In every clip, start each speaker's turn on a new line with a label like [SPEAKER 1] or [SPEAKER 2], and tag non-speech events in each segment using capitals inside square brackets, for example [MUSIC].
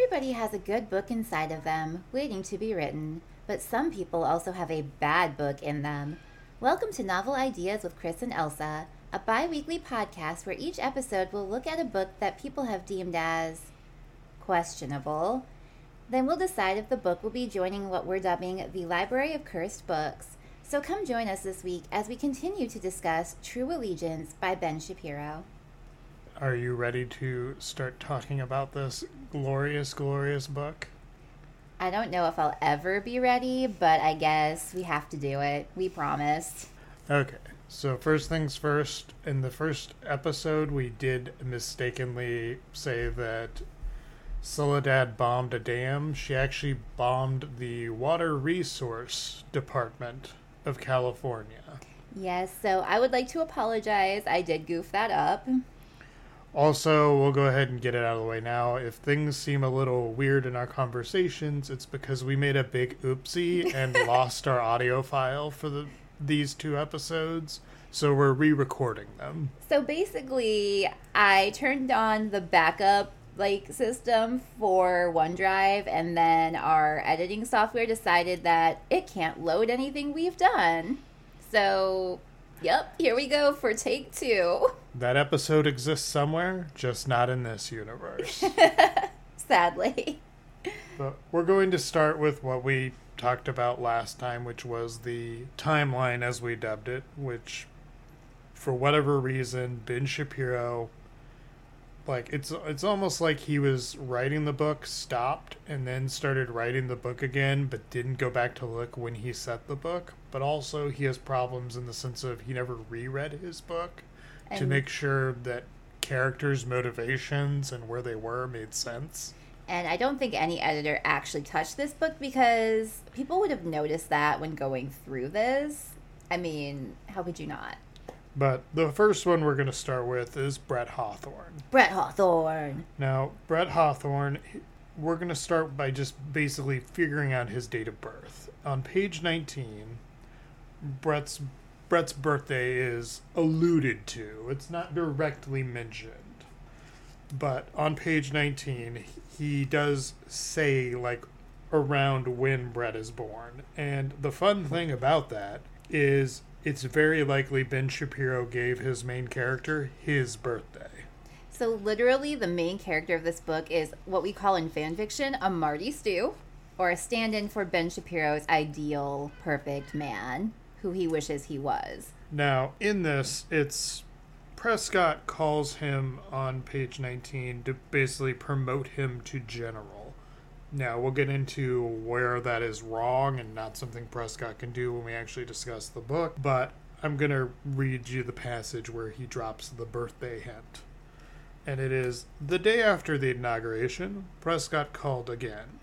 [SPEAKER 1] Everybody has a good book inside of them, waiting to be written, but some people also have a bad book in them. Welcome to Novel Ideas with Chris and Elsa, a bi weekly podcast where each episode will look at a book that people have deemed as questionable. Then we'll decide if the book will be joining what we're dubbing the Library of Cursed Books. So come join us this week as we continue to discuss True Allegiance by Ben Shapiro.
[SPEAKER 2] Are you ready to start talking about this glorious, glorious book?
[SPEAKER 1] I don't know if I'll ever be ready, but I guess we have to do it. We promised.
[SPEAKER 2] Okay, so first things first, in the first episode, we did mistakenly say that Soledad bombed a dam. She actually bombed the Water Resource Department of California.
[SPEAKER 1] Yes, so I would like to apologize. I did goof that up.
[SPEAKER 2] Also, we'll go ahead and get it out of the way now. If things seem a little weird in our conversations, it's because we made a big oopsie and [LAUGHS] lost our audio file for the these two episodes. So we're re-recording them.
[SPEAKER 1] So basically, I turned on the backup like system for OneDrive and then our editing software decided that it can't load anything we've done. So, yep, here we go for take 2.
[SPEAKER 2] That episode exists somewhere, just not in this universe. [LAUGHS]
[SPEAKER 1] Sadly.
[SPEAKER 2] But we're going to start with what we talked about last time, which was the timeline as we dubbed it, which for whatever reason, Ben Shapiro like it's it's almost like he was writing the book, stopped, and then started writing the book again, but didn't go back to look when he set the book. But also he has problems in the sense of he never reread his book to make sure that characters' motivations and where they were made sense.
[SPEAKER 1] And I don't think any editor actually touched this book because people would have noticed that when going through this. I mean, how could you not?
[SPEAKER 2] But the first one we're going to start with is Brett Hawthorne.
[SPEAKER 1] Brett Hawthorne.
[SPEAKER 2] Now, Brett Hawthorne, we're going to start by just basically figuring out his date of birth. On page 19, Brett's Brett's birthday is alluded to. It's not directly mentioned. But on page 19, he does say like around when Brett is born. And the fun thing about that is it's very likely Ben Shapiro gave his main character his birthday.
[SPEAKER 1] So, literally, the main character of this book is what we call in fan fiction a Marty Stu, or a stand in for Ben Shapiro's ideal, perfect man who he wishes he was.
[SPEAKER 2] Now, in this, it's Prescott calls him on page 19 to basically promote him to general. Now, we'll get into where that is wrong and not something Prescott can do when we actually discuss the book, but I'm going to read you the passage where he drops the birthday hint. And it is the day after the inauguration, Prescott called again.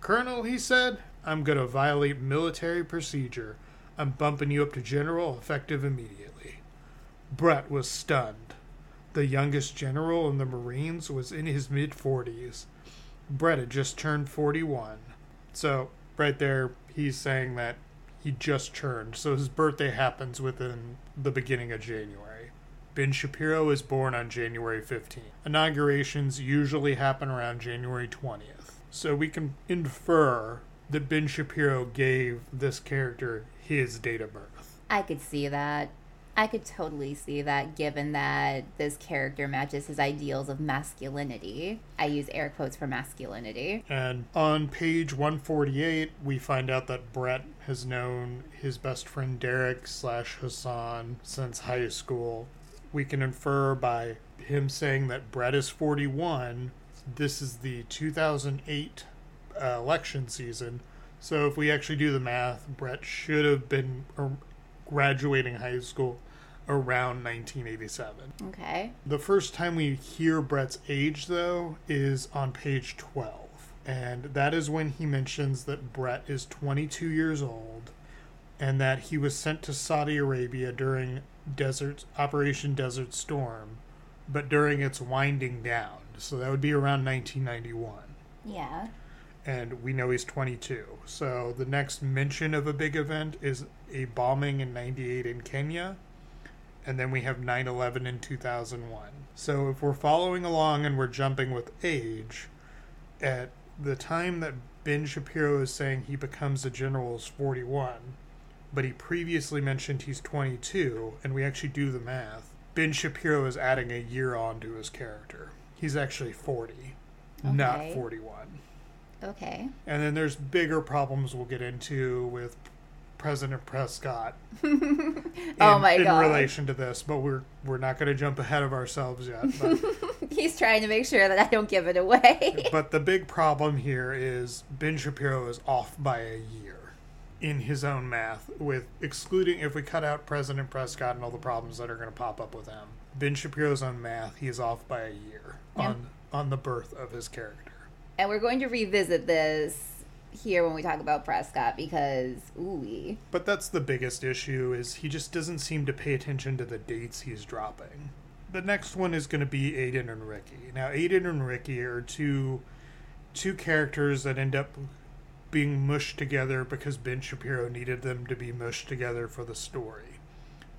[SPEAKER 2] Colonel, he said, I'm going to violate military procedure. I'm bumping you up to general effective immediately. Brett was stunned. The youngest general in the Marines was in his mid 40s. Brett had just turned 41. So, right there, he's saying that he just turned. So, his birthday happens within the beginning of January. Ben Shapiro is born on January 15th. Inaugurations usually happen around January 20th. So, we can infer that Ben Shapiro gave this character his date of birth.
[SPEAKER 1] I could see that. I could totally see that given that this character matches his ideals of masculinity. I use air quotes for masculinity.
[SPEAKER 2] And on page 148, we find out that Brett has known his best friend Derek slash Hassan since high school. We can infer by him saying that Brett is 41. This is the 2008 uh, election season. So if we actually do the math, Brett should have been graduating high school around 1987.
[SPEAKER 1] Okay.
[SPEAKER 2] The first time we hear Brett's age, though, is on page 12. And that is when he mentions that Brett is 22 years old and that he was sent to Saudi Arabia during Desert Operation Desert Storm, but during its winding down. So that would be around 1991
[SPEAKER 1] Yeah.
[SPEAKER 2] And we know he's 22. So the next mention of a big event is a bombing in 98 in Kenya, and then we have 9 11 in 2001. So if we're following along and we're jumping with age, at the time that Ben Shapiro is saying he becomes a general is 41, but he previously mentioned he's 22, and we actually do the math. Ben Shapiro is adding a year on to his character. He's actually 40, not 41.
[SPEAKER 1] Okay.
[SPEAKER 2] And then there's bigger problems we'll get into with President Prescott [LAUGHS] in,
[SPEAKER 1] Oh my
[SPEAKER 2] in
[SPEAKER 1] God.
[SPEAKER 2] relation to this, but we're we're not going to jump ahead of ourselves yet. But, [LAUGHS]
[SPEAKER 1] He's trying to make sure that I don't give it away. [LAUGHS]
[SPEAKER 2] but the big problem here is Ben Shapiro is off by a year in his own math, with excluding if we cut out President Prescott and all the problems that are going to pop up with him. Ben Shapiro's own math, he is off by a year
[SPEAKER 1] Yeah.
[SPEAKER 2] on on the birth of his character.
[SPEAKER 1] And we're going to revisit this here when we talk about Prescott because ooh.
[SPEAKER 2] But that's the biggest issue is he just doesn't seem to pay attention to the dates he's dropping. The next one is going to be Aiden and Ricky. Now Aiden and Ricky are two two characters that end up being mushed together because Ben Shapiro needed them to be mushed together for the story.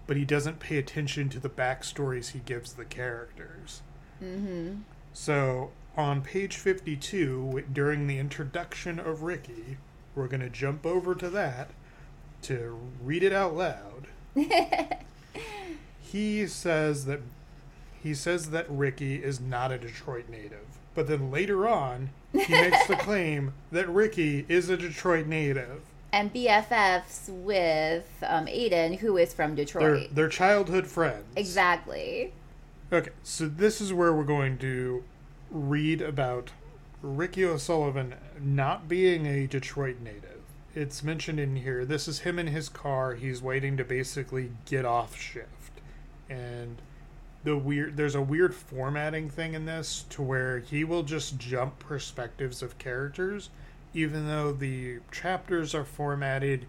[SPEAKER 2] But he doesn't pay attention to the backstories he gives the characters.
[SPEAKER 1] Mm-hmm.
[SPEAKER 2] So on page 52, during the introduction of Ricky, we're going to jump over to that to read it out loud. [LAUGHS] he says that he says that Ricky is not a Detroit native. But then later on, he makes the [LAUGHS] claim that Ricky is a Detroit native.
[SPEAKER 1] and BFFs with um, Aiden, who is from Detroit.
[SPEAKER 2] they're childhood friends.
[SPEAKER 1] Exactly.
[SPEAKER 2] Okay, so this is where we're going to read about Ricky O'Sullivan not being a Detroit native. It's mentioned in here. This is him in his car. He's waiting to basically get off shift. And the weird there's a weird formatting thing in this to where he will just jump perspectives of characters even though the chapters are formatted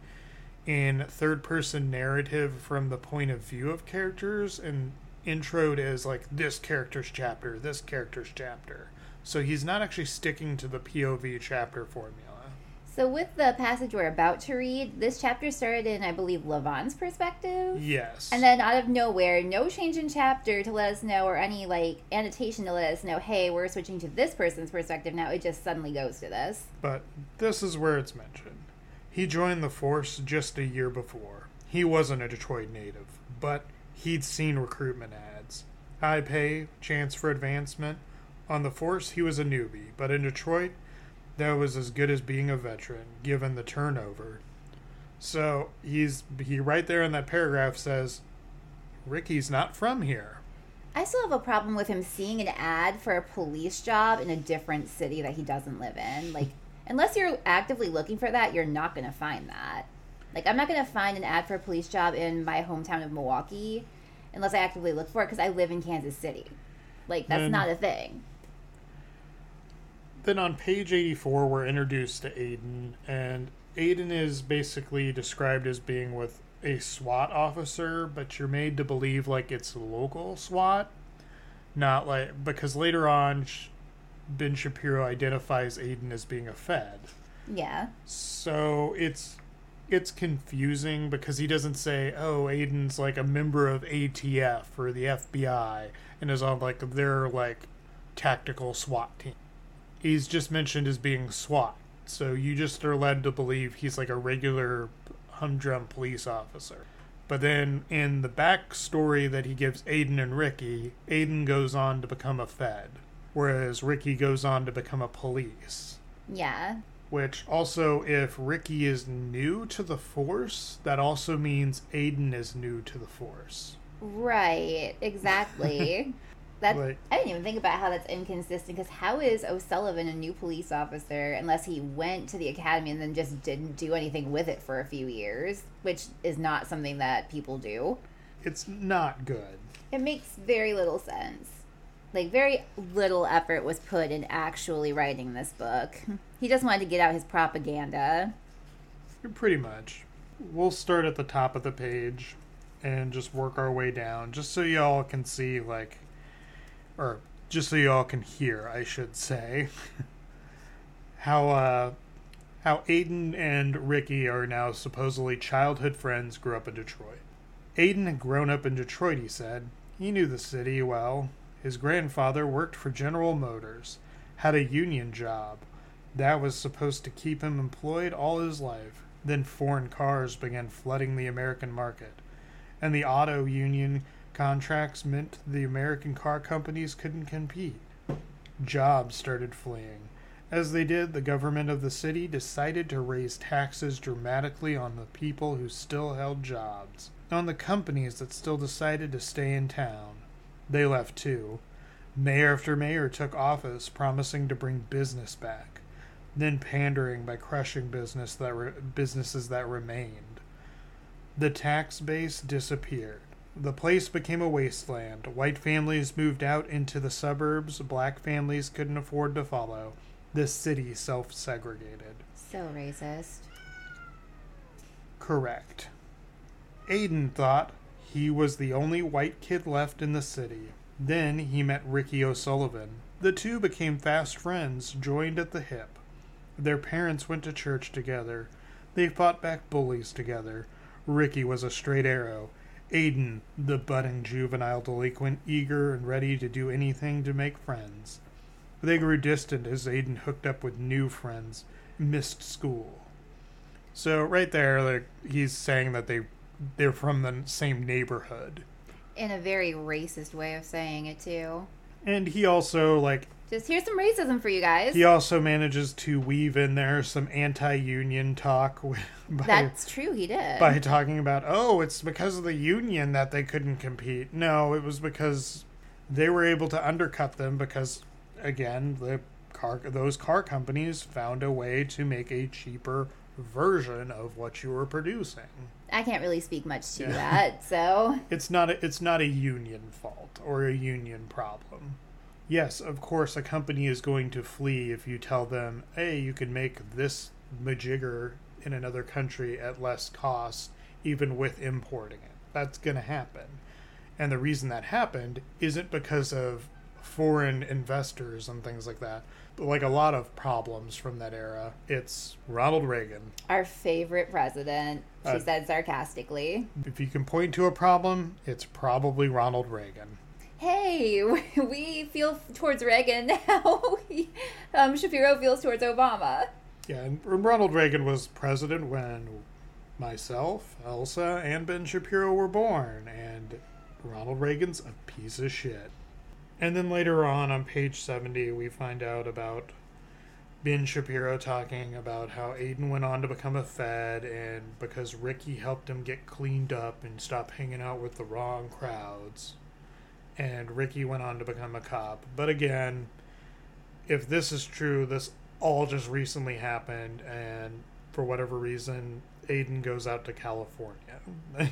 [SPEAKER 2] in third person narrative from the point of view of characters and introed as like this character's chapter, this character's chapter. So he's not actually sticking to the POV chapter formula.
[SPEAKER 1] So, with the passage we're about to read, this chapter started in, I believe, Levon's perspective.
[SPEAKER 2] Yes.
[SPEAKER 1] And then out of nowhere, no change in chapter to let us know, or any like annotation to let us know, hey, we're switching to this person's perspective now. It just suddenly goes to this.
[SPEAKER 2] But this is where it's mentioned. He joined the force just a year before. He wasn't a Detroit native, but he'd seen recruitment ads. High pay, chance for advancement. On the force, he was a newbie, but in Detroit, that was as good as being a veteran, given the turnover. So he's he right there in that paragraph says, Ricky's not from here.
[SPEAKER 1] I still have a problem with him seeing an ad for a police job in a different city that he doesn't live in. Like, unless you're actively looking for that, you're not going to find that. Like, I'm not going to find an ad for a police job in my hometown of Milwaukee unless I actively look for it because I live in Kansas City. Like, that's
[SPEAKER 2] Then-
[SPEAKER 1] not a thing.
[SPEAKER 2] Then on page 84, we're introduced to Aiden, and Aiden is basically described as being with a SWAT officer, but you're made to believe like it's local SWAT, not like because later on, Ben Shapiro identifies Aiden as being a Fed.
[SPEAKER 1] Yeah.
[SPEAKER 2] So it's it's confusing because he doesn't say, "Oh, Aiden's like a member of ATF or the FBI," and is on like their like tactical SWAT team. He's just mentioned as being SWAT, so you just are led to believe he's like a regular humdrum police officer. But then in the backstory that he gives Aiden and Ricky, Aiden goes on to become a Fed, whereas Ricky goes on to become a police.
[SPEAKER 1] Yeah.
[SPEAKER 2] Which also, if Ricky is new to the Force, that also means Aiden is new to the Force.
[SPEAKER 1] Right. Exactly. [LAUGHS] That
[SPEAKER 2] Like-
[SPEAKER 1] I didn't even think about how that's inconsistent because how is O'Sullivan a new police officer unless he went to the academy and then just didn't do anything with it for a few years, which is not something that people do.
[SPEAKER 2] It's not good.
[SPEAKER 1] It makes very little sense. Like very little effort was put in actually writing this book. [LAUGHS] He just wanted to get out his propaganda.
[SPEAKER 2] Pretty much. We'll start at the top of the page and just work our way down, just so y'all can see, like, or just so y'all can hear, I should say, [LAUGHS] how uh, how Aiden and Ricky are now supposedly childhood friends. Grew up in Detroit. Aiden had grown up in Detroit. He said he knew the city well. His grandfather worked for General Motors. had a union job. That was supposed to keep him employed all his life. Then foreign cars began flooding the American market, and the auto union contracts meant the American car companies couldn't compete. Jobs started fleeing. As they did, the government of the city decided to raise taxes dramatically on the people who still held jobs, on the companies that still decided to stay in town. They left too. Mayor after mayor took office, promising to bring business back, then pandering by crushing business that re- businesses that remained. The tax base disappeared. The place became a wasteland. White families moved out into the suburbs, black families couldn't afford to follow. The city self segregated.
[SPEAKER 1] So racist.
[SPEAKER 2] Correct. Aiden thought he was the only white kid left in the city. Then he met Ricky O'Sullivan. The two became fast friends, joined at the hip. Their parents went to church together. They fought back bullies together. Ricky was a straight arrow. Aiden, the budding juvenile delinquent, eager and ready to do anything to make friends. They grew distant as Aiden hooked up with new friends, missed school. So right there, like he's saying that they they're from the same neighborhood.
[SPEAKER 1] In a very racist way of saying it, too.
[SPEAKER 2] And he also like
[SPEAKER 1] Just here's some racism for you guys.
[SPEAKER 2] he also manages to weave in there some anti-union talk [LAUGHS] by,
[SPEAKER 1] That's true, he did.
[SPEAKER 2] by talking about oh it's because of the union that they couldn't compete. No, it was because they were able to undercut them because again the car those car companies found a way to make a cheaper version of what you were producing.
[SPEAKER 1] I can't really speak much to
[SPEAKER 2] Yeah.
[SPEAKER 1] that, so. [LAUGHS]
[SPEAKER 2] It's not a, it's not a union fault or a union problem. Yes, of course, a company is going to flee if you tell them, "Hey, you can make this majigger in another country at less cost, even with importing it." That's going to happen, and the reason that happened isn't because of foreign investors and things like that. But like a lot of problems from that era, it's Ronald Reagan.
[SPEAKER 1] Our favorite president, she
[SPEAKER 2] Uh,
[SPEAKER 1] said sarcastically.
[SPEAKER 2] If you can point to a problem, it's probably Ronald Reagan.
[SPEAKER 1] Hey, [LAUGHS] we feel towards Reagan now. [LAUGHS] um, Shapiro feels towards Obama.
[SPEAKER 2] Yeah, and Ronald Reagan was president when myself, Elsa, and Ben Shapiro were born, and Ronald Reagan's a piece of shit. And then later on, on page 70, we find out about Ben Shapiro talking about how Aiden went on to become a Fed, and because Ricky helped him get cleaned up and stop hanging out with the wrong crowds. And Ricky went on to become a cop. But again, if this is true, this all just recently happened, and for whatever reason, Aiden goes out to California. [LAUGHS]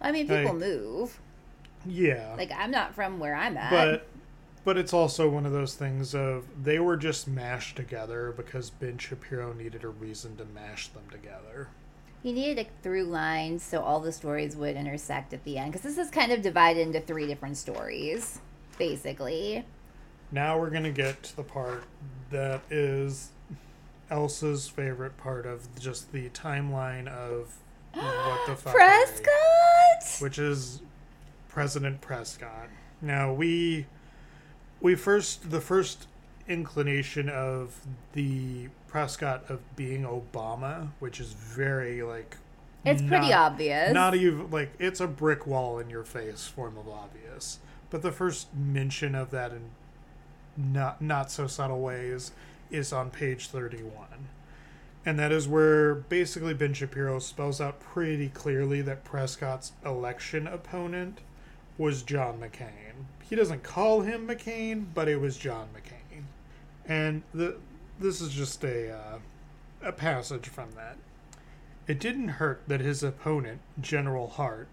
[SPEAKER 1] I mean, people
[SPEAKER 2] Like-
[SPEAKER 1] move.
[SPEAKER 2] yeah.
[SPEAKER 1] Like, I'm not from where I'm at.
[SPEAKER 2] but but it's also one of those things of they were just mashed together because Ben Shapiro needed a reason to mash them together.
[SPEAKER 1] He needed a through line so all the stories would intersect at the end. Because this is kind of divided into three different stories, basically.
[SPEAKER 2] Now we're gonna get to the part that is Elsa's favorite part of just the timeline of what the [GASPS] fuck,
[SPEAKER 1] Prescott!
[SPEAKER 2] which is President Prescott. Now we we first the first inclination of the Prescott of being Obama, which is very like
[SPEAKER 1] It's pretty obvious.
[SPEAKER 2] Not even like it's a brick wall in your face form of obvious. But the first mention of that in not not so subtle ways is on page 31. And that is where basically Ben Shapiro spells out pretty clearly that Prescott's election opponent was John McCain. He doesn't call him McCain, but it was John McCain. And the this is just a uh, a passage from that. It didn't hurt that his opponent, General Hart,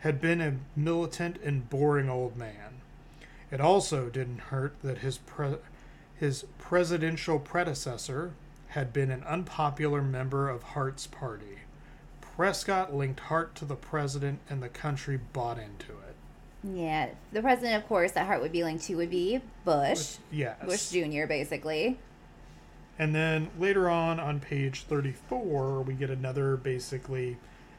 [SPEAKER 2] had been a militant and boring old man. It also didn't hurt that his pre- his presidential predecessor had been an unpopular member of Hart's party. Prescott linked Hart to the president, and the country bought into it.
[SPEAKER 1] Yeah, the president, of course, that Hart would be linked to would be Bush.
[SPEAKER 2] Yes.
[SPEAKER 1] Bush Jr., basically.
[SPEAKER 2] And then later on, on page 34, we get another basically,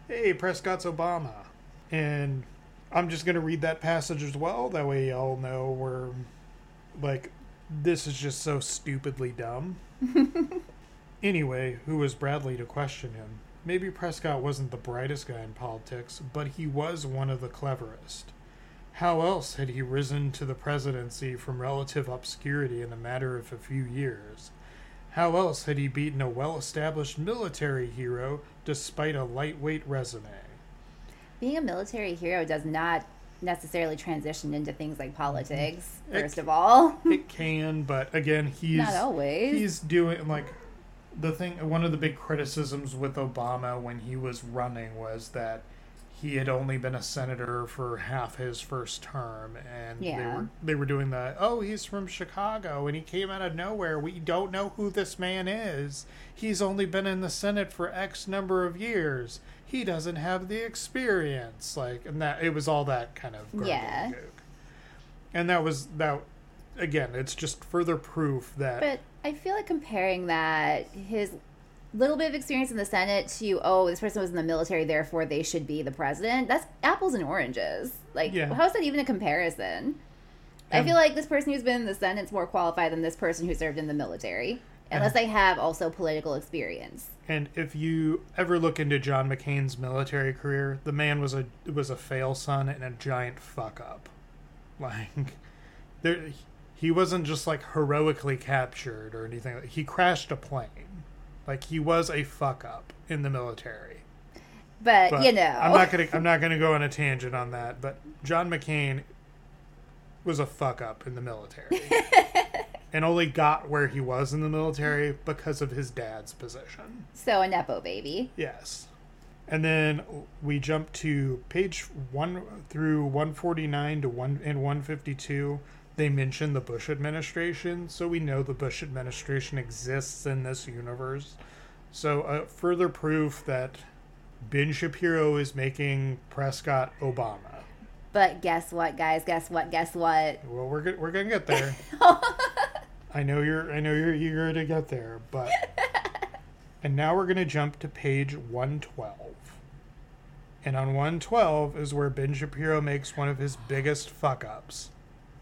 [SPEAKER 2] hey, Prescott's Obama. And I'm just going to read that passage as well. That way, y'all know we're like, this is just so stupidly dumb. [LAUGHS] anyway, who was Bradley to question him? Maybe Prescott wasn't the brightest guy in politics, but he was one of the cleverest. How else had he risen to the presidency from relative obscurity in a matter of a few years? How else had he beaten a well established military hero despite a lightweight resume?
[SPEAKER 1] Being a military hero does not necessarily transition into things like politics, mm-hmm. first of all. [LAUGHS]
[SPEAKER 2] It can, but again, he's
[SPEAKER 1] Not always.
[SPEAKER 2] he's doing like the thing one of the big criticisms with Obama when he was running was that he had only been a senator for half his first term and they were they were doing the oh he's from Chicago and he came out of nowhere. We don't know who this man is. He's only been in the senate for x number of years. He doesn't have the experience. Like and that it was all that kind of
[SPEAKER 1] Yeah.
[SPEAKER 2] and that was that again it's just further proof that
[SPEAKER 1] But I feel like comparing that his little bit of experience in the Senate to oh this person was in the military therefore they should be the president. That's apples and oranges. Like
[SPEAKER 2] Yeah.
[SPEAKER 1] how is that even a comparison? I
[SPEAKER 2] Um,
[SPEAKER 1] feel like this person who's been in the Senate's more qualified than this person who served in the military, unless they have also political experience.
[SPEAKER 2] And if you ever look into John McCain's military career, the man was a was a fail son and a giant fuck up. Like there he wasn't just like heroically captured or anything. He crashed a plane. Like he was a fuck up in the military.
[SPEAKER 1] But,
[SPEAKER 2] But
[SPEAKER 1] you know,
[SPEAKER 2] I'm not gonna [LAUGHS] I'm not gonna go on a tangent on that, but John McCain was a fuck up in the military. [LAUGHS] and only got where he was in the military because of his dad's position.
[SPEAKER 1] so a nepo baby.
[SPEAKER 2] Yes. And then we jump to page 1 through 149 to 1 and 152. They mention the Bush administration, so we know the Bush administration exists in this universe. So, uh, further proof that Ben Shapiro is making Prescott Obama.
[SPEAKER 1] But guess what, guys? Guess what? Guess what?
[SPEAKER 2] Well, we're go- we're gonna get there. [LAUGHS] I know you're I know you're eager to get there, but [LAUGHS] and now we're gonna jump to page one twelve. And on one twelve is where Ben Shapiro makes one of his biggest fuck ups.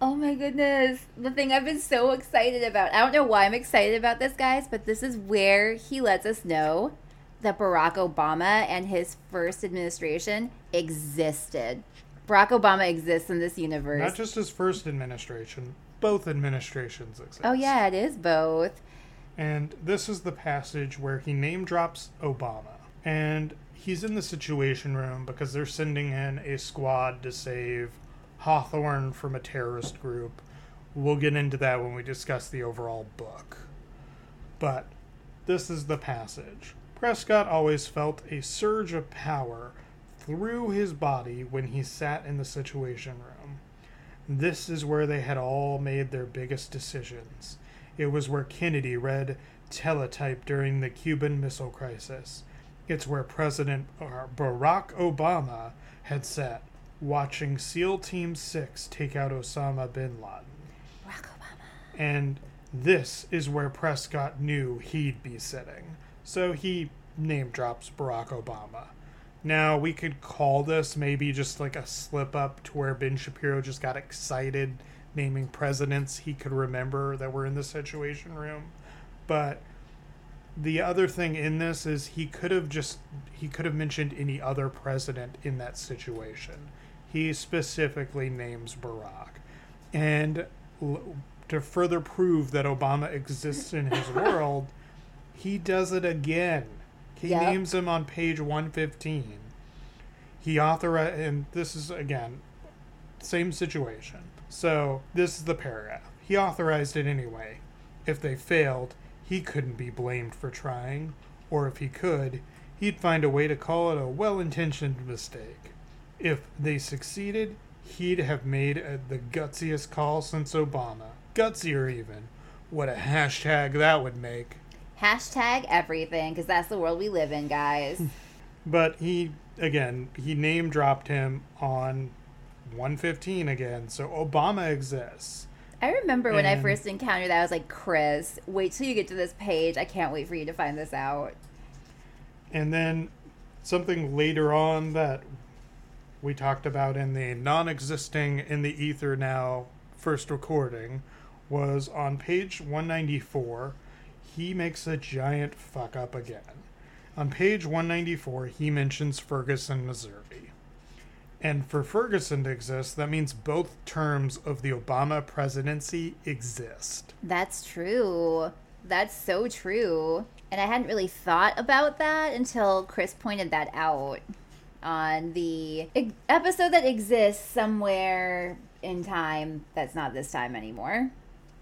[SPEAKER 1] Oh my goodness. The thing I've been so excited about. I don't know why I'm excited about this, guys, but this is where he lets us know that Barack Obama and his first administration existed. Barack Obama exists in this universe.
[SPEAKER 2] Not just his first administration, both administrations exist.
[SPEAKER 1] oh, yeah, it is both.
[SPEAKER 2] And this is the passage where he name drops Obama. And he's in the Situation Room because they're sending in a squad to save Hawthorne from a terrorist group. We'll get into that when we discuss the overall book. But this is the passage. Prescott always felt a surge of power through his body when he sat in the Situation Room. This is where they had all made their biggest decisions. It was where Kennedy read teletype during the Cuban Missile Crisis. It's where President Barack Obama had sat watching SEAL Team 6 take out Osama bin Laden.
[SPEAKER 1] Barack Obama.
[SPEAKER 2] And this is where Prescott knew he'd be sitting. So he name drops Barack Obama. Now, we could call this maybe just like a slip up to where Ben Shapiro just got excited naming presidents he could remember that were in the Situation Room. But the other thing in this is he could have just he could have mentioned any other president in that situation. He specifically names Barack. And l- to further prove that Obama exists in his [LAUGHS] world, he does it again. He
[SPEAKER 1] Yep.
[SPEAKER 2] names him on page 115. He authorized, and this is again, same situation. So this is the paragraph. He authorized it anyway. If they failed, he couldn't be blamed for trying, or if he could, he'd find a way to call it a well intentioned mistake. If they succeeded, he'd have made uh the gutsiest call since Obama. Gutsier, even. What a hashtag that would make.
[SPEAKER 1] Hashtag everything, because that's the world we live in, guys. [LAUGHS]
[SPEAKER 2] But he, again, he name dropped him on 115 again, so Obama exists.
[SPEAKER 1] I remember when I first encountered that, I was like, Chris, wait till you get to this page. I can't wait for you to find this out.
[SPEAKER 2] And then something later on that we talked about in the non existing in the ether now first recording was on page 194, he makes a giant fuck up again. On page 194, he mentions Ferguson, Missouri. And for Ferguson to exist, that means both terms of the Obama presidency exist.
[SPEAKER 1] That's true. That's so true. And I hadn't really thought about that until Chris pointed that out on the episode that exists somewhere in time that's not this time anymore.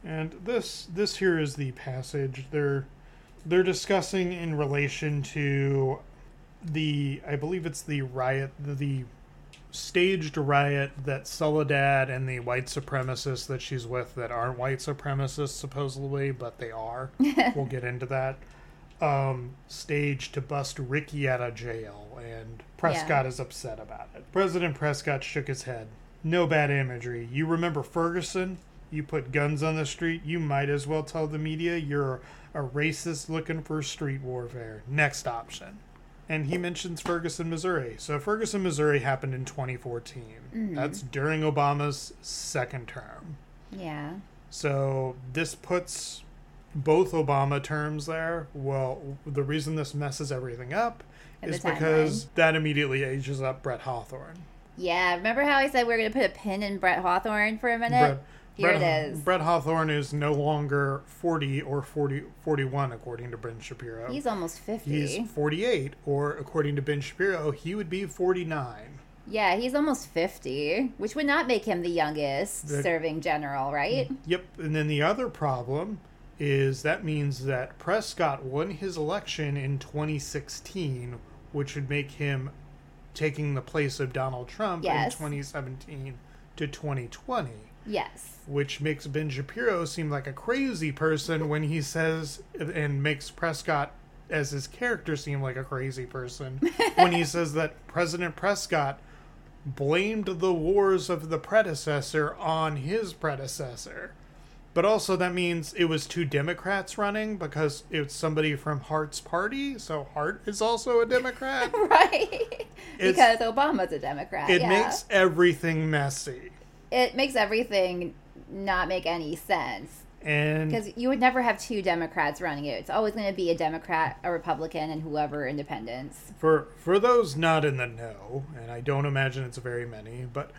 [SPEAKER 2] And this this here is the passage they're they're discussing in relation to the I believe it's the riot the, the staged riot that Soledad and the white supremacists that she's with that aren't white supremacists supposedly, but they are. [LAUGHS] we'll get into that. Um, staged to bust Ricky out of jail, and Prescott is upset about it. President Prescott shook his head. No bad imagery. You remember Ferguson? You put guns on the street. You might as well tell the media you're a racist looking for street warfare. Next option and he mentions Ferguson, Missouri. So Ferguson, Missouri happened in 2014.
[SPEAKER 1] Mhm.
[SPEAKER 2] That's during Obama's second term.
[SPEAKER 1] Yeah.
[SPEAKER 2] So this puts both Obama terms there. Well, the reason this messes everything up is because that immediately ages up Brett Hawthorne.
[SPEAKER 1] Yeah. Remember how I said we are going to put a pin in Brett Hawthorne for a minute?
[SPEAKER 2] Brett,
[SPEAKER 1] Here
[SPEAKER 2] Brett,
[SPEAKER 1] it is.
[SPEAKER 2] Brett Hawthorne is no longer 40 or 40, 41, according to Ben Shapiro.
[SPEAKER 1] He's almost 50.
[SPEAKER 2] He's 48, or according to Ben Shapiro, he would be 49.
[SPEAKER 1] yeah, he's almost 50, which would not make him the youngest
[SPEAKER 2] The-
[SPEAKER 1] serving general, right?
[SPEAKER 2] Mm, yep. And then the other problem is that means that Prescott won his election in 2016, which would make him taking the place of Donald Trump
[SPEAKER 1] Yes.
[SPEAKER 2] in 2017 to 2020,
[SPEAKER 1] Yes.
[SPEAKER 2] which makes Ben Shapiro seem like a crazy person when he says and makes Prescott as his character seem like a crazy person [LAUGHS] when he says that President Prescott blamed the wars of the predecessor on his predecessor. But also that means it was two Democrats running because it's somebody from Hart's party, so Hart is also a Democrat. [LAUGHS]
[SPEAKER 1] Right. because Obama's a Democrat.
[SPEAKER 2] it
[SPEAKER 1] yeah.
[SPEAKER 2] makes everything messy.
[SPEAKER 1] it makes everything not make any sense.
[SPEAKER 2] And
[SPEAKER 1] Because you would never have two Democrats running it. It's always going to be a Democrat, a Republican, and whoever independents.
[SPEAKER 2] for for those not in the know, and I don't imagine it's very many, but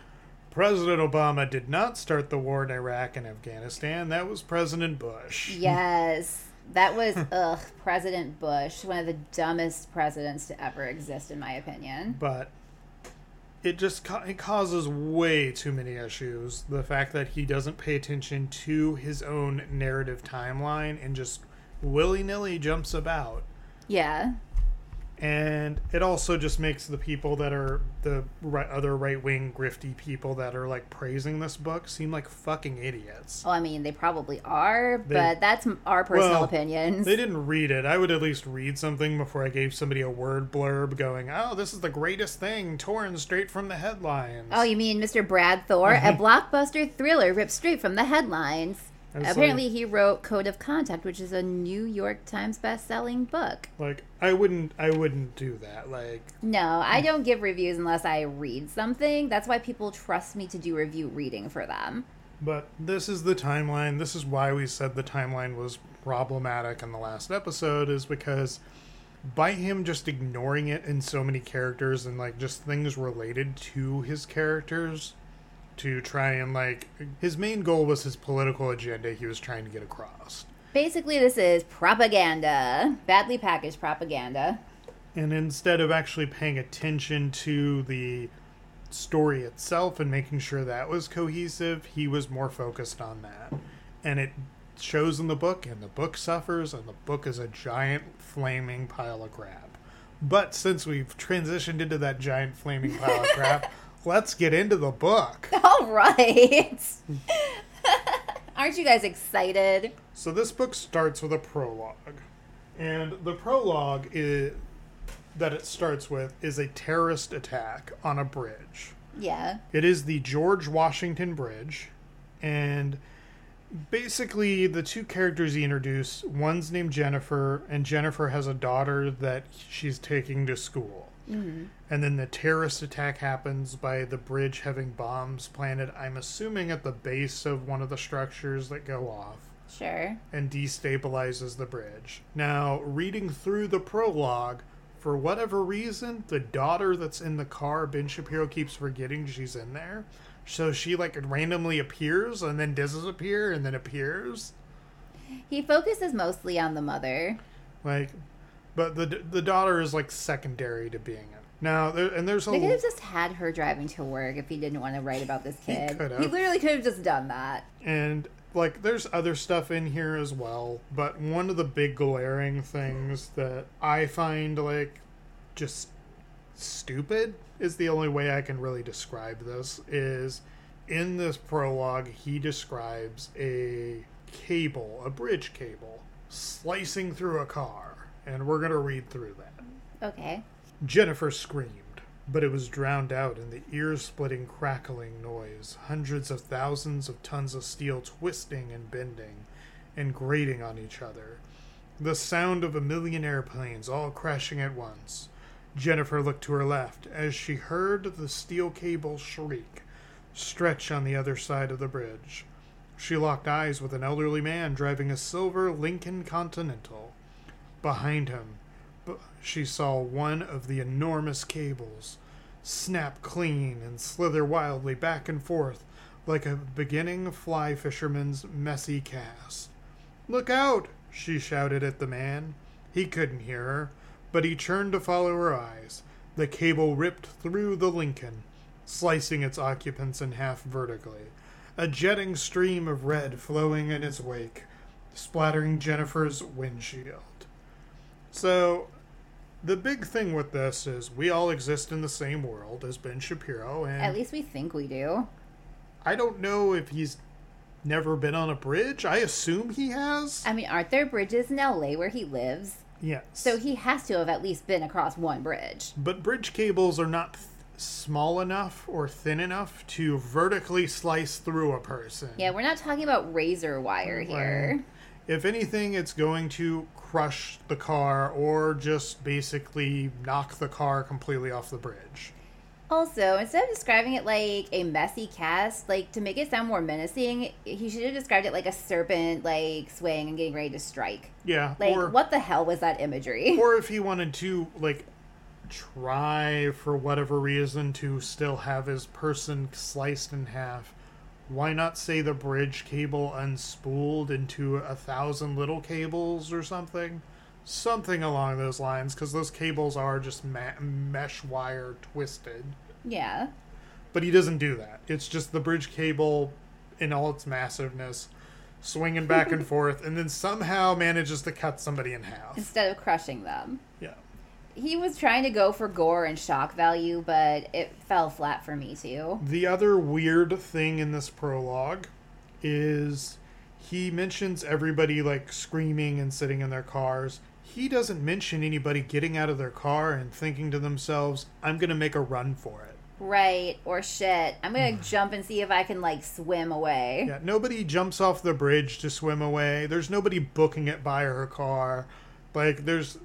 [SPEAKER 2] President Obama did not start the war in Iraq and Afghanistan. That was President Bush. [LAUGHS]
[SPEAKER 1] Yes. That was, ugh, President Bush, one of the dumbest presidents to ever exist, in my opinion.
[SPEAKER 2] but it just it causes way too many issues. The fact that he doesn't pay attention to his own narrative timeline and just willy nilly jumps about.
[SPEAKER 1] Yeah.
[SPEAKER 2] And it also just makes the people that are the right, other right wing grifty people that are like praising this book seem like fucking idiots.
[SPEAKER 1] Oh, I mean, they probably are,
[SPEAKER 2] They-
[SPEAKER 1] but that's our personal
[SPEAKER 2] Well,
[SPEAKER 1] opinions.
[SPEAKER 2] They [LAUGHS] didn't read it. I would at least read something before I gave somebody a word blurb going, oh, this is the greatest thing, torn straight from the headlines.
[SPEAKER 1] Oh, you mean Mr. Brad Thor? a [LAUGHS] blockbuster thriller ripped straight from the headlines. Apparently, he wrote Code of Conduct, which is a New York Times best-selling book.
[SPEAKER 2] Like I wouldn't I wouldn't do that. Like
[SPEAKER 1] No, I don't give reviews unless I read something. That's why people trust me to do review reading for them.
[SPEAKER 2] but this is the timeline. This is why we said the timeline was problematic in the last episode is because by him just ignoring it in so many characters and like just things related to his characters to try and like his main goal was his political agenda he was trying to get across.
[SPEAKER 1] Basically, this is propaganda, badly packaged propaganda.
[SPEAKER 2] And instead of actually paying attention to the story itself and making sure that was cohesive, he was more focused on that. And it shows in the book, and the book suffers, and the book is a giant flaming pile of crap. But since we've transitioned into that giant flaming pile of crap, [LAUGHS] let's get into the book. [LAUGHS]
[SPEAKER 1] All right. [LAUGHS] Aren't you guys excited?
[SPEAKER 2] So this book starts with a prologue, and the prologue is that it starts with is a terrorist attack on a bridge.
[SPEAKER 1] Yeah.
[SPEAKER 2] It is the George Washington Bridge, and basically the two characters he introduced, one's named Jennifer, and Jennifer has a daughter that she's taking to school. Mm-hmm. And then the terrorist attack happens by the bridge having bombs planted, I'm assuming at the base of one of the structures that go off
[SPEAKER 1] Sure.
[SPEAKER 2] and destabilizes the bridge. Now, reading through the prologue, for whatever reason, the daughter that's in the car, Ben Shapiro keeps forgetting she's in there. So she like randomly appears and then doesn't appear and then appears.
[SPEAKER 1] He focuses mostly on the mother.
[SPEAKER 2] Like, but the the daughter is like secondary to being it. Now, there, and there's a
[SPEAKER 1] They could have just had her driving to work if he didn't want to write about this kid.
[SPEAKER 2] could
[SPEAKER 1] He literally could have just done that.
[SPEAKER 2] and like there's other stuff in here as well but one of the big glaring things that i find like just stupid is the only way i can really describe this is in this prologue he describes a cable a bridge cable slicing through a car and we're going to read through that
[SPEAKER 1] Okay.
[SPEAKER 2] Jennifer screamed, but it was drowned out in the ear splitting crackling noise, hundreds of thousands of tons of steel twisting and bending and grating on each other. The sound of a million airplanes all crashing at once. Jennifer looked to her left as she heard the steel cable shriek, stretch on the other side of the bridge. She locked eyes with an elderly man driving a silver Lincoln Continental. Behind him, she saw one of the enormous cables snap clean and slither wildly back and forth like a beginning fly fisherman's messy cast. Look out! she shouted at the man. He couldn't hear her, but he turned to follow her eyes. The cable ripped through the Lincoln, slicing its occupants in half vertically, a jetting stream of red flowing in its wake, splattering Jennifer's windshield. So, the big thing with this is we all exist in the same world as Ben Shapiro, and
[SPEAKER 1] At least we think we do.
[SPEAKER 2] I don't know if he's never been on a bridge. I assume he has.
[SPEAKER 1] I mean, aren't there bridges in LA where he lives?
[SPEAKER 2] Yes.
[SPEAKER 1] So he has to have at least been across one bridge.
[SPEAKER 2] but bridge cables are not th- small enough or thin enough to vertically slice through a person.
[SPEAKER 1] Yeah, we're not talking about razor wire here.
[SPEAKER 2] If anything, it's going to crush the car or just basically knock the car completely off the bridge.
[SPEAKER 1] Also, instead of describing it like a messy cast, like to make it sound more menacing, he should have described it like a serpent, like swaying and getting ready to strike.
[SPEAKER 2] Yeah.
[SPEAKER 1] Like,
[SPEAKER 2] or,
[SPEAKER 1] what the hell was that imagery? [LAUGHS]
[SPEAKER 2] or if he wanted to, like, try for whatever reason to still have his person sliced in half, why not say the bridge cable unspooled into a thousand little cables or something? Something along those lines, because those cables are just ma- mesh wire twisted.
[SPEAKER 1] yeah.
[SPEAKER 2] But he doesn't do that. It's just the bridge cable in all its massiveness, swinging back and [LAUGHS] forth, and then somehow manages to cut somebody in half.
[SPEAKER 1] Instead of crushing them.
[SPEAKER 2] Yeah.
[SPEAKER 1] He was trying to go for gore and shock value, but it fell flat for me too.
[SPEAKER 2] The other weird thing in this prologue is he mentions everybody like screaming and sitting in their cars. He doesn't mention anybody getting out of their car and thinking to themselves, I'm going to make a run for it.
[SPEAKER 1] Right, or shit. I'm gonna [SIGHS] jump and see if I can, like, swim away.
[SPEAKER 2] Yeah, nobody jumps off the bridge to swim away. There's nobody booking it by her car. Like there's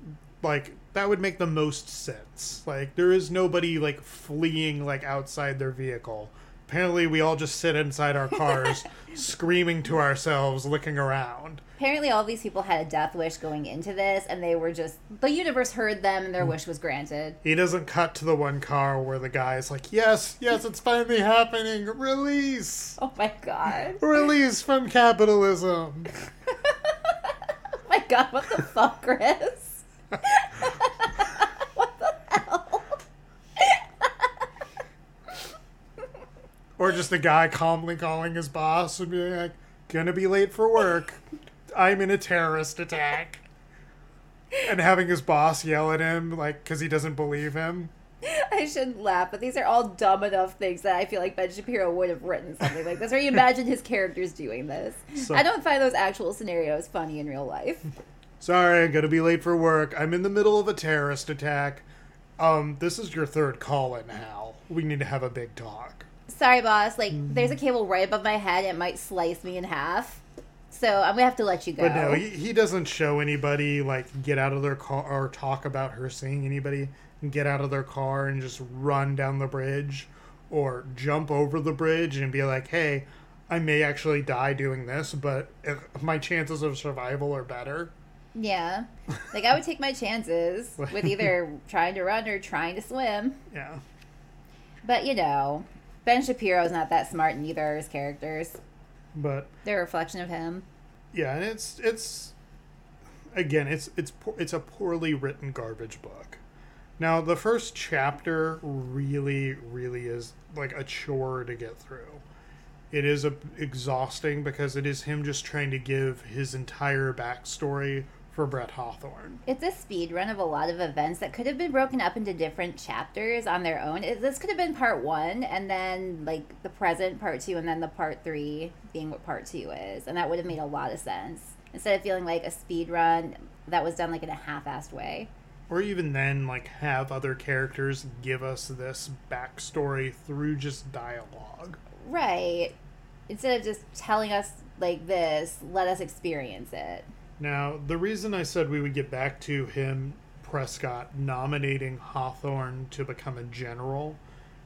[SPEAKER 2] like that would make the most sense. Like there is nobody like fleeing like outside their vehicle. Apparently we all just sit inside our cars [LAUGHS] screaming to ourselves looking around.
[SPEAKER 1] Apparently, all these people had a death wish going into this, and they were just. The universe heard them, and their hmm. wish was granted.
[SPEAKER 2] He doesn't cut to the one car where the guy's like, "Yes, yes, it's finally happening. Release.
[SPEAKER 1] Oh my god. [LAUGHS]
[SPEAKER 2] Release from capitalism." [LAUGHS]
[SPEAKER 1] Oh my god, what the fuck, Chris? What the hell?
[SPEAKER 2] Or just the guy calmly calling his boss and being like, gonna be late for work. I'm in a terrorist attack. And having his boss yell at him, like, because he doesn't believe him.
[SPEAKER 1] I shouldn't laugh, but these are all dumb enough things that I feel like Ben Shapiro would have written something like this, or you imagine his characters doing this.
[SPEAKER 2] So-
[SPEAKER 1] I don't find those actual scenarios funny in real life.
[SPEAKER 2] Sorry, I'm gonna be late for work. I'm in the middle of a terrorist attack. Um, this is your third call in, Hal. We need to have a big talk.
[SPEAKER 1] Sorry, boss. Like, there's a cable right above my head. It might slice me in half. So I'm gonna have to let you go.
[SPEAKER 2] But no, he, he doesn't show anybody like get out of their car or talk about her seeing anybody and get out of their car and just run down the bridge or jump over the bridge and be like, "Hey, I may actually die doing this, but if my chances of survival are better."
[SPEAKER 1] Yeah, like I would take my chances [LAUGHS] with either trying to run or trying to swim.
[SPEAKER 2] Yeah.
[SPEAKER 1] But you know, Ben Shapiro's not that smart in either of his characters.
[SPEAKER 2] But
[SPEAKER 1] They're a reflection of him.
[SPEAKER 2] yeah, and it's it's again, it's it's it's a poorly written garbage book. Now, the first chapter really really is like a chore to get through. It is a, exhausting because it is him just trying to give his entire backstory for Brett Hawthorne.
[SPEAKER 1] It's a speed run of a lot of events that could have been broken up into different chapters on their own. It, this could have been part one, and then like the present part two, and then the part three being what part two is, and that would have made a lot of sense instead of feeling like a speed run that was done like in a half-assed way.
[SPEAKER 2] Or even then, like, have other characters give us this backstory through just dialogue.
[SPEAKER 1] Right. Instead of just telling us like this, let us experience it.
[SPEAKER 2] Now, the reason I said we would get back to him, Prescott, nominating Hawthorne to become a general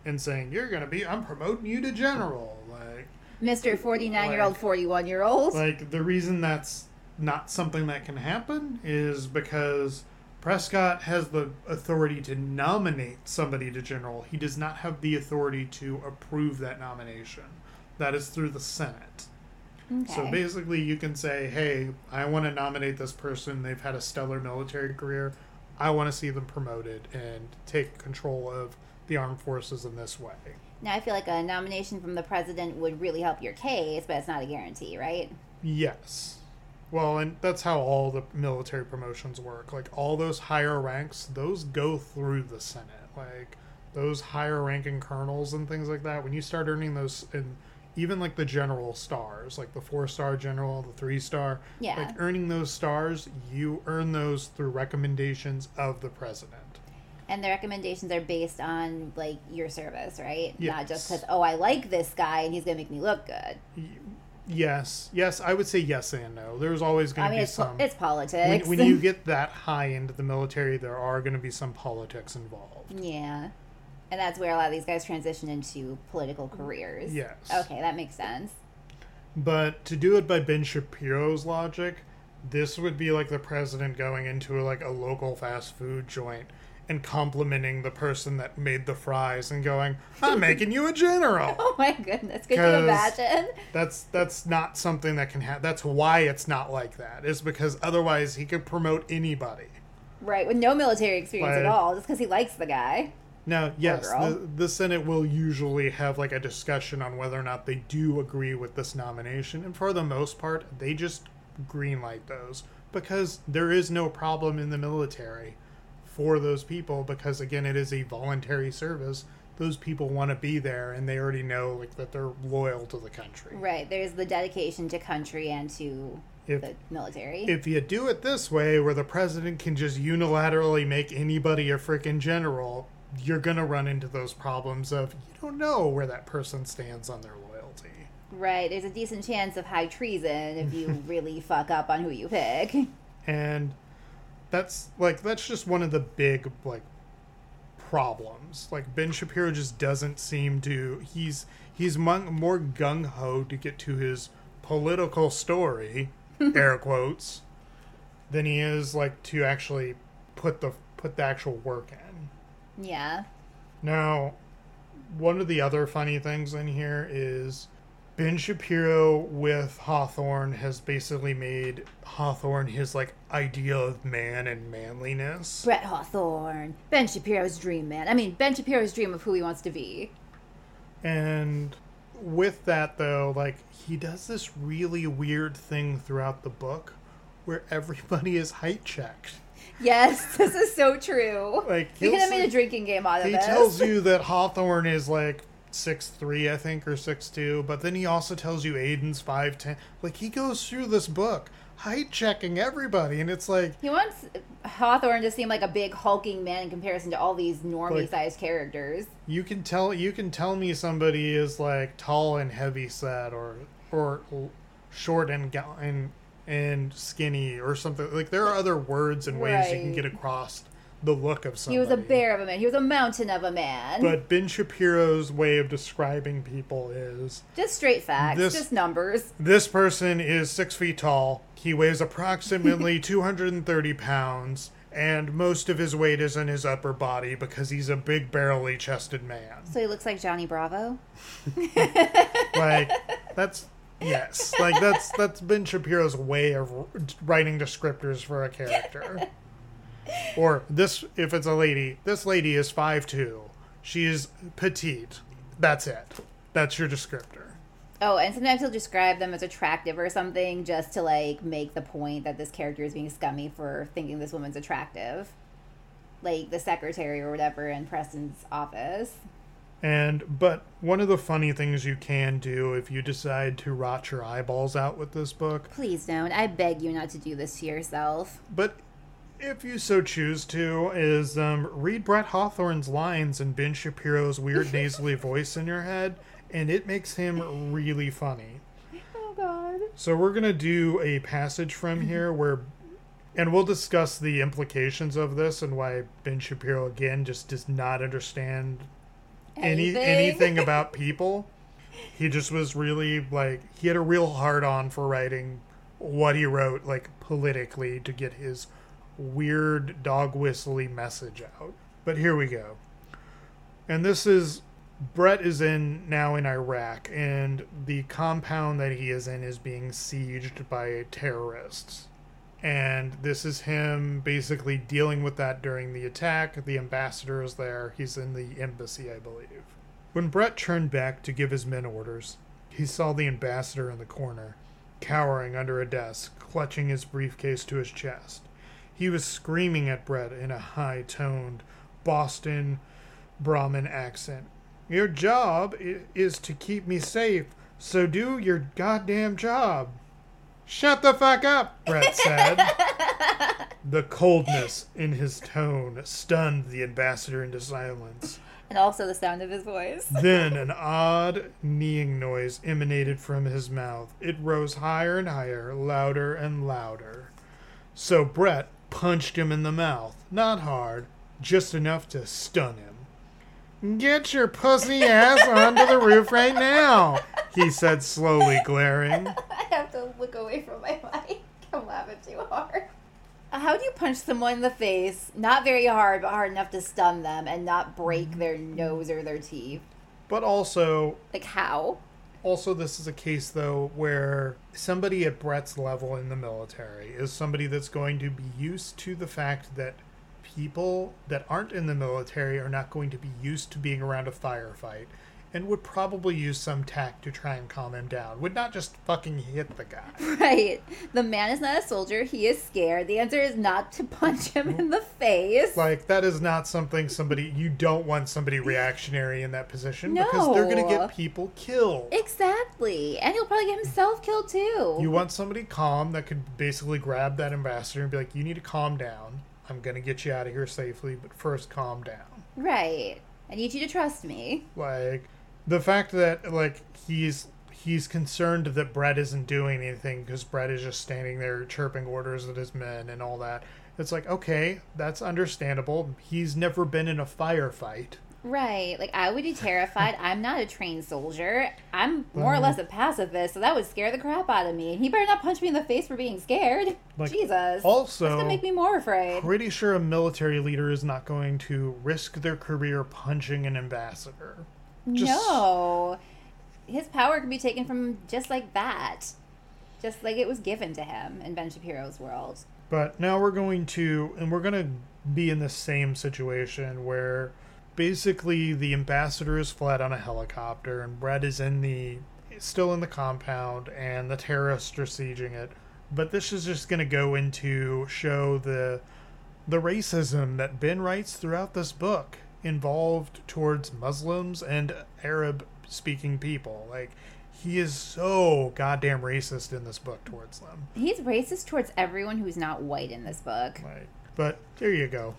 [SPEAKER 2] and saying, You're going to be, I'm promoting you to general. Like,
[SPEAKER 1] Mr. 49 year old, 41 year old.
[SPEAKER 2] like the reason that's not something that can happen is because Prescott has the authority to nominate somebody to general. He does not have the authority to approve that nomination. That is through the Senate.
[SPEAKER 1] Okay.
[SPEAKER 2] So basically, you can say, "Hey, I want to nominate this person. They've had a stellar military career. I want to see them promoted and take control of the armed forces in this way."
[SPEAKER 1] now I feel like a nomination from the president would really help your case, but it's not a guarantee, right?
[SPEAKER 2] Yes. Well, and that's how all the military promotions work. Like all those higher ranks, those go through the Senate. Like those higher ranking colonels and things like that. When you start earning those, and even like the general stars, like the four star general, the three star,
[SPEAKER 1] Yeah.
[SPEAKER 2] like earning those stars, you earn those through recommendations of the president.
[SPEAKER 1] And the recommendations are based on like your service, right? Not just because oh I like this guy and he's gonna make me look good.
[SPEAKER 2] Yes, yes, I would say yes and no. There's always going
[SPEAKER 1] I
[SPEAKER 2] to
[SPEAKER 1] mean,
[SPEAKER 2] be
[SPEAKER 1] it's, po-
[SPEAKER 2] some.
[SPEAKER 1] it's politics.
[SPEAKER 2] when, when you [LAUGHS] get that high into the military, there are going to be some politics involved.
[SPEAKER 1] yeah, and that's where a lot of these guys transition into political mm, careers.
[SPEAKER 2] Yes.
[SPEAKER 1] Okay, that makes sense.
[SPEAKER 2] But to do it by Ben Shapiro's logic, this would be like the president going into like a local fast food joint and complimenting the person that made the fries and going, "I'm [LAUGHS] making you a general."
[SPEAKER 1] Oh my goodness, could you imagine?
[SPEAKER 2] That's that's not something that can happen. That's why it's not like that. Is because otherwise he could promote anybody.
[SPEAKER 1] Right, with no military experience at all, just because he likes the guy.
[SPEAKER 2] Now, yes, the, the Senate will usually have like a discussion on whether or not they do agree with this nomination, and for the most part, they just greenlight those because there is no problem in the military for those people because again, it is a voluntary service. Those people want to be there, and they already know like that they're loyal to the country.
[SPEAKER 1] Right, there's the dedication to country and to
[SPEAKER 2] If
[SPEAKER 1] the military.
[SPEAKER 2] if you do it this way, where the president can just unilaterally make anybody a freaking general, you're gonna run into those problems of you don't know where that person stands on their loyalty.
[SPEAKER 1] right, there's a decent chance of high treason if you [LAUGHS] really fuck up on who you pick.
[SPEAKER 2] And that's like that's just one of the big like problems. Like Ben Shapiro just doesn't seem to he's he's more gung ho to get to his political story, [LAUGHS] air quotes, than he is like to actually put the put the actual work in.
[SPEAKER 1] Yeah.
[SPEAKER 2] Now, one of the other funny things in here is Ben Shapiro with Hawthorne has basically made Hawthorne his like idea of man and manliness.
[SPEAKER 1] Brett Hawthorne, Ben Shapiro's dream man. I mean, Ben Shapiro's dream of who he wants to be.
[SPEAKER 2] And with that though, like he does this really weird thing throughout the book where everybody is height checked.
[SPEAKER 1] Yes, [LAUGHS] this is so true.
[SPEAKER 2] Like
[SPEAKER 1] we could have made a drinking game out of that.
[SPEAKER 2] he
[SPEAKER 1] this.
[SPEAKER 2] tells you [LAUGHS] that Hawthorne is like six three, I think, or six two, but then he also tells you Aiden's five ten. Like he goes through this book, height checking everybody, and it's like
[SPEAKER 1] He wants Hawthorne to seem like a big hulking man in comparison to all these normie-sized characters.
[SPEAKER 2] you can tell you can tell me somebody is like tall and heavy set or or short and and and skinny or something. Like there are other words and ways you can get across the look of
[SPEAKER 1] something.
[SPEAKER 2] He
[SPEAKER 1] was a bear of a man. He was a mountain of a man.
[SPEAKER 2] But Ben Shapiro's way of describing people is
[SPEAKER 1] just straight facts,
[SPEAKER 2] This-
[SPEAKER 1] just numbers.
[SPEAKER 2] this person is six feet tall. He weighs approximately [LAUGHS] 230 pounds, and most of his weight is in his upper body because he's a big, barrelly chested man.
[SPEAKER 1] So he looks like Johnny Bravo. [LAUGHS]
[SPEAKER 2] Like, that's. Yes, like that's that's Ben Shapiro's way of writing descriptors for a character. [LAUGHS] Or this, if it's a lady, this lady is five two. She is petite. That's it. That's your descriptor.
[SPEAKER 1] Oh, and sometimes he'll describe them as attractive or something just to like make the point that this character is being scummy for thinking this woman's attractive. Like the secretary or whatever in Preston's office.
[SPEAKER 2] And but one of the funny things you can do if you decide to rot your eyeballs out with this book,
[SPEAKER 1] Please don't. I beg you not to do this to yourself.
[SPEAKER 2] but if you so choose to, is um, read Brett Hawthorne's lines and Ben Shapiro's weird [LAUGHS] nasally voice in your head, and it makes him really funny.
[SPEAKER 1] Oh God.
[SPEAKER 2] So we're gonna do a passage from here where, and we'll discuss the implications of this and why Ben Shapiro again just does not understand any anything [LAUGHS] about people. He just was really like he had a real hard on for writing what he wrote like politically to get his weird dog whistly message out. But here we go. And this is Brett is in now in Iraq and the compound that he is in is being sieged by terrorists. And this is him basically dealing with that during the attack. The ambassador is there. He's in the embassy, I believe. When Brett turned back to give his men orders, he saw the ambassador in the corner, cowering under a desk, clutching his briefcase to his chest. He was screaming at Brett in a high toned Boston Brahmin accent. Your job is to keep me safe, so do your goddamn job. Shut the fuck up, Brett [LAUGHS] said. the coldness in his tone stunned the ambassador into silence.
[SPEAKER 1] And also the sound of his voice. [LAUGHS]
[SPEAKER 2] Then an odd kneeing noise emanated from his mouth. It rose higher and higher, louder and louder. So Brett punched him in the mouth. Not hard, just enough to stun him. Get your pussy ass onto the roof right now, he said slowly, glaring. [LAUGHS]
[SPEAKER 1] I have to look away from my mic. I'm laughing too hard. Uh, how do you punch someone in the face, not very hard, but hard enough to stun them and not break their nose or their teeth?
[SPEAKER 2] But also,
[SPEAKER 1] Like, how?
[SPEAKER 2] Also, this is a case though where somebody at Brett's level in the military is somebody that's going to be used to the fact that people that aren't in the military are not going to be used to being around a firefight and would probably use some tact to try and calm him down. Would not just fucking hit the guy. [LAUGHS]
[SPEAKER 1] Right. The man is not a soldier. He is scared. The answer is not to punch him in the face.
[SPEAKER 2] Like that is not something somebody you don't want somebody reactionary in that position because they're going to get people killed.
[SPEAKER 1] Exactly. And he'll probably get himself killed too.
[SPEAKER 2] You want somebody calm that could basically grab that ambassador and be like, "You need to calm down. I'm gonna get you out of here safely, but first calm down."
[SPEAKER 1] right. I need you to trust me.
[SPEAKER 2] Like the fact that like he's he's concerned that Brett isn't doing anything because Brett is just standing there chirping orders at his men and all that. It's like okay, that's understandable. He's never been in a firefight.
[SPEAKER 1] Right. Like, I would be terrified. I'm not a trained soldier. I'm more or uh-huh. less a pacifist, so that would scare the crap out of me. And he better not punch me in the face for being scared.
[SPEAKER 2] Like,
[SPEAKER 1] Jesus.
[SPEAKER 2] also-
[SPEAKER 1] That's going to make me more afraid.
[SPEAKER 2] Pretty sure a military leader is not going to risk their career punching an ambassador. Just-
[SPEAKER 1] No. His power can be taken from him just like that. Just like it was given to him in Ben Shapiro's world.
[SPEAKER 2] But now we're going to, and we're going to be in the same situation where basically the ambassador is fled on a helicopter and Brett is in the, still in the compound and the terrorists are sieging it. But this is just going to go into show the, the racism that Ben writes throughout this book involved towards Muslims and Arab speaking people. Like, he is so goddamn racist in this book towards them.
[SPEAKER 1] He's racist towards everyone who's not white in this book.
[SPEAKER 2] Right. But there you go.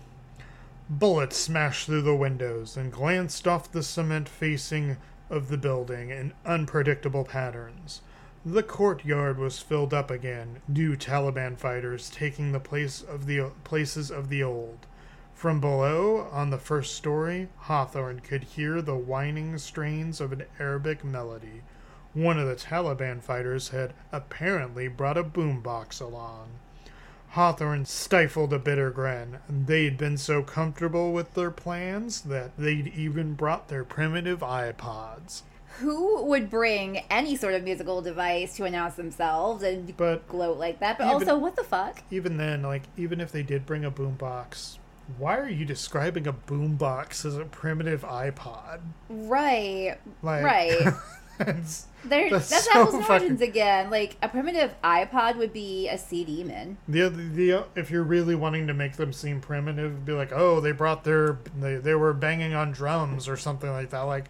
[SPEAKER 2] Bullets smashed through the windows and glanced off the cement facing of the building in unpredictable patterns. The courtyard was filled up again, new Taliban fighters taking the place of the places of the old. From below, on the first story, Hawthorne could hear the whining strains of an Arabic melody. One of the Taliban fighters had apparently brought a boombox along. Hawthorne stifled a bitter grin. They'd been so comfortable with their plans that they'd even brought their primitive iPods.
[SPEAKER 1] Who would bring any sort of musical device to announce themselves and
[SPEAKER 2] But
[SPEAKER 1] gloat like that? But
[SPEAKER 2] Even-
[SPEAKER 1] also, what the fuck?
[SPEAKER 2] even then, like, even if they did bring a boombox, why are you describing a boombox as a primitive iPod?
[SPEAKER 1] Right,
[SPEAKER 2] Like,
[SPEAKER 1] right. [LAUGHS]
[SPEAKER 2] it's-
[SPEAKER 1] There,
[SPEAKER 2] That's
[SPEAKER 1] that's,
[SPEAKER 2] so
[SPEAKER 1] apples and
[SPEAKER 2] fucking-
[SPEAKER 1] oranges again. Like a primitive iPod would be a CD man.
[SPEAKER 2] The, other- the uh, if you're really wanting to make them seem primitive, be like, oh, they brought their they, they were banging on drums or something like that. Like,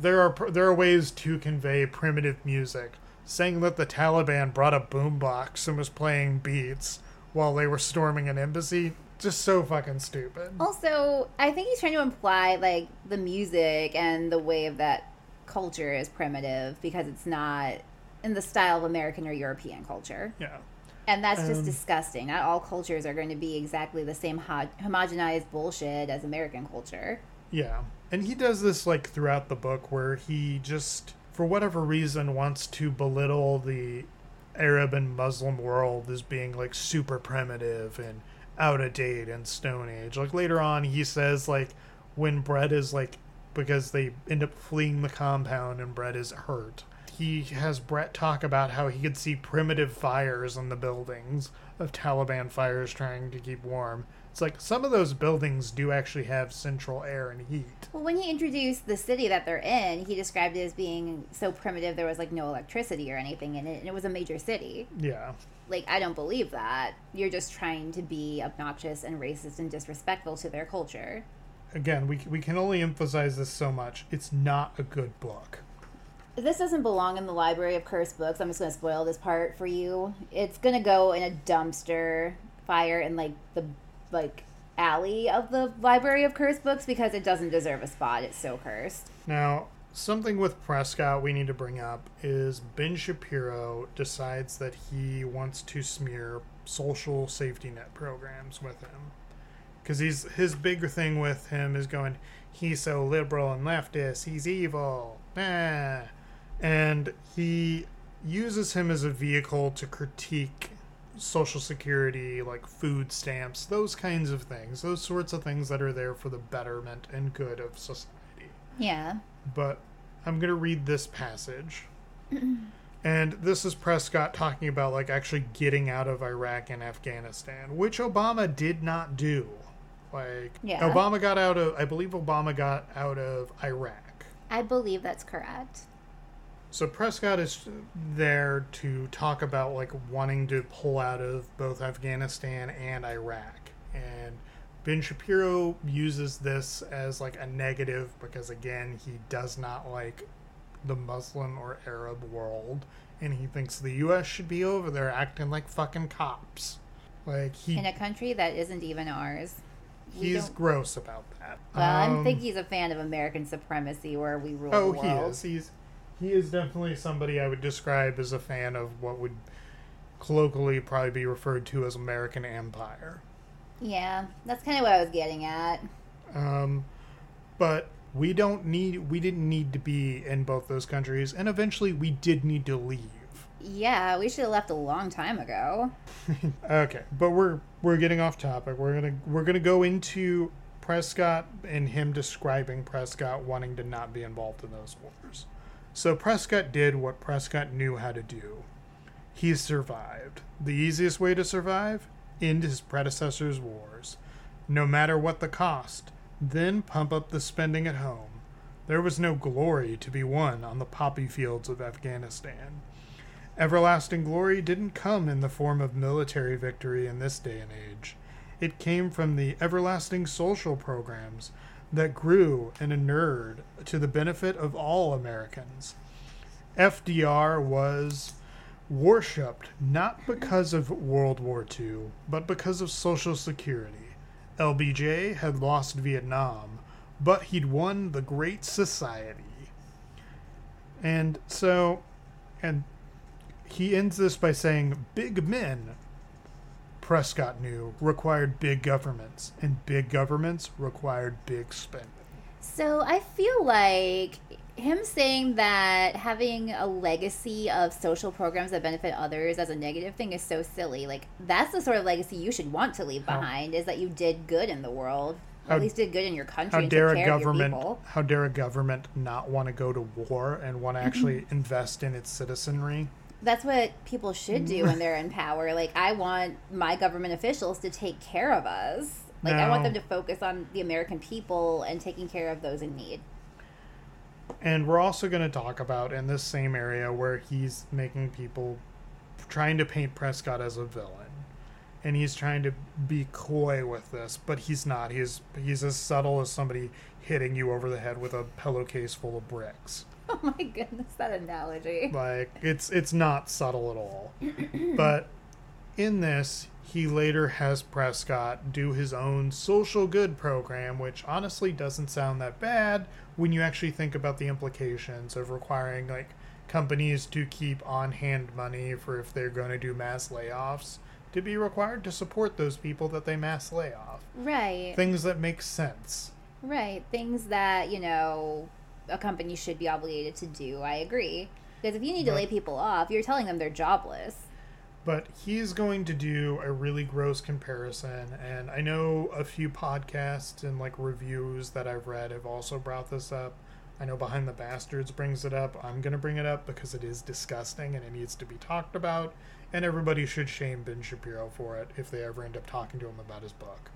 [SPEAKER 2] there are there are ways to convey primitive music. Saying that the Taliban brought a boombox and was playing beats while they were storming an embassy, just so fucking stupid.
[SPEAKER 1] Also, I think he's trying to imply like the music and the way of that culture is primitive because it's not in the style of American or European culture.
[SPEAKER 2] Yeah.
[SPEAKER 1] And that's just
[SPEAKER 2] Um,
[SPEAKER 1] disgusting. Not all cultures are going to be exactly the same ho- homogenized bullshit as American culture.
[SPEAKER 2] Yeah. And he does this like throughout the book where he just for whatever reason wants to belittle the Arab and Muslim world as being like super primitive and out of date and stone age. Like later on he says like when Brett is like because they end up fleeing the compound and Brett is hurt. He has Brett talk about how he could see primitive fires in the buildings of Taliban fires trying to keep warm. It's like some of those buildings do actually have central air and heat.
[SPEAKER 1] Well, when he introduced the city that they're in, he described it as being so primitive there was like no electricity or anything in it, and it was a major city.
[SPEAKER 2] Yeah.
[SPEAKER 1] Like, I don't believe that. You're just trying to be obnoxious and racist and disrespectful to their culture.
[SPEAKER 2] Again, we, we can only emphasize this so much. It's not a good book.
[SPEAKER 1] This doesn't belong in the library of cursed books. I'm just going to spoil this part for you. It's going to go in a dumpster fire in like the like alley of the library of cursed books because it doesn't deserve a spot. It's so cursed.
[SPEAKER 2] Now, something with Prescott we need to bring up is Ben Shapiro decides that he wants to smear social safety net programs with him. Because he's his bigger thing with him is going, he's so liberal and leftist, he's evil. And he uses him as a vehicle to critique social security, like food stamps, those kinds of things, those sorts of things that are there for the betterment and good of society
[SPEAKER 1] Yeah.
[SPEAKER 2] but I'm going to read this passage. [CLEARS THROAT] and this is Prescott talking about like actually getting out of Iraq and Afghanistan, which Obama did not do. Like
[SPEAKER 1] Yeah.
[SPEAKER 2] Obama got out of I believe Obama got out of Iraq.
[SPEAKER 1] I believe that's correct.
[SPEAKER 2] So Prescott is there to talk about like wanting to pull out of both Afghanistan and Iraq. And Ben Shapiro uses this as like a negative because again, he does not like the Muslim or Arab world and he thinks the US should be over there acting like fucking cops. Like he
[SPEAKER 1] In a country that isn't even ours.
[SPEAKER 2] He's gross about that.
[SPEAKER 1] Well, I
[SPEAKER 2] Um,
[SPEAKER 1] think he's a fan of American supremacy where we rule
[SPEAKER 2] Oh,
[SPEAKER 1] the
[SPEAKER 2] he is. He's he is definitely somebody I would describe as a fan of what would colloquially probably be referred to as American Empire.
[SPEAKER 1] Yeah, that's kind of what I was getting at.
[SPEAKER 2] Um, but we don't need we didn't need to be in both those countries, and eventually we did need to leave.
[SPEAKER 1] Yeah, we should have left a long time ago. [LAUGHS]
[SPEAKER 2] Okay, but we're we're getting off topic. We're gonna we're gonna go into Prescott and him describing Prescott wanting to not be involved in those wars. So Prescott did what Prescott knew how to do. He survived. The easiest way to survive? End his predecessor's wars. No matter what the cost. Then pump up the spending at home. There was no glory to be won on the poppy fields of Afghanistan. Everlasting glory didn't come in the form of military victory in this day and age. It came from the everlasting social programs that grew and inured to the benefit of all Americans. FDR was worshipped not because of World War II, but because of Social Security. LBJ had lost Vietnam, but he'd won the Great Society. And so, and he ends this by saying, Big men, Prescott knew, required big governments, and big governments required big spending.
[SPEAKER 1] So I feel like him saying that having a legacy of social programs that benefit others as a negative thing is so silly. Like that's the sort of legacy you should want to leave
[SPEAKER 2] How-
[SPEAKER 1] behind is that you did good in the world.
[SPEAKER 2] How-
[SPEAKER 1] at least did good in your country
[SPEAKER 2] How
[SPEAKER 1] and
[SPEAKER 2] dare
[SPEAKER 1] took
[SPEAKER 2] a
[SPEAKER 1] care of your
[SPEAKER 2] government? How dare a government not want to go to war and want to mm-hmm. actually invest in its citizenry?
[SPEAKER 1] That's what people should do when they're in power. Like I want my government officials to take care of us. Like I want them to focus on the American people and taking care of those in need.
[SPEAKER 2] And we're also going to talk about in this same area where he's making people trying to paint Prescott as a villain. And he's trying to be coy with this, but he's not. He's he's as subtle as somebody hitting you over the head with a pillowcase full of bricks. [LAUGHS]
[SPEAKER 1] Oh my goodness, that analogy.
[SPEAKER 2] Like it's it's not subtle at all. [CLEARS THROAT] but in this, he later has Prescott do his own social good program, which honestly doesn't sound that bad when you actually think about the implications of requiring like companies to keep on hand money for if they're going to do mass layoffs to be required to support those people that they mass lay off.
[SPEAKER 1] Right.
[SPEAKER 2] Things that make sense.
[SPEAKER 1] Right. Things that, you know, a company should be obligated to do. I agree. Because if you need to lay people off, you're telling them they're jobless.
[SPEAKER 2] But he's going to do a really gross comparison and i know a few podcasts and like reviews that i've read have also brought this up i know behind the bastards brings it up i'm going to bring it up because it is disgusting and it needs to be talked about and everybody should shame ben shapiro for it if they ever end up talking to him about his book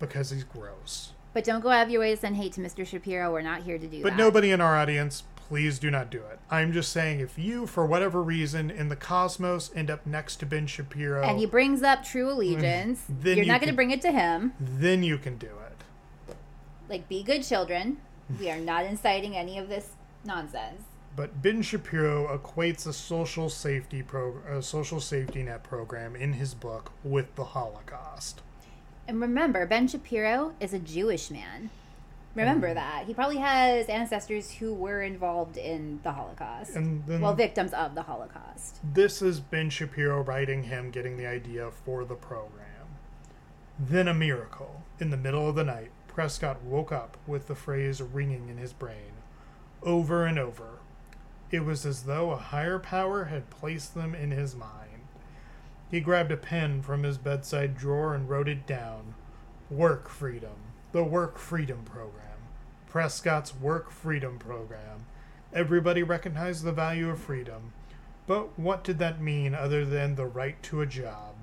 [SPEAKER 2] because he's gross
[SPEAKER 1] But don't go out of your way to send hate to Mr. Shapiro. We're not here to do that.
[SPEAKER 2] but nobody in our audience please do not do it i'm just saying if you for whatever reason in the cosmos end up next to ben shapiro
[SPEAKER 1] And he brings up true allegiance. [LAUGHS]
[SPEAKER 2] Then
[SPEAKER 1] you're
[SPEAKER 2] you
[SPEAKER 1] not going to bring it to him.
[SPEAKER 2] then you can do it
[SPEAKER 1] Like, be good children. We are not inciting any of this nonsense.
[SPEAKER 2] But Ben Shapiro equates a social safety pro- a social safety net program in his book with the Holocaust.
[SPEAKER 1] And remember, Ben Shapiro is a Jewish man. Remember
[SPEAKER 2] Mm.
[SPEAKER 1] that. He probably has ancestors who were involved in the Holocaust.
[SPEAKER 2] And then
[SPEAKER 1] well, victims of the Holocaust.
[SPEAKER 2] this is Ben Shapiro writing him getting the idea for the program. Then a miracle. In the middle of the night, Prescott woke up with the phrase ringing in his brain, over and over. It was as though a higher power had placed them in his mind. He grabbed a pen from his bedside drawer and wrote it down. Work Freedom. The Work Freedom Program. Prescott's Work Freedom Program. Everybody recognized the value of freedom. But what did that mean other than the right to a job?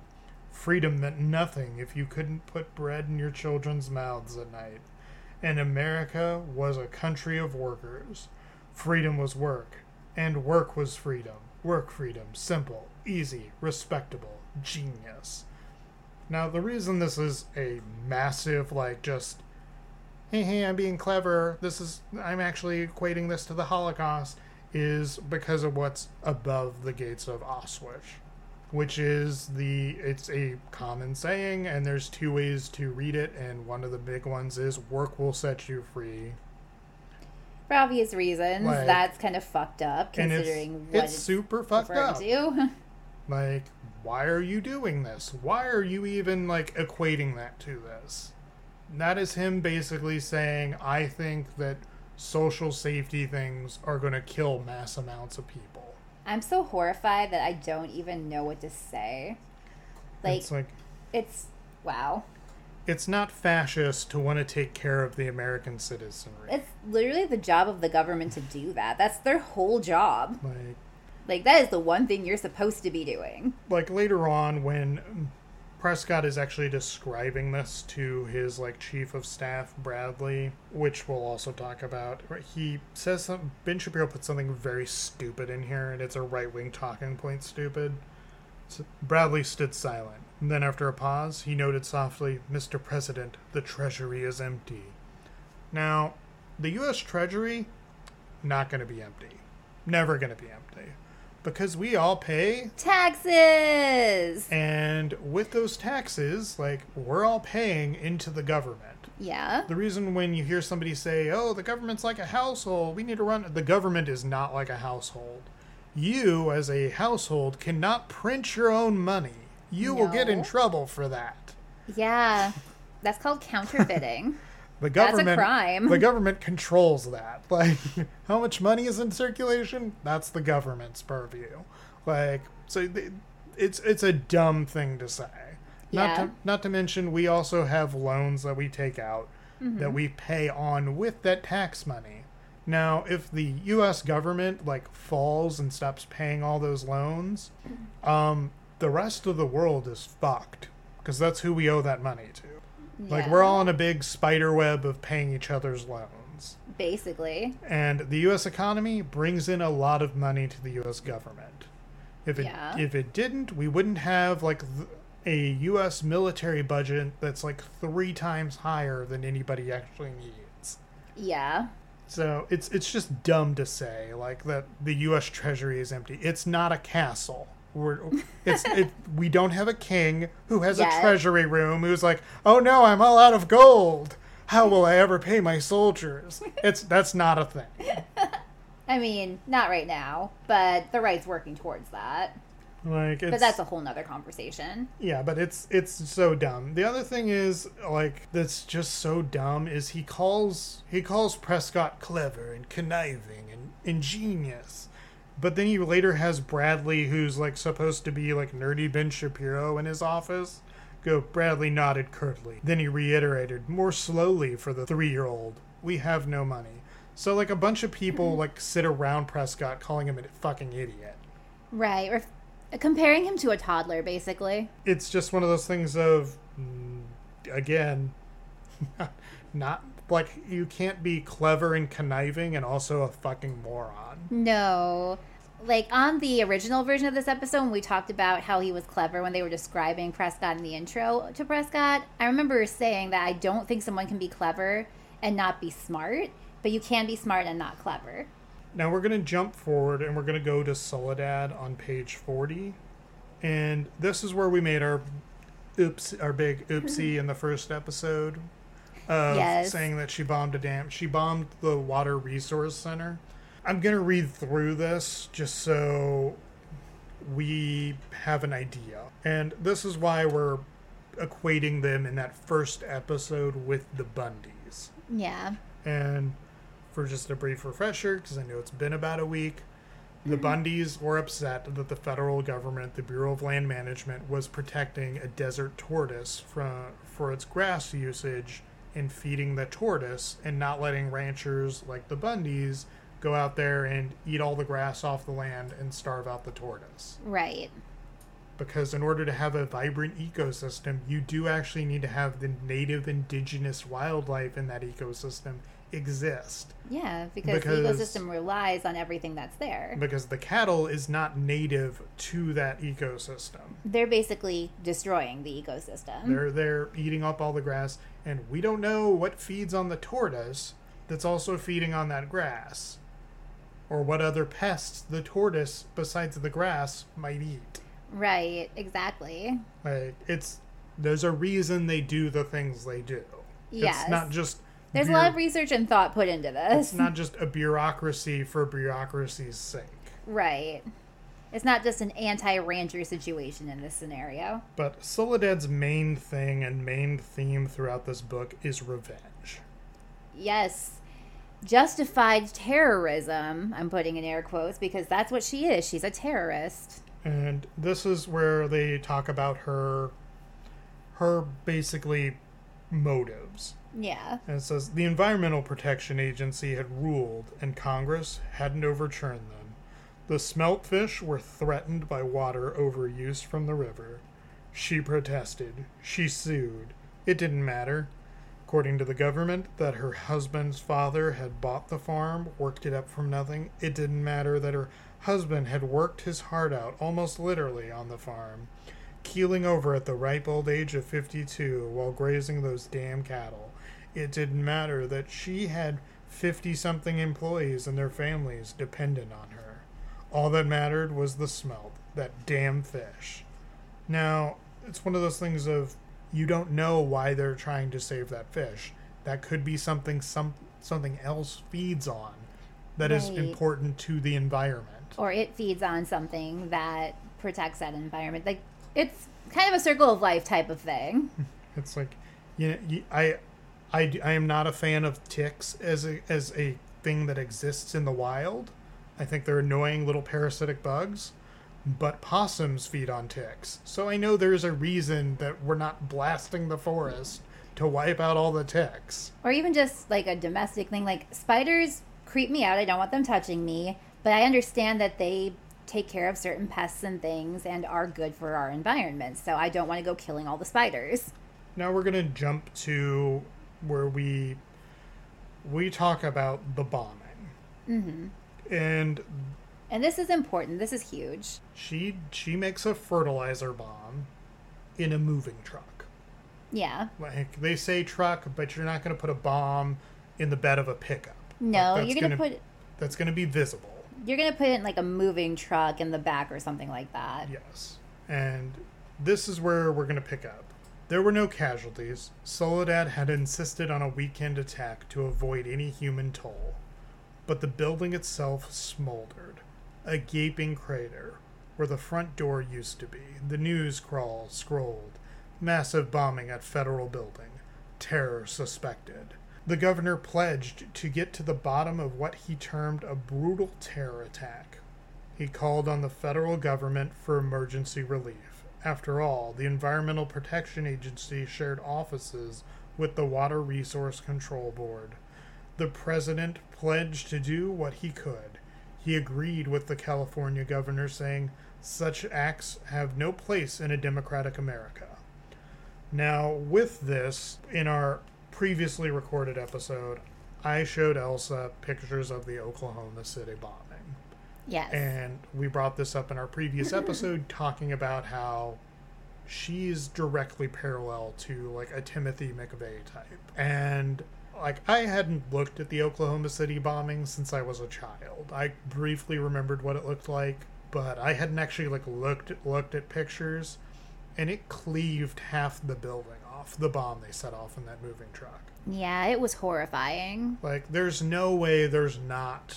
[SPEAKER 2] Freedom meant nothing if you couldn't put bread in your children's mouths at night. And America was a country of workers. Freedom was work, and work was freedom. Work freedom, simple, easy, respectable, genius. Now, the reason this is a massive, like, just, hey, hey, I'm being clever, this is, I'm actually equating this to the Holocaust, is because of what's above the gates of Auschwitz, which is the, it's a common saying, and there's two ways to read it, and one of the big ones is work will set you free.
[SPEAKER 1] For obvious reasons,
[SPEAKER 2] Like-
[SPEAKER 1] that's kind of fucked up considering
[SPEAKER 2] it's,
[SPEAKER 1] what
[SPEAKER 2] it's
[SPEAKER 1] it's
[SPEAKER 2] super fucked up.
[SPEAKER 1] to.
[SPEAKER 2] Like, why are you doing this? Why are you even like equating that to this? That is him basically saying, I think that social safety things are going to kill mass amounts of people.
[SPEAKER 1] I'm so horrified that I don't even know what to say. Like,
[SPEAKER 2] it's like
[SPEAKER 1] it's wow.
[SPEAKER 2] it's not fascist to want to take care of the American citizenry.
[SPEAKER 1] It's literally the job of the government to do that. That's their whole job.
[SPEAKER 2] like
[SPEAKER 1] Like that is the one thing you're supposed to be doing.
[SPEAKER 2] like later on when Prescott is actually describing this to his like chief of staff Bradley, which we'll also talk about. He says some Ben Shapiro put something very stupid in here, and it's a right wing talking point. Stupid. So Bradley stood silent. And then, after a pause, he noted softly, "Mr. President, the Treasury is empty." Now, the U.S. Treasury not going to be empty. Never going to be empty. Because we all pay
[SPEAKER 1] Taxes.
[SPEAKER 2] and with those taxes, like, we're all paying into the government.
[SPEAKER 1] Yeah.
[SPEAKER 2] The reason when you hear somebody say, oh, the government's like a household, we need to run, the government is not like a household. you as a household cannot print your own money. You will get in trouble for that.
[SPEAKER 1] Yeah. That's called counterfeiting. [LAUGHS]
[SPEAKER 2] The government
[SPEAKER 1] That's a crime.
[SPEAKER 2] the government controls that. [LAUGHS] Like how much money is in circulation? That's the government's purview. Like so it's it's a dumb thing to say. Not
[SPEAKER 1] Yeah.
[SPEAKER 2] to not to mention we also have loans that we take out
[SPEAKER 1] Mm-hmm.
[SPEAKER 2] that we pay on with that tax money. Now, if the US government like falls and stops paying all those loans, um the rest of the world is fucked because that's who we owe that money to. Like we're all in a big spider web of paying each other's loans.
[SPEAKER 1] basically.
[SPEAKER 2] And the US economy brings in a lot of money to the US government. If it
[SPEAKER 1] Yeah.
[SPEAKER 2] if it didn't, we wouldn't have like a US military budget that's like 3 times higher than anybody actually needs.
[SPEAKER 1] Yeah.
[SPEAKER 2] So it's it's just dumb to say like that the U.S. Treasury is empty. It's not a castle. We're it's it, we don't have a king who has
[SPEAKER 1] Yet.
[SPEAKER 2] a treasury room who's like, oh no, I'm all out of gold. How will I ever pay my soldiers? It's that's not a thing. [LAUGHS]
[SPEAKER 1] I mean, not right now, but the right's working towards that.
[SPEAKER 2] Like it's
[SPEAKER 1] But that's a whole nother conversation.
[SPEAKER 2] yeah, but it's it's so dumb. The other thing is like that's just so dumb is he calls he calls Prescott clever and conniving and ingenious. But then he later has Bradley who's like supposed to be like nerdy Ben Shapiro in his office. Go Bradley nodded curtly. Then he reiterated more slowly for the 3-year-old. We have no money. So like a bunch of people like sit around Prescott calling him a fucking idiot.
[SPEAKER 1] Right. Or f- comparing him to a toddler, basically.
[SPEAKER 2] it's just one of those things of mm, again [LAUGHS] not like you can't be clever and conniving and also a fucking moron
[SPEAKER 1] No. Like on the original version of this episode, when we talked about how he was clever when they were describing Prescott in the intro to Prescott, I remember saying that I don't think someone can be clever and not be smart, but you can be smart and not clever.
[SPEAKER 2] now we're going to jump forward and we're going to go to soledad on page 40 and this is where we made our oops our big oopsie in the first episode of
[SPEAKER 1] Yes.
[SPEAKER 2] saying that she bombed a dam she bombed the water resource center i'm going to read through this just so we have an idea. And this is why we're equating them in that first episode with the bundys.
[SPEAKER 1] Yeah.
[SPEAKER 2] and for just a brief refresher, because I know it's been about a week, the mm-hmm. Bundys were upset that the federal government, the Bureau of Land Management, was protecting a desert tortoise from, for its grass usage and feeding the tortoise and not letting ranchers like the Bundys go out there and eat all the grass off the land and starve out the tortoise.
[SPEAKER 1] Right.
[SPEAKER 2] Because in order to have a vibrant ecosystem, you do actually need to have the native indigenous wildlife in that ecosystem exist.
[SPEAKER 1] Yeah, because,
[SPEAKER 2] Because-
[SPEAKER 1] the ecosystem relies on everything that's there.
[SPEAKER 2] Because the cattle is not native to that ecosystem.
[SPEAKER 1] They're basically destroying the ecosystem.
[SPEAKER 2] They're they're eating up all the grass, and we don't know what feeds on the tortoise that's also feeding on that grass. Or what other pests the tortoise, besides the grass, might eat.
[SPEAKER 1] Right, exactly.
[SPEAKER 2] Like it's there's a reason they do the things they do.
[SPEAKER 1] Yes.
[SPEAKER 2] It's not just
[SPEAKER 1] There's a lot of research and thought put into this.
[SPEAKER 2] it's not just a bureaucracy for bureaucracy's sake.
[SPEAKER 1] Right. It's not just an anti rancher situation in this scenario.
[SPEAKER 2] But Soledad's main thing and main theme throughout this book is revenge.
[SPEAKER 1] Yes. Justified terrorism, I'm putting in air quotes because that's what she is. She's a terrorist.
[SPEAKER 2] And this is where they talk about her her basically motives.
[SPEAKER 1] Yeah.
[SPEAKER 2] And it says the Environmental Protection Agency had ruled and Congress hadn't overturned them. The smelt fish were threatened by water overuse from the river. She protested. She sued. It didn't matter. According to the government, that her husband's father had bought the farm, worked it up from nothing. It didn't matter that her husband had worked his heart out, almost literally, on the farm, keeling over at the ripe old age of 52 while grazing those damn cattle. It didn't matter that she had 50 something employees and their families dependent on her. All that mattered was the smelt, that damn fish. Now, it's one of those things of you don't know why they're trying to save that fish. That could be something some something else feeds on that is
[SPEAKER 1] Right.
[SPEAKER 2] important to the environment.
[SPEAKER 1] or it feeds on something that protects that environment. Like it's kind of a circle of life type of thing. [LAUGHS]
[SPEAKER 2] It's like, you know, I, I, I am not a fan of ticks as a, as a thing that exists in the wild. I think they're annoying little parasitic bugs, but possums feed on ticks. So I know there's a reason that we're not blasting the forest to wipe out all the ticks.
[SPEAKER 1] Or even just like a domestic thing. Like spiders creep me out. I don't want them touching me, but I understand that they take care of certain pests and things and are good for our environment. So I don't want to go killing all the spiders.
[SPEAKER 2] Now we're gonna jump to where we we talk about the bombing.
[SPEAKER 1] hmm
[SPEAKER 2] And
[SPEAKER 1] And this is important. This is huge.
[SPEAKER 2] she she makes a fertilizer bomb in a moving truck.
[SPEAKER 1] Yeah.
[SPEAKER 2] Like they say truck, but you're not gonna put a bomb in the bed of a pickup.
[SPEAKER 1] No,
[SPEAKER 2] Like,
[SPEAKER 1] you're gonna,
[SPEAKER 2] gonna-
[SPEAKER 1] put
[SPEAKER 2] That's gonna be visible.
[SPEAKER 1] you're gonna put it in like a moving truck in the back or something like that.
[SPEAKER 2] Yes. And this is where we're going to pick up. There were no casualties. Soledad had insisted on a weekend attack to avoid any human toll. But the building itself smoldered. A gaping crater where the front door used to be. The news crawl scrolled. Massive bombing at federal building. Terror suspected. The governor pledged to get to the bottom of what he termed a brutal terror attack. He called on the federal government for emergency relief. After all, the Environmental Protection Agency shared offices with the Water Resource Control Board. The president pledged to do what he could. He agreed with the California governor, saying, Such acts have no place in a democratic America. Now, with this, in our previously recorded episode, I showed Elsa pictures of the Oklahoma City bombing.
[SPEAKER 1] Yes.
[SPEAKER 2] And we brought this up in our previous episode [LAUGHS] talking about how she's directly parallel to like a Timothy McVeigh type. And like I hadn't looked at the Oklahoma City bombing since I was a child. I briefly remembered what it looked like, but I hadn't actually like looked looked at pictures and it cleaved half the building off the bomb they set off in that moving truck.
[SPEAKER 1] yeah, it was horrifying.
[SPEAKER 2] Like there's no way there's not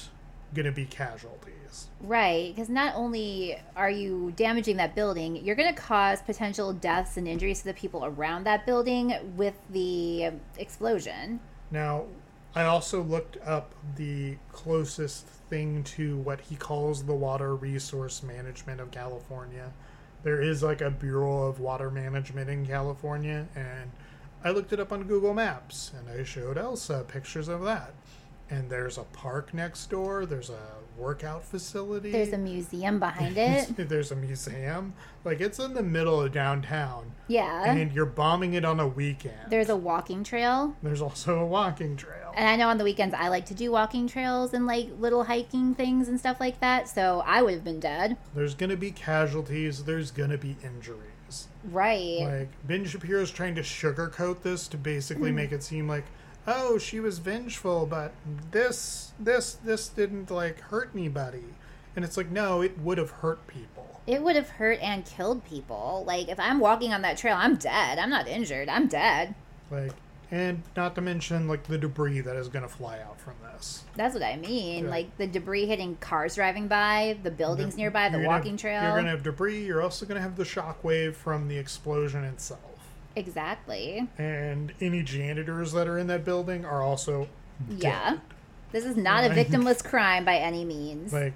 [SPEAKER 2] going to be casualties.
[SPEAKER 1] Right, because not only are you damaging that building, you're going to cause potential deaths and injuries to the people around that building with the explosion.
[SPEAKER 2] Now, I also looked up the closest thing to what he calls the Water Resource Management of California. There is like a Bureau of Water Management in California, and I looked it up on Google Maps and I showed Elsa pictures of that. And there's a park next door, there's a workout facility.
[SPEAKER 1] There's a museum behind it. [LAUGHS]
[SPEAKER 2] there's a museum. Like it's in the middle of downtown,
[SPEAKER 1] Yeah.
[SPEAKER 2] and you're bombing it on a weekend.
[SPEAKER 1] There's a walking trail.
[SPEAKER 2] There's also a walking trail.
[SPEAKER 1] And I know on the weekends I like to do walking trails and like little hiking things and stuff like that. So I would have been dead.
[SPEAKER 2] There's gonna be casualties. There's gonna be injuries.
[SPEAKER 1] Right.
[SPEAKER 2] Like Ben Shapiro's trying to sugarcoat this to basically mm. make it seem like, oh, she was vengeful, but this, this, this didn't like hurt anybody. And it's like, no, it would have hurt people.
[SPEAKER 1] It would have hurt and killed people. Like if I'm walking on that trail, I'm dead. I'm not injured. I'm dead.
[SPEAKER 2] Like, and not to mention like the debris that is gonna fly out from this.
[SPEAKER 1] That's what I mean.
[SPEAKER 2] Yeah.
[SPEAKER 1] Like the debris hitting cars driving by, the buildings nearby, the walking
[SPEAKER 2] have-
[SPEAKER 1] trail.
[SPEAKER 2] You're gonna have debris. You're also gonna have the shockwave from the explosion itself.
[SPEAKER 1] Exactly.
[SPEAKER 2] And any janitors that are in that building are also
[SPEAKER 1] Yeah.
[SPEAKER 2] dead.
[SPEAKER 1] This is not a victimless crime by any means.
[SPEAKER 2] like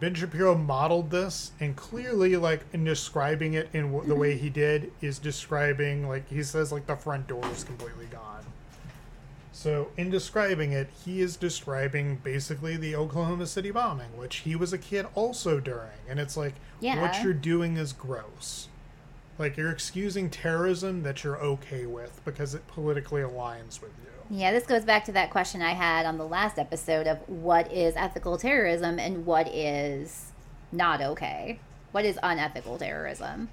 [SPEAKER 2] Ben Shapiro modeled this and clearly like in describing it in w- the way he did is describing like he says like the front door is completely gone. So in describing it, he is describing basically the Oklahoma City bombing, which he was a kid also during, and it's like
[SPEAKER 1] Yeah.
[SPEAKER 2] what you're doing is gross. Like you're excusing terrorism that you're okay with because it politically aligns with you.
[SPEAKER 1] Yeah, this goes back to that question I had on the last episode of what is ethical terrorism and what is not okay. What is unethical terrorism?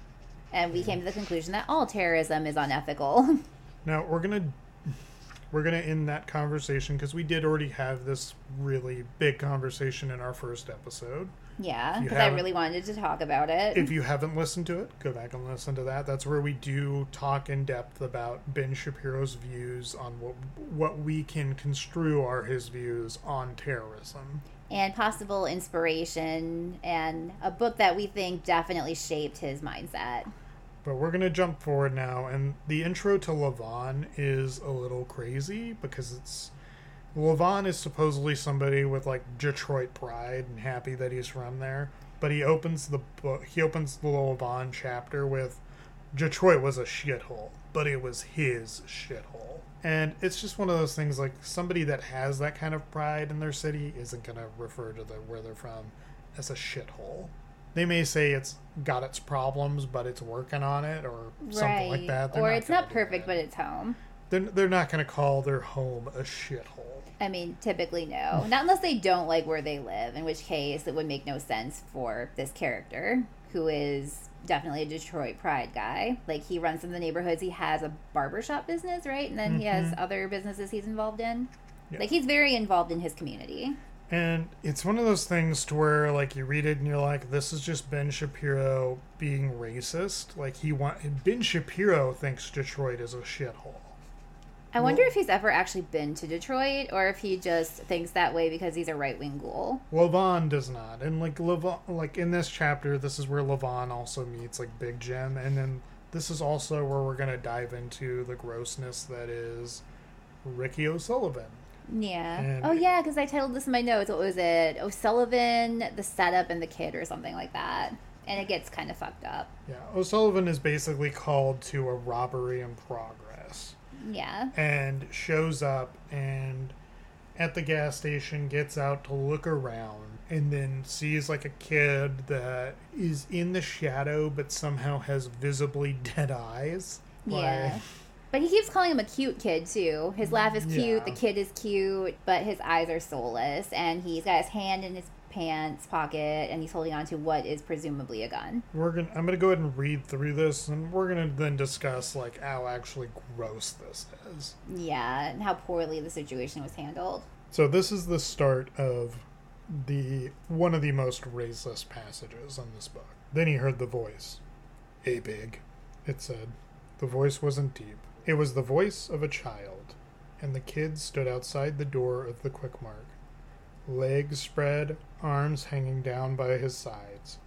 [SPEAKER 1] And we came to the conclusion that all terrorism is unethical. [LAUGHS]
[SPEAKER 2] Now we're gonna we're gonna end that conversation because we did already have this really big conversation in our first episode.
[SPEAKER 1] Yeah, because I really wanted to talk about it.
[SPEAKER 2] If you haven't listened to it, go back and listen to that. That's where we do talk in depth about Ben Shapiro's views on what what we can construe are his views on terrorism.
[SPEAKER 1] and possible inspiration and a book that we think definitely shaped his mindset.
[SPEAKER 2] But we're going to jump forward now, and the intro to Levon is a little crazy because it's. Levon is supposedly somebody with like Detroit pride and happy that he's from there. But he opens the book, he opens the little Levon chapter with Detroit was a shithole, but it was his shithole. And it's just one of those things like somebody that has that kind of pride in their city isn't going to refer to the, where they're from as a shithole they may say it's got its problems, but it's working on it, or something like that.
[SPEAKER 1] They're or not it's not perfect, but it's home.
[SPEAKER 2] They're, they're not going to call their home a shithole.
[SPEAKER 1] I mean, typically, no. not unless they don't like where they live, in which case it would make no sense for this character, who is definitely a Detroit pride guy. Like, he runs in the neighborhoods. He has a barbershop business, right? And then mm-hmm. he has mm-hmm. other businesses he's involved in. Yeah. Like, he's very involved in his community.
[SPEAKER 2] And it's one of those things to where like you read it and you're like, this is just Ben Shapiro being racist. Like he want Ben Shapiro thinks Detroit is a shithole.
[SPEAKER 1] I wonder well, if he's ever actually been to Detroit or if he just thinks that way because he's a right wing ghoul.
[SPEAKER 2] Levon does not. And like Levon like in this chapter, this is where Levon also meets like Big Jim and then this is also where we're gonna dive into the grossness that is Ricky O'Sullivan.
[SPEAKER 1] Yeah. And oh yeah, because I titled this in my notes. What was it? O'Sullivan, the setup, and the kid, or something like that. And it gets kind of fucked up.
[SPEAKER 2] Yeah, O'Sullivan is basically called to a robbery in progress.
[SPEAKER 1] Yeah.
[SPEAKER 2] And shows up and at the gas station gets out to look around and then sees like a kid that is in the shadow but somehow has visibly [LAUGHS] dead eyes.
[SPEAKER 1] Yeah. Like, but he keeps calling him a cute kid too. His laugh is cute, yeah. the kid is cute, but his eyes are soulless, and he's got his hand in his pants pocket, and he's holding on to what is presumably a gun.
[SPEAKER 2] We're gonna. I'm gonna go ahead and read through this, and we're gonna then discuss like how actually gross this is.
[SPEAKER 1] Yeah, and how poorly the situation was handled.
[SPEAKER 2] So this is the start of the one of the most racist passages in this book. Then he heard the voice. A big," it said. The voice wasn't deep. It was the voice of a child, and the kid stood outside the door of the Quick Mart, legs spread, arms hanging down by his sides.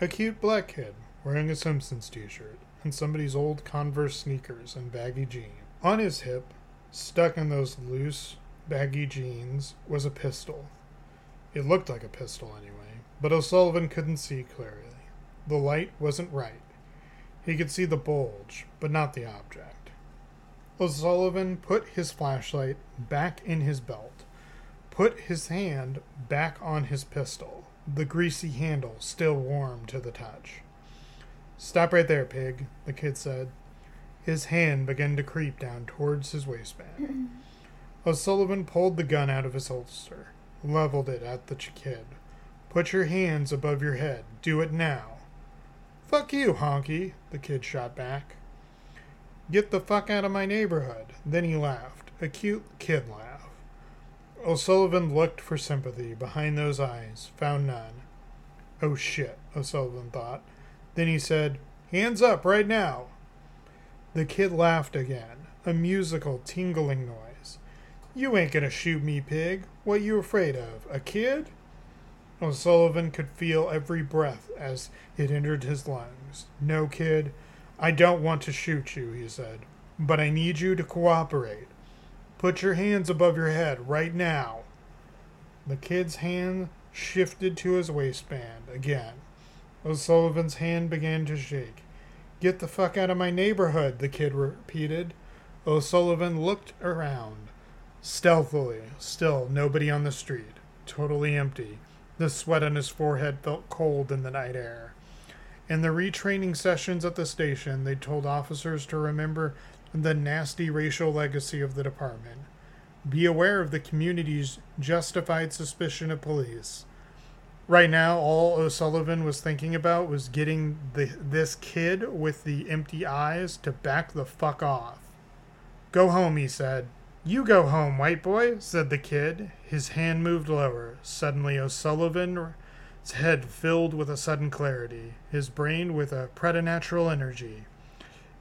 [SPEAKER 2] A cute black kid wearing a Simpsons t shirt and somebody's old Converse sneakers and baggy jeans. On his hip, stuck in those loose, baggy jeans, was a pistol. It looked like a pistol anyway, but O'Sullivan couldn't see clearly. The light wasn't right. He could see the bulge, but not the object. O'Sullivan put his flashlight back in his belt, put his hand back on his pistol, the greasy handle still warm to the touch. Stop right there, pig, the kid said. His hand began to creep down towards his waistband. [CLEARS THROAT] O'Sullivan pulled the gun out of his holster, leveled it at the kid. Put your hands above your head. Do it now. Fuck you, honky, the kid shot back. Get the fuck out of my neighborhood. Then he laughed, a cute kid laugh. O'Sullivan looked for sympathy behind those eyes, found none. Oh shit, O'Sullivan thought. Then he said, Hands up right now. The kid laughed again, a musical tingling noise. You ain't gonna shoot me, pig. What you afraid of? A kid? O'Sullivan could feel every breath as it entered his lungs. No, kid, I don't want to shoot you, he said, but I need you to cooperate. Put your hands above your head right now. The kid's hand shifted to his waistband again. O'Sullivan's hand began to shake. Get the fuck out of my neighborhood, the kid repeated. O'Sullivan looked around. Stealthily, still nobody on the street. Totally empty. The sweat on his forehead felt cold in the night air. In the retraining sessions at the station, they told officers to remember the nasty racial legacy of the department. Be aware of the community's justified suspicion of police. Right now, all O'Sullivan was thinking about was getting the, this kid with the empty eyes to back the fuck off. Go home, he said. You go home, white boy, said the kid. His hand moved lower. Suddenly, O'Sullivan's head filled with a sudden clarity, his brain with a preternatural energy.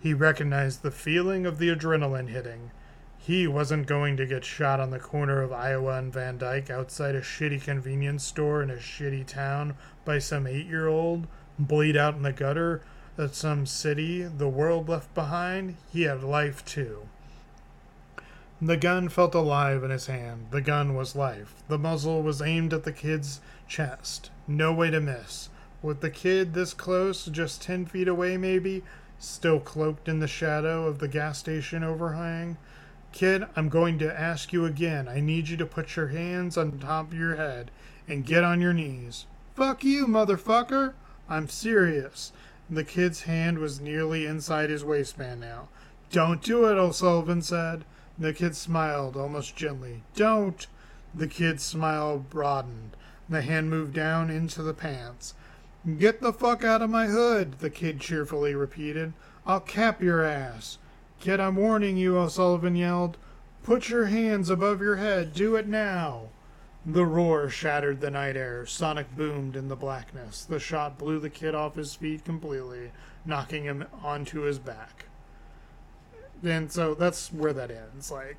[SPEAKER 2] He recognized the feeling of the adrenaline hitting. he wasn't going to get shot on the corner of Iowa and Van Dyke outside a shitty convenience store in a shitty town by some eight year old, bleed out in the gutter at some city the world left behind. He had life too. The gun felt alive in his hand. The gun was life. The muzzle was aimed at the kid's chest. No way to miss. With the kid this close, just ten feet away maybe, still cloaked in the shadow of the gas station overhang. Kid, I'm going to ask you again. I need you to put your hands on top of your head and get on your knees. Fuck you, motherfucker! I'm serious. The kid's hand was nearly inside his waistband now. Don't do it, O'Sullivan said. The kid smiled almost gently. Don't! The kid's smile broadened. The hand moved down into the pants. Get the fuck out of my hood, the kid cheerfully repeated. I'll cap your ass. Kid, I'm warning you, O'Sullivan yelled. Put your hands above your head. Do it now. The roar shattered the night air. Sonic boomed in the blackness. The shot blew the kid off his feet completely, knocking him onto his back. And so that's where that ends. Like,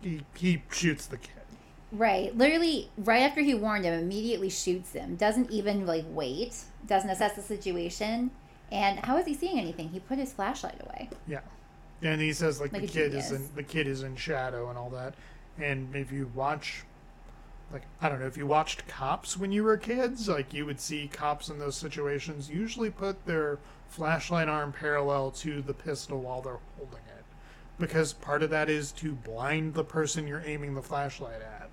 [SPEAKER 2] he, he shoots the kid.
[SPEAKER 1] Right. Literally, right after he warned him, immediately shoots him. Doesn't even, like, wait. Doesn't assess the situation. And how is he seeing anything? He put his flashlight away.
[SPEAKER 2] Yeah. And he says like,
[SPEAKER 1] Like
[SPEAKER 2] the kid is
[SPEAKER 1] genius.
[SPEAKER 2] in the kid is in shadow and all that. And if you watch like I don't know, if you watched cops when you were kids, like you would see cops in those situations usually put their flashlight arm parallel to the pistol while they're holding it. Because part of that is to blind the person you're aiming the flashlight at.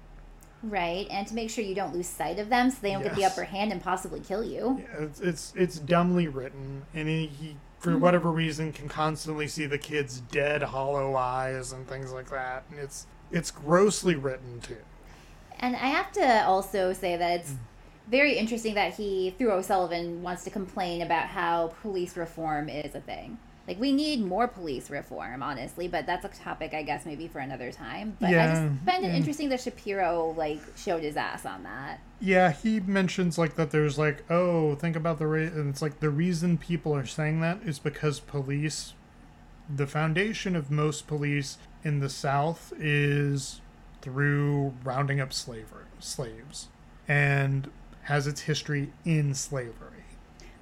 [SPEAKER 1] Right. And to make sure you don't lose sight of them so they don't get the upper hand and possibly kill you.
[SPEAKER 2] Yeah, it's it's, it's dumbly written, and he, he for mm-hmm. whatever reason can constantly see the kid's dead, hollow eyes and things like that, and it's it's grossly written too.
[SPEAKER 1] And I have to also say that it's mm. very interesting that he, through O'Sullivan, wants to complain about how police reform is a thing. Like, we need more police reform, honestly, but that's a topic, I guess, maybe for another time. But I just find it
[SPEAKER 2] yeah.
[SPEAKER 1] interesting that Shapiro, like, showed his ass on that.
[SPEAKER 2] Yeah, he mentions like that. There's like, oh, think about the re and it's like the reason people are saying that is because police, the foundation of most police in the South is through rounding up slaver slaves, and has its history in slavery,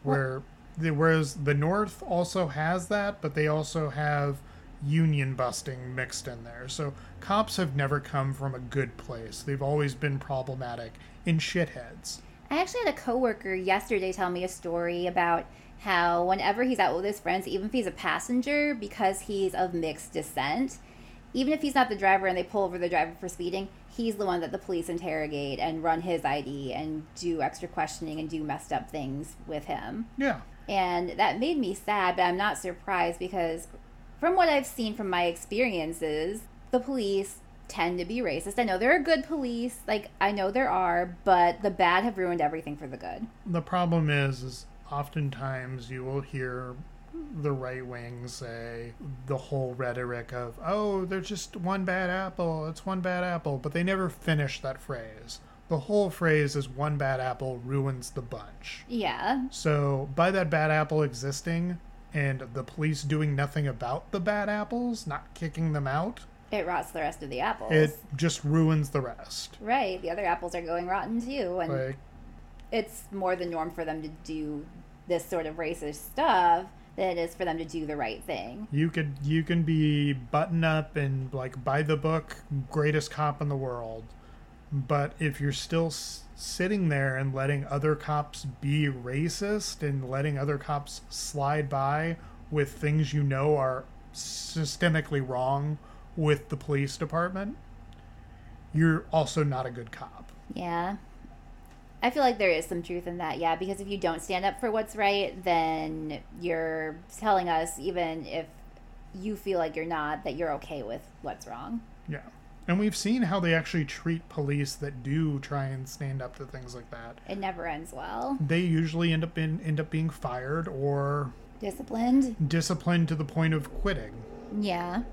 [SPEAKER 2] where the, whereas the North also has that, but they also have union busting mixed in there. So cops have never come from a good place. They've always been problematic in shitheads.
[SPEAKER 1] I actually had a coworker yesterday tell me a story about how whenever he's out with his friends, even if he's a passenger, because he's of mixed descent, even if he's not the driver and they pull over the driver for speeding, he's the one that the police interrogate and run his ID and do extra questioning and do messed up things with him.
[SPEAKER 2] Yeah.
[SPEAKER 1] And that made me sad, but I'm not surprised because from what I've seen from my experiences, the police tend to be racist. I know there are good police, like I know there are, but the bad have ruined everything for the good.
[SPEAKER 2] The problem is, is oftentimes you will hear the right wing say the whole rhetoric of, oh, there's just one bad apple, it's one bad apple, but they never finish that phrase. The whole phrase is one bad apple ruins the bunch.
[SPEAKER 1] Yeah.
[SPEAKER 2] So, by that bad apple existing and the police doing nothing about the bad apples, not kicking them out,
[SPEAKER 1] It rots the rest of the apples.
[SPEAKER 2] it just ruins the rest.
[SPEAKER 1] right. The other apples are going rotten too. And
[SPEAKER 2] Like,
[SPEAKER 1] it's more the norm for them to do this sort of racist stuff than it is for them to do the right thing.
[SPEAKER 2] you could you can be button up and like by the book, greatest cop in the world, but if you're still s- sitting there and letting other cops be racist and letting other cops slide by with things you know are systemically wrong with the police department, you're also not a good cop.
[SPEAKER 1] Yeah. I feel like there is some truth in that, yeah, because if you don't stand up for what's right, then you're telling us, even if you feel like you're not, that you're okay with what's wrong.
[SPEAKER 2] Yeah. And we've seen how they actually treat police that do try and stand up to things like that.
[SPEAKER 1] It never ends well.
[SPEAKER 2] They usually end up in end up being fired or
[SPEAKER 1] Disciplined?
[SPEAKER 2] disciplined to the point of quitting.
[SPEAKER 1] Yeah.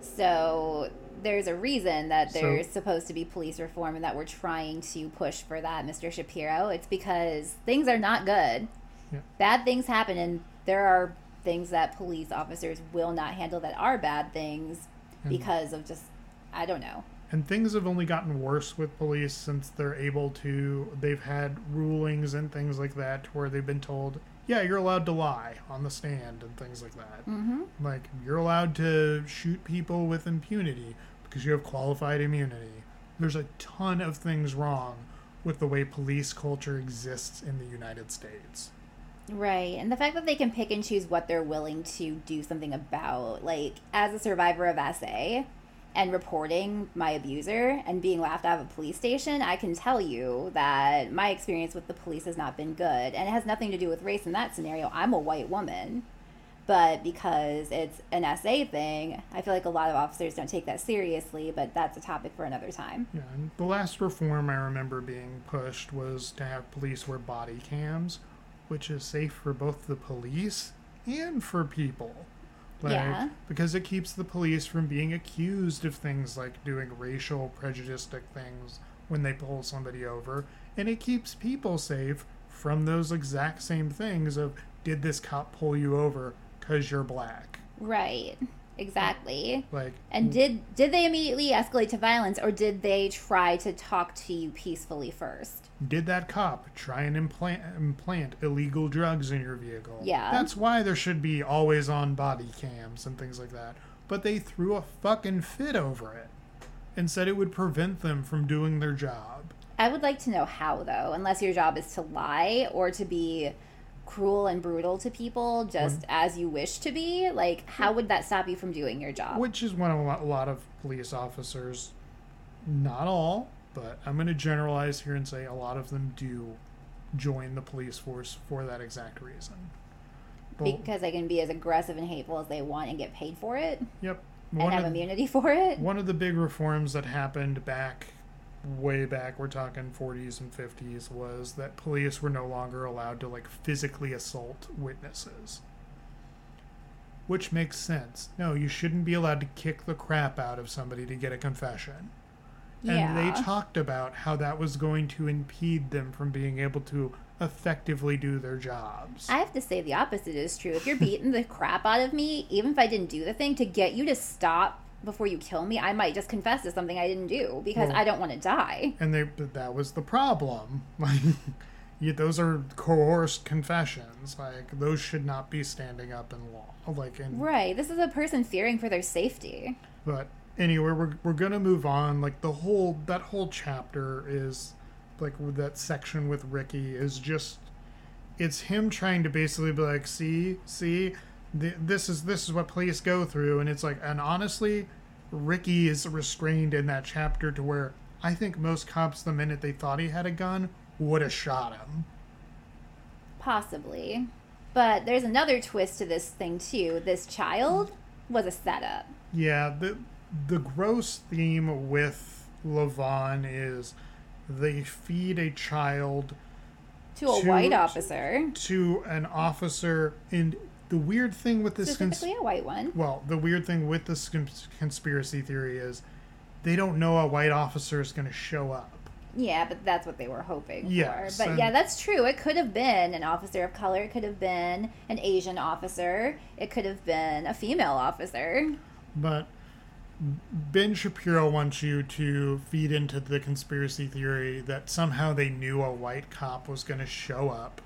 [SPEAKER 1] So there's a reason that
[SPEAKER 2] So-
[SPEAKER 1] there's supposed to be police reform and that we're trying to push for that, Mr. Shapiro. It's because things are not good.
[SPEAKER 2] Yeah.
[SPEAKER 1] Bad things happen, and there are things that police officers will not handle that are bad things. because of just I don't know.
[SPEAKER 2] And things have only gotten worse with police since they're able to. They've had rulings and things like that where they've been told, yeah, you're allowed to lie on the stand and things like that.
[SPEAKER 1] Mm-hmm.
[SPEAKER 2] Like, you're allowed to shoot people with impunity because you have qualified immunity. There's a ton of things wrong with the way police culture exists in the United States.
[SPEAKER 1] Right. And the fact that they can pick and choose what they're willing to do something about. Like, as a survivor of SA and reporting my abuser and being laughed out of a police station, I can tell you that my experience with the police has not been good. And it has nothing to do with race in that scenario. I'm a white woman. But because it's an SA thing, I feel like a lot of officers don't take that seriously, but that's a topic for another time.
[SPEAKER 2] Yeah, the last reform I remember being pushed was to have police wear body cams, which is safe for both the police and for people. Like,
[SPEAKER 1] Yeah.
[SPEAKER 2] Because it keeps the police from being accused of things like doing racial prejudiced things when they pull somebody over, and it keeps people safe from those exact same things of did this cop pull you over because you're black?
[SPEAKER 1] Right. Exactly.
[SPEAKER 2] Like,
[SPEAKER 1] And did did they immediately escalate to violence or did they try to talk to you peacefully first?
[SPEAKER 2] Did that cop try and implant, implant illegal drugs in your vehicle?
[SPEAKER 1] Yeah.
[SPEAKER 2] That's why there should be always on body cams and things like that. But they threw a fucking fit over it and said it would prevent them from doing their job.
[SPEAKER 1] I would like to know how though, unless your job is to lie or to be cruel and brutal to people just as you wish to be. Like how would that stop you from doing your job?
[SPEAKER 2] Which is a lot, a lot of police officers, not all, but I'm going to generalize here and say a lot of them do join the police force for that exact reason. Well,
[SPEAKER 1] because they can be as aggressive and hateful as they want and get paid for it
[SPEAKER 2] yep.
[SPEAKER 1] and have
[SPEAKER 2] of-
[SPEAKER 1] immunity for it.
[SPEAKER 2] One of the big reforms that happened back, way back, we're talking 40s and 50s, was that police were no longer allowed to like physically assault witnesses. Which makes sense. No, you shouldn't be allowed to kick the crap out of somebody to get a confession. And
[SPEAKER 1] yeah.
[SPEAKER 2] they talked about how that was going to impede them from being able to effectively do their jobs.
[SPEAKER 1] I have to say the opposite is true. If you're beating the crap out of me, even if I didn't do the thing, to get you to stop before you kill me, I might just confess to something I didn't do because
[SPEAKER 2] Well-
[SPEAKER 1] I don't want to die.
[SPEAKER 2] and they that was the problem [LAUGHS] like you, those are coerced confessions like those should not be standing up in law like in
[SPEAKER 1] Right. This is a person fearing for their safety.
[SPEAKER 2] but anyway we're, we're gonna move on like the whole that whole chapter is like that section with ricky is just it's him trying to basically be like see see th- this is this is what police go through and it's like and honestly ricky is restrained in that chapter to where i think most cops the minute they thought he had a gun would have shot him
[SPEAKER 1] Possibly. But there's another twist to this thing, too. This child was a setup.
[SPEAKER 2] yeah the the gross theme with levon is they feed a child
[SPEAKER 1] To a
[SPEAKER 2] To-
[SPEAKER 1] white officer.
[SPEAKER 2] to an officer and the weird thing with this cons-
[SPEAKER 1] Specifically a white one.
[SPEAKER 2] well the weird thing with this cons- conspiracy theory is they don't know a white officer is going to show up
[SPEAKER 1] Yeah, but that's what they were hoping
[SPEAKER 2] Yes,
[SPEAKER 1] for. But yeah, that's true. It could have been an officer of color. It could have been an Asian officer. It could have been a female officer.
[SPEAKER 2] but ben shapiro wants you to feed into the conspiracy theory that somehow they knew a white cop was going to show up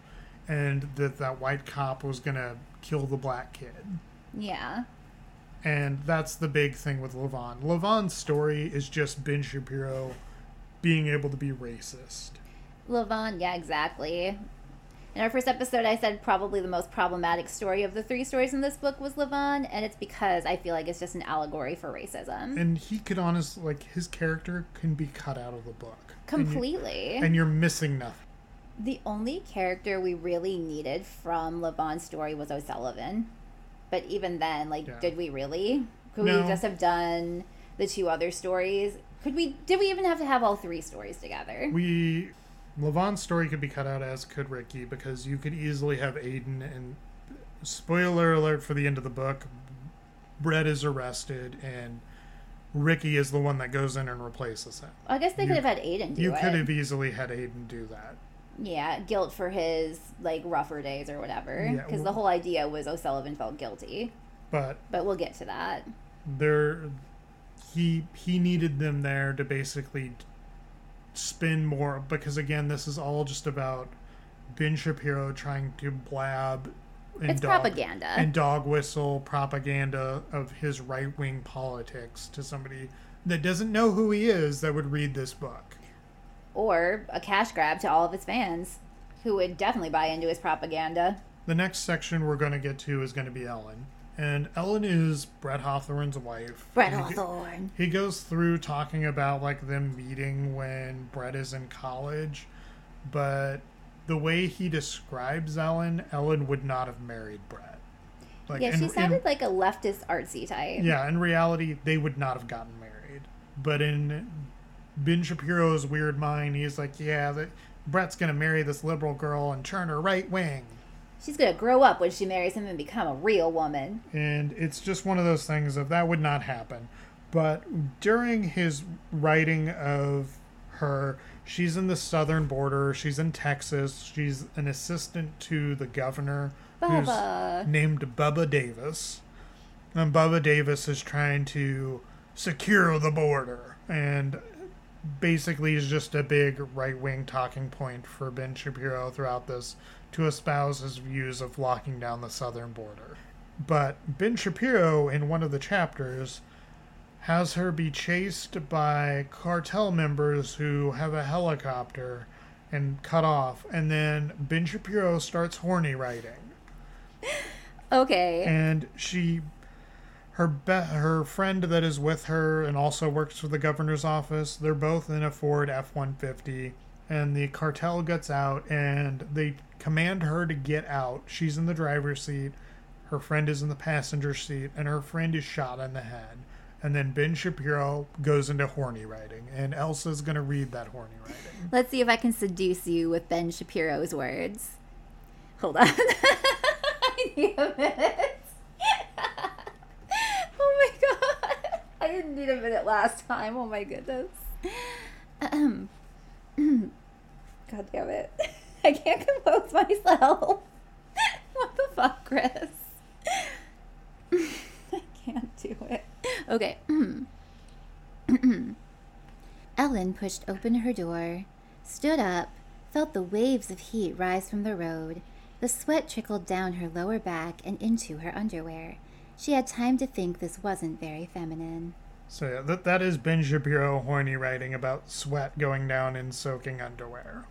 [SPEAKER 2] and that that white cop was going to kill the black kid
[SPEAKER 1] Yeah.
[SPEAKER 2] And that's the big thing with Levon. Levon's story is just Ben Shapiro being able to be racist.
[SPEAKER 1] Levon, yeah, exactly. In our first episode, I said probably the most problematic story of the three stories in this book was Levon, and it's because I feel like it's just an allegory for racism.
[SPEAKER 2] And he could honestly, like, his character can be cut out of the book. And, you,
[SPEAKER 1] Completely.
[SPEAKER 2] and you're missing nothing.
[SPEAKER 1] The only character we really needed from Levon's story was O'Sullivan. But even then, like,
[SPEAKER 2] Yeah.
[SPEAKER 1] did we really? Could
[SPEAKER 2] No.
[SPEAKER 1] we just have done the two other stories? Could we? Did we even have to have all three stories together?
[SPEAKER 2] We. Levon's story could be cut out, as could Ricky, because you could easily have Aiden and. Spoiler alert for the end of the book Brett is arrested, and Ricky is the one that goes in and replaces him.
[SPEAKER 1] I guess they
[SPEAKER 2] You-
[SPEAKER 1] could have had Aiden do
[SPEAKER 2] You
[SPEAKER 1] it.
[SPEAKER 2] could have easily had Aiden do that.
[SPEAKER 1] Yeah, guilt for his like rougher days or whatever.
[SPEAKER 2] Yeah,
[SPEAKER 1] Because the whole idea was O'Sullivan felt guilty.
[SPEAKER 2] But
[SPEAKER 1] But we'll get to that.
[SPEAKER 2] there he he needed them there to basically spin more because again, this is all just about Ben Shapiro trying to blab and
[SPEAKER 1] It's
[SPEAKER 2] dog,
[SPEAKER 1] propaganda.
[SPEAKER 2] and dog whistle propaganda of his right wing politics to somebody that doesn't know who he is that would read this book.
[SPEAKER 1] Or a cash grab to all of his fans who would definitely buy into his propaganda.
[SPEAKER 2] The next section we're going to get to is going to be Ellen. And Ellen is Brett Hawthorne's wife.
[SPEAKER 1] Brett
[SPEAKER 2] And he-
[SPEAKER 1] Hawthorne.
[SPEAKER 2] He goes through talking about like them meeting when Brett is in college, but the way he describes Ellen, Ellen would not have married Brett. Like,
[SPEAKER 1] Yeah, she
[SPEAKER 2] in-
[SPEAKER 1] sounded like a leftist artsy type.
[SPEAKER 2] yeah, in reality, they would not have gotten married. But in Ben Shapiro's weird mind, he's like, yeah, that Brett's gonna marry this liberal girl and turn her right wing.
[SPEAKER 1] She's gonna grow up when she marries him and become a real woman.
[SPEAKER 2] and it's just one of those things of that would not happen but during his writing of her she's in the southern border she's in texas she's an assistant to the governor
[SPEAKER 1] Bubba.
[SPEAKER 2] who's named bubba davis and bubba davis is trying to secure the border and basically is just a big right-wing talking point for ben shapiro throughout this to espouse his views of locking down the southern border but Ben Shapiro, in one of the chapters, has her be chased by cartel members who have a helicopter and cut off. And then Ben Shapiro starts horny writing. [LAUGHS]
[SPEAKER 1] Okay.
[SPEAKER 2] And she, her, be- her friend that is with her and also works for the governor's office, they're both in a Ford F 150. And the cartel gets out and they command her to get out. She's in the driver's seat. Her friend is in the passenger seat, and her friend is shot in the head. And then Ben Shapiro goes into horny writing, and Elsa's to read that horny writing. [LAUGHS]
[SPEAKER 1] Let's see if I can seduce you with Ben Shapiro's words. Hold on. [LAUGHS] I need a minute. I didn't need a minute last time. Oh my goodness. [CLEARS THROAT] God damn it. [LAUGHS] I can't compose myself. [LAUGHS] what the fuck, Chris? [LAUGHS] I can't do it. Okay. [CLEARS THROAT] Ellen pushed open her door, stood up, felt the waves of heat rise from the road. The sweat trickled down her lower back and into her underwear. She had time to think this wasn't very feminine.
[SPEAKER 2] So yeah, that that is Ben Shapiro horny writing about sweat going down in soaking underwear.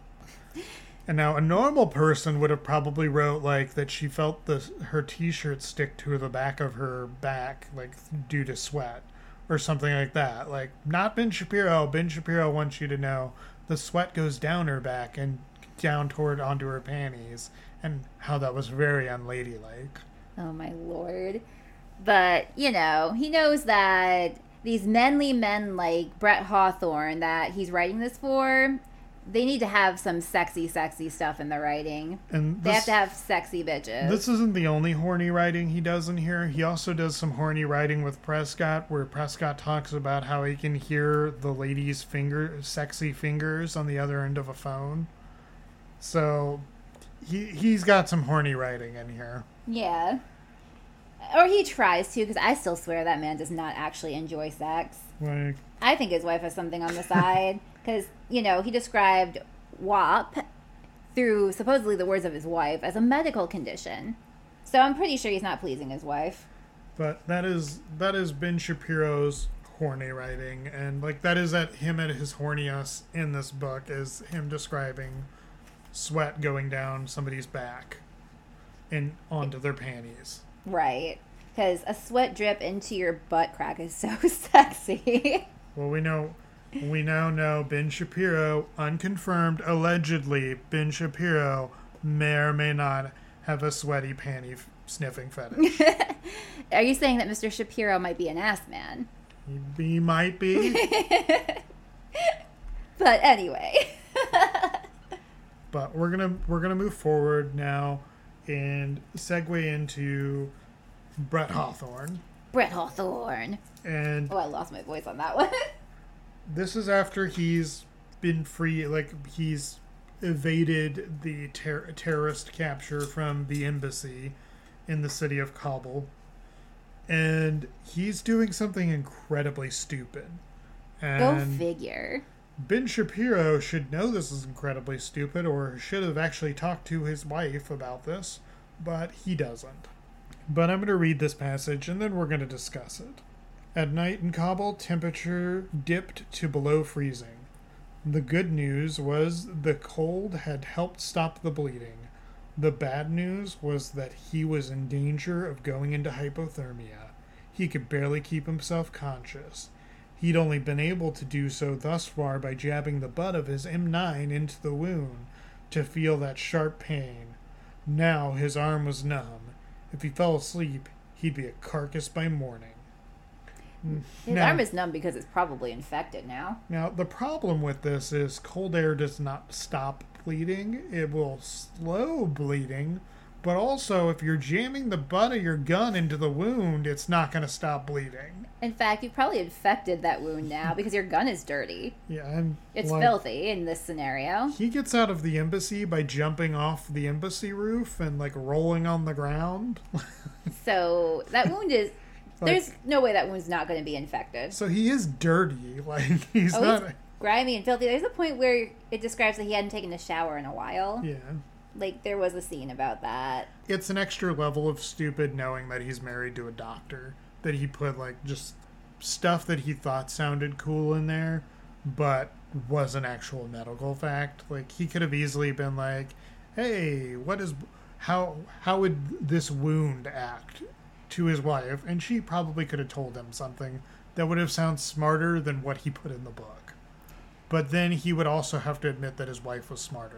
[SPEAKER 2] [LAUGHS] And now a normal person would have probably wrote like that she felt the her t-shirt stick to the back of her back like due to sweat or something like that. Like not Ben Shapiro. Ben Shapiro wants you to know the sweat goes down her back and down toward onto her panties and how that was very unladylike.
[SPEAKER 1] Oh my lord. But, you know, he knows that these manly men like Brett Hawthorne that he's writing this for, they need to have some sexy, sexy stuff in the writing.
[SPEAKER 2] And
[SPEAKER 1] They have to have sexy bitches.
[SPEAKER 2] This isn't the only horny writing he does in here. He also does some horny writing with Prescott, where Prescott talks about how he can hear the lady's finger, sexy fingers on the other end of a phone. So, he he's got some horny writing in here.
[SPEAKER 1] yeah. Or he tries to, because I still swear that man does not actually enjoy sex.
[SPEAKER 2] Like,
[SPEAKER 1] I think his wife has something on the side [LAUGHS] because you know he described WAP through supposedly the words of his wife as a medical condition. So I'm pretty sure he's not pleasing his wife.
[SPEAKER 2] but that is that is Ben Shapiro's horny writing, and like that is at him at his horniest in this book is him describing sweat going down somebody's back and onto their panties.
[SPEAKER 1] Right. Because a sweat drip into your butt crack is so [LAUGHS] sexy.
[SPEAKER 2] Well, we know, we now know Ben Shapiro, unconfirmed, allegedly, Ben Shapiro may or may not have a sweaty panty f- sniffing fetish. [LAUGHS]
[SPEAKER 1] Are you saying that Mr. Shapiro might be an ass man?
[SPEAKER 2] he, he might be, [LAUGHS]
[SPEAKER 1] But anyway.
[SPEAKER 2] but we're gonna we're gonna move forward now and segue into Brett Hawthorne,
[SPEAKER 1] Brett Hawthorne.
[SPEAKER 2] and
[SPEAKER 1] Oh, I lost my voice on that one. [LAUGHS]
[SPEAKER 2] this is after he's been free, like he's evaded the ter- terrorist capture from the embassy in the city of Kabul. and he's doing something incredibly stupid.
[SPEAKER 1] Go figure.
[SPEAKER 2] Ben Shapiro should know this is incredibly stupid, or should have actually talked to his wife about this, but he doesn't. But I'm going to read this passage and then we're going to discuss it. At night in Kabul, temperature dipped to below freezing. The good news was the cold had helped stop the bleeding. The bad news was that he was in danger of going into hypothermia. He could barely keep himself conscious. He'd only been able to do so thus far by jabbing the butt of his M9 into the wound to feel that sharp pain. Now his arm was numb. If he fell asleep, he'd be a carcass by morning.
[SPEAKER 1] His
[SPEAKER 2] Now-
[SPEAKER 1] arm is numb because it's probably infected now.
[SPEAKER 2] Now, the problem with this is cold air does not stop bleeding, it will slow bleeding. But also, if you're jamming the butt of your gun into the wound, it's not going to stop bleeding.
[SPEAKER 1] In fact, you've probably infected that wound now because your gun is dirty.
[SPEAKER 2] Yeah, and
[SPEAKER 1] It's
[SPEAKER 2] like,
[SPEAKER 1] filthy in this scenario.
[SPEAKER 2] He gets out of the embassy by jumping off the embassy roof and like rolling on the ground. [LAUGHS]
[SPEAKER 1] So that wound is.
[SPEAKER 2] Like-
[SPEAKER 1] there's no way that wound's not going to be infected.
[SPEAKER 2] so he is dirty. [LAUGHS] Like he's
[SPEAKER 1] Oh,
[SPEAKER 2] not.
[SPEAKER 1] he's grimy and filthy. There's a point where it describes that he hadn't taken a shower in a while.
[SPEAKER 2] yeah.
[SPEAKER 1] Like there was a scene about that.
[SPEAKER 2] it's an extra level of stupid knowing that he's married to a doctor that he put like just stuff that he thought sounded cool in there but was an actual medical fact. Like he could have easily been like hey what is how how would this wound act to his wife? And she probably could have told him something that would have sounded smarter than what he put in the book. But then he would also have to admit that his wife was smarter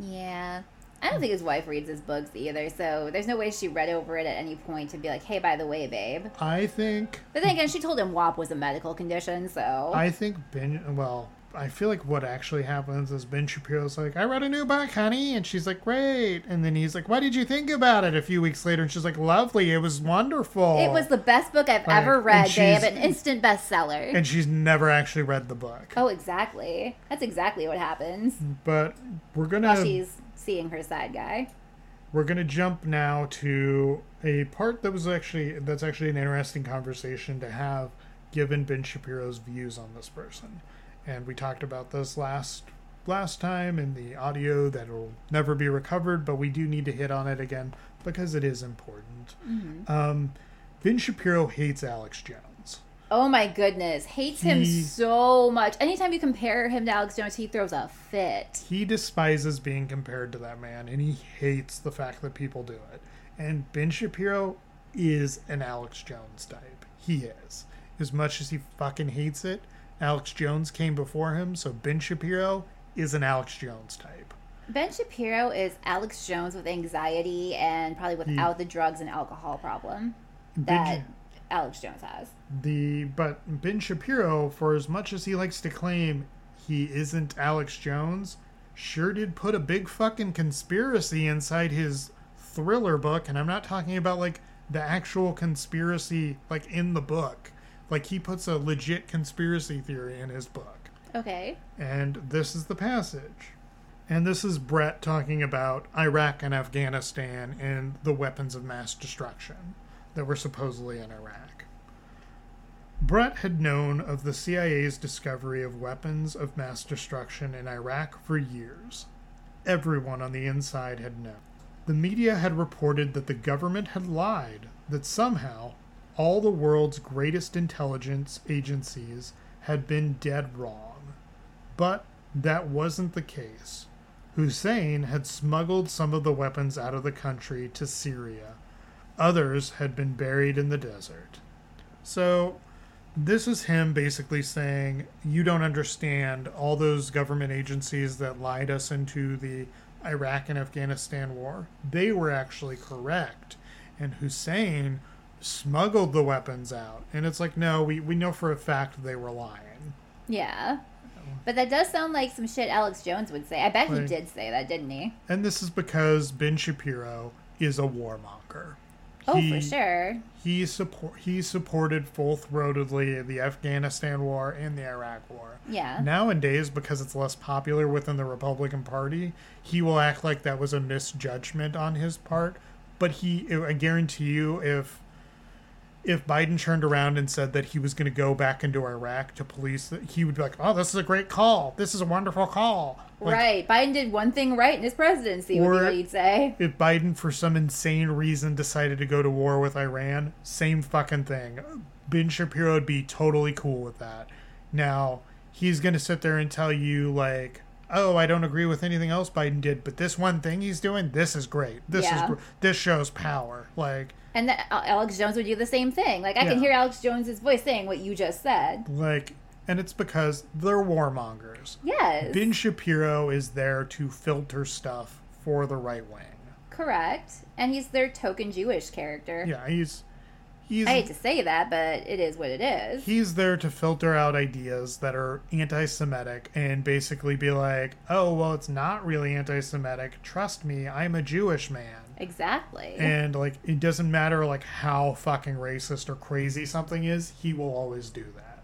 [SPEAKER 1] Yeah. I don't think his wife reads his books either, so there's no way she read over it at any point to be like, hey, by the way, babe.
[SPEAKER 2] i think
[SPEAKER 1] But then again, she told him WAP was a medical condition, so.
[SPEAKER 2] I think Ben. Well, I feel like what actually happens is Ben Shapiro's like, "I read a new book, honey," and she's like, "Great," and then he's like, "What did you think about it?" A few weeks later, and she's like, "Lovely. It was wonderful."
[SPEAKER 1] It was the best book I've
[SPEAKER 2] Like,
[SPEAKER 1] ever read, babe.
[SPEAKER 2] she's-
[SPEAKER 1] An instant bestseller.
[SPEAKER 2] and she's never actually read the book.
[SPEAKER 1] oh, exactly. That's exactly what happens
[SPEAKER 2] But we're gonna
[SPEAKER 1] she's seeing her side guy.
[SPEAKER 2] we're gonna jump now to a part that was actually that's actually an interesting conversation to have, given Ben Shapiro's views on this person, and we talked about this last last time in the audio that will never be recovered, but we do need to hit on it again because it is important. Um, Ben Shapiro hates Alex Jones.
[SPEAKER 1] Oh my goodness. Hates him so much. Anytime you compare him to Alex Jones, he throws a fit.
[SPEAKER 2] He despises being compared to that man, and he hates the fact that people do it. And Ben Shapiro is an Alex Jones type. He is. As much as he fucking hates it, Alex Jones came before him, so Ben Shapiro is an Alex Jones type.
[SPEAKER 1] Ben Shapiro is Alex Jones with anxiety and probably without the drugs and alcohol problem that
[SPEAKER 2] Ben,
[SPEAKER 1] Alex Jones has.
[SPEAKER 2] the but Ben Shapiro, for as much as he likes to claim he isn't Alex Jones, sure did put a big fucking conspiracy inside his thriller book, and I'm not talking about like the actual conspiracy like in the book. Like he puts a legit conspiracy theory in his book.
[SPEAKER 1] Okay.
[SPEAKER 2] And this is the passage. And this is Brett talking about Iraq and Afghanistan and the weapons of mass destruction that were supposedly in Iraq. Brett had known of the CIA's discovery of weapons of mass destruction in Iraq for years. Everyone on the inside had known. The media had reported that the government had lied, that somehow all the world's greatest intelligence agencies had been dead wrong. But that wasn't the case. Hussein had smuggled some of the weapons out of the country to Syria. Others had been buried in the desert. So, this is him basically saying, You don't understand all those government agencies that lied us into the Iraq and Afghanistan war. They were actually correct. And Hussein smuggled the weapons out. And it's like, no, we, we know for a fact they were lying.
[SPEAKER 1] Yeah. But that does sound like some shit Alex Jones would say. I bet he did say that, didn't he?
[SPEAKER 2] And this is because Ben Shapiro is a warmonger.
[SPEAKER 1] Oh,
[SPEAKER 2] He-
[SPEAKER 1] for sure.
[SPEAKER 2] He support he supported full throatedly the Afghanistan war and the Iraq war.
[SPEAKER 1] Yeah.
[SPEAKER 2] Nowadays, because it's less popular within the Republican Party, he will act like that was a misjudgment on his part. But he, I guarantee you, if if Biden turned around and said that he was going to go back into Iraq to police, he would be like, "Oh, this is a great call. This is a wonderful call." Like,
[SPEAKER 1] right. Biden did one thing right in his presidency, would
[SPEAKER 2] Or-
[SPEAKER 1] what you'd say.
[SPEAKER 2] If Biden, for some insane reason, decided to go to war with Iran, same fucking thing. Ben Shapiro would be totally cool with that. Now, he's going to sit there and tell you, like, oh, I don't agree with anything else Biden did, but this one thing he's doing, this is great. This
[SPEAKER 1] Yeah.
[SPEAKER 2] is gr- this shows power. Like,
[SPEAKER 1] And that Alex Jones would do the same thing. Like I can hear Alex Jones's voice saying what you just said.
[SPEAKER 2] like, and it's because they're warmongers.
[SPEAKER 1] Yes.
[SPEAKER 2] Ben Shapiro is there to filter stuff for the right wing.
[SPEAKER 1] Correct. And he's their token Jewish character.
[SPEAKER 2] Yeah, he's he's
[SPEAKER 1] I hate to say that, but it is what it is.
[SPEAKER 2] he's there to filter out ideas that are anti-Semitic and basically be like, "Oh, well, it's not really anti-Semitic. Trust me, I'm a Jewish man."
[SPEAKER 1] Exactly.
[SPEAKER 2] And like, it doesn't matter like how fucking racist or crazy something is. He will always do that.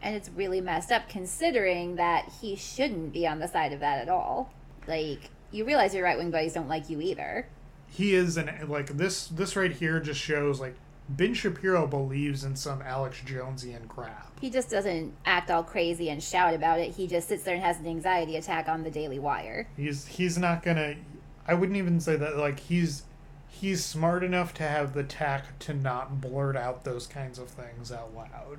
[SPEAKER 1] And it's really messed up considering that he shouldn't be on the side of that at all. Like, you realize your right wing buddies don't like you either.
[SPEAKER 2] He is an like this. This right here just shows like Ben Shapiro believes in some Alex Jonesian crap.
[SPEAKER 1] He just doesn't act all crazy and shout about it. He just sits there and has an anxiety attack on the Daily Wire.
[SPEAKER 2] He's he's not gonna. I wouldn't even say that. Like he's he's smart enough to have the tact to not blurt out those kinds of things out loud.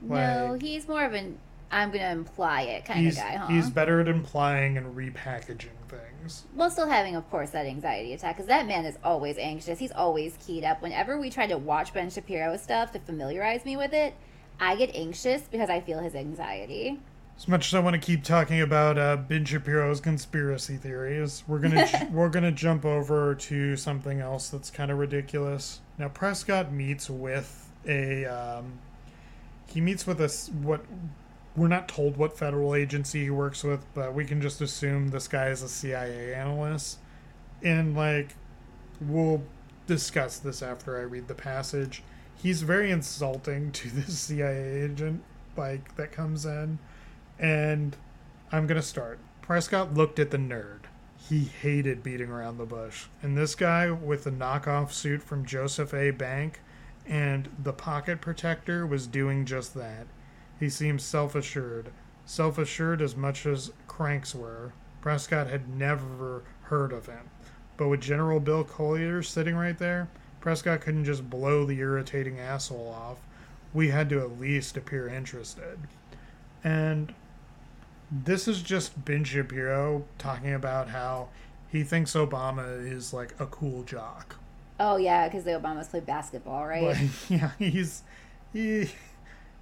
[SPEAKER 1] no,
[SPEAKER 2] Like-
[SPEAKER 1] he's more of an I'm going to imply it kind of guy, huh?
[SPEAKER 2] he's better at implying and repackaging things.
[SPEAKER 1] While still having, of course, that anxiety attack, because that man is always anxious. He's always keyed up. Whenever we try to watch Ben Shapiro stuff to familiarize me with it, I get anxious because I feel his anxiety.
[SPEAKER 2] As much as I want to keep talking about uh, Ben Shapiro's conspiracy theories, we're gonna j- [LAUGHS] we're gonna jump over to something else that's kind of ridiculous. Now Prescott meets with a um, he meets with a s- what we're not told what federal agency he works with, but we can just assume this guy is a CIA analyst, and like we'll discuss this after I read the passage. He's very insulting to this CIA agent like that comes in and I'm going to start. Prescott looked at the nerd. He hated beating around the bush. And this guy with the knockoff suit from Joseph A. Bank and the pocket protector was doing just that. He seemed self assured. Self assured as much as cranks were. Prescott had never heard of him. But with General Bill Collier sitting right there, Prescott couldn't just blow the irritating asshole off. We had to at least appear interested. And this is just Ben Shapiro talking about how he thinks Obama is like a cool jock.
[SPEAKER 1] Oh, yeah, because the Obamas play basketball, right?
[SPEAKER 2] Like, [LAUGHS] yeah, he's he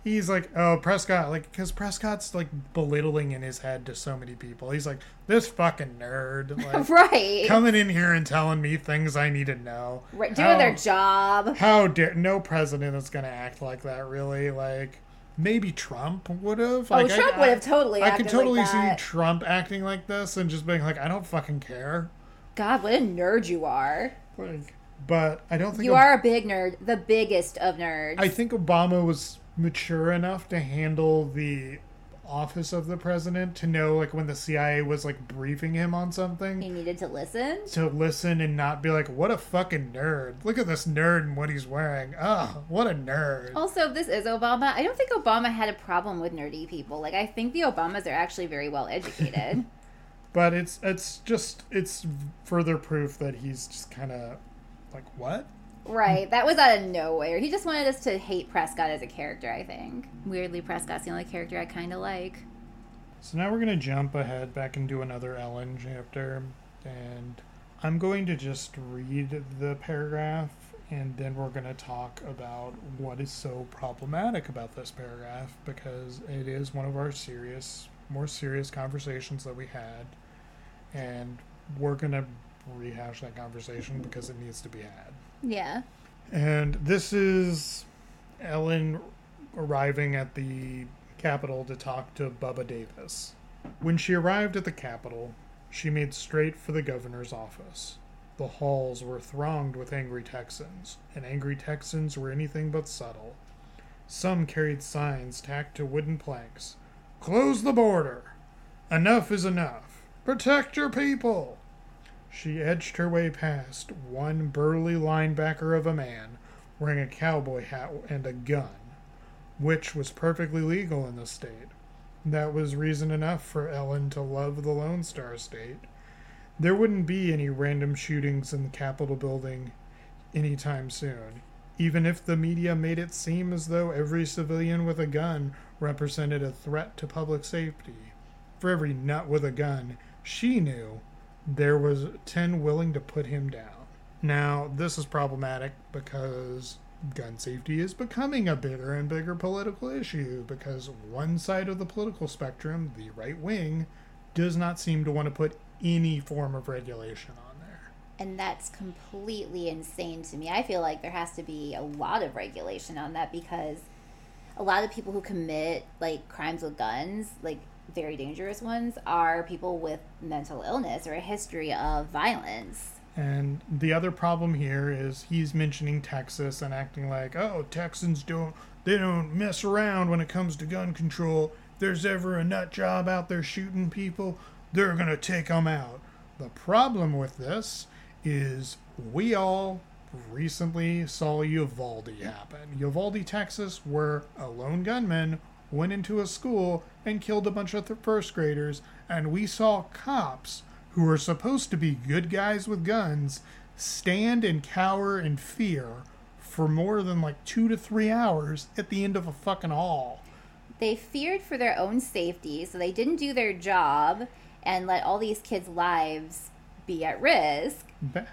[SPEAKER 2] he's like, oh Prescott, like because Prescott's like belittling in his head to so many people. He's like this fucking nerd, [LAUGHS] like
[SPEAKER 1] right.
[SPEAKER 2] coming in here and telling me things I need to know.
[SPEAKER 1] right. Doing
[SPEAKER 2] How-
[SPEAKER 1] their job.
[SPEAKER 2] How dare no president is gonna act like that? Really, like. Maybe Trump would have.
[SPEAKER 1] oh, Trump would have totally
[SPEAKER 2] I could totally
[SPEAKER 1] like
[SPEAKER 2] see Trump acting like this and just being like, I don't fucking care.
[SPEAKER 1] God, what a nerd you are.
[SPEAKER 2] Like, but I don't think
[SPEAKER 1] You
[SPEAKER 2] Ob-
[SPEAKER 1] are a big nerd. The biggest of nerds.
[SPEAKER 2] I think Obama was mature enough to handle the office of the president to know, like, when the CIA was like briefing him on something,
[SPEAKER 1] he needed to listen.
[SPEAKER 2] to listen and not be like, "What a fucking nerd! Look at this nerd and what he's wearing. Oh, what a nerd!"
[SPEAKER 1] Also, if this is Obama. I don't think Obama had a problem with nerdy people. Like, I think the Obamas are actually very well educated. [LAUGHS] [LAUGHS]
[SPEAKER 2] But it's it's just it's further proof that he's just kind of like what
[SPEAKER 1] right. That was out of nowhere. He just wanted us to hate Prescott as a character, I think. Weirdly, Prescott's the only character I kind of like.
[SPEAKER 2] So now we're going to jump ahead back into another Ellen chapter, and I'm going to just read the paragraph, and then we're going to talk about what is so problematic about this paragraph because it is one of our serious, more serious conversations that we had, and we're going to rehash that conversation because it needs to be had.
[SPEAKER 1] Yeah.
[SPEAKER 2] And this is Ellen arriving at the Capitol to talk to Bubba Davis. When she arrived at the Capitol, she made straight for the governor's office. The halls were thronged with angry Texans, and angry Texans were anything but subtle. Some carried signs tacked to wooden planks Close the border! Enough is enough! Protect your people! She edged her way past one burly linebacker of a man, wearing a cowboy hat and a gun, which was perfectly legal in the state. That was reason enough for Ellen to love the Lone Star State. There wouldn't be any random shootings in the Capitol building anytime soon, even if the media made it seem as though every civilian with a gun represented a threat to public safety. For every nut with a gun, she knew there was 10 willing to put him down. Now, this is problematic because gun safety is becoming a bigger and bigger political issue because one side of the political spectrum, the right wing, does not seem to want to put any form of regulation on there.
[SPEAKER 1] And that's completely insane to me. I feel like there has to be a lot of regulation on that because a lot of people who commit like crimes with guns, like very dangerous ones, are people with mental illness or a history of violence.
[SPEAKER 2] And the other problem here is he's mentioning Texas and acting like, oh, Texans don't they don't mess around when it comes to gun control. If there's ever a nut job out there shooting people, they're gonna take them out. The problem with this is we all recently saw Uvalde happen. Uvalde, Texas, where a lone gunman went into a school and killed a bunch of th- first graders, and we saw cops who are supposed to be good guys with guns stand and cower in fear for more than like two to three hours at the end of a fucking hall.
[SPEAKER 1] They feared for their own safety, so they didn't do their job and let all these kids' lives be at risk.
[SPEAKER 2] Ba-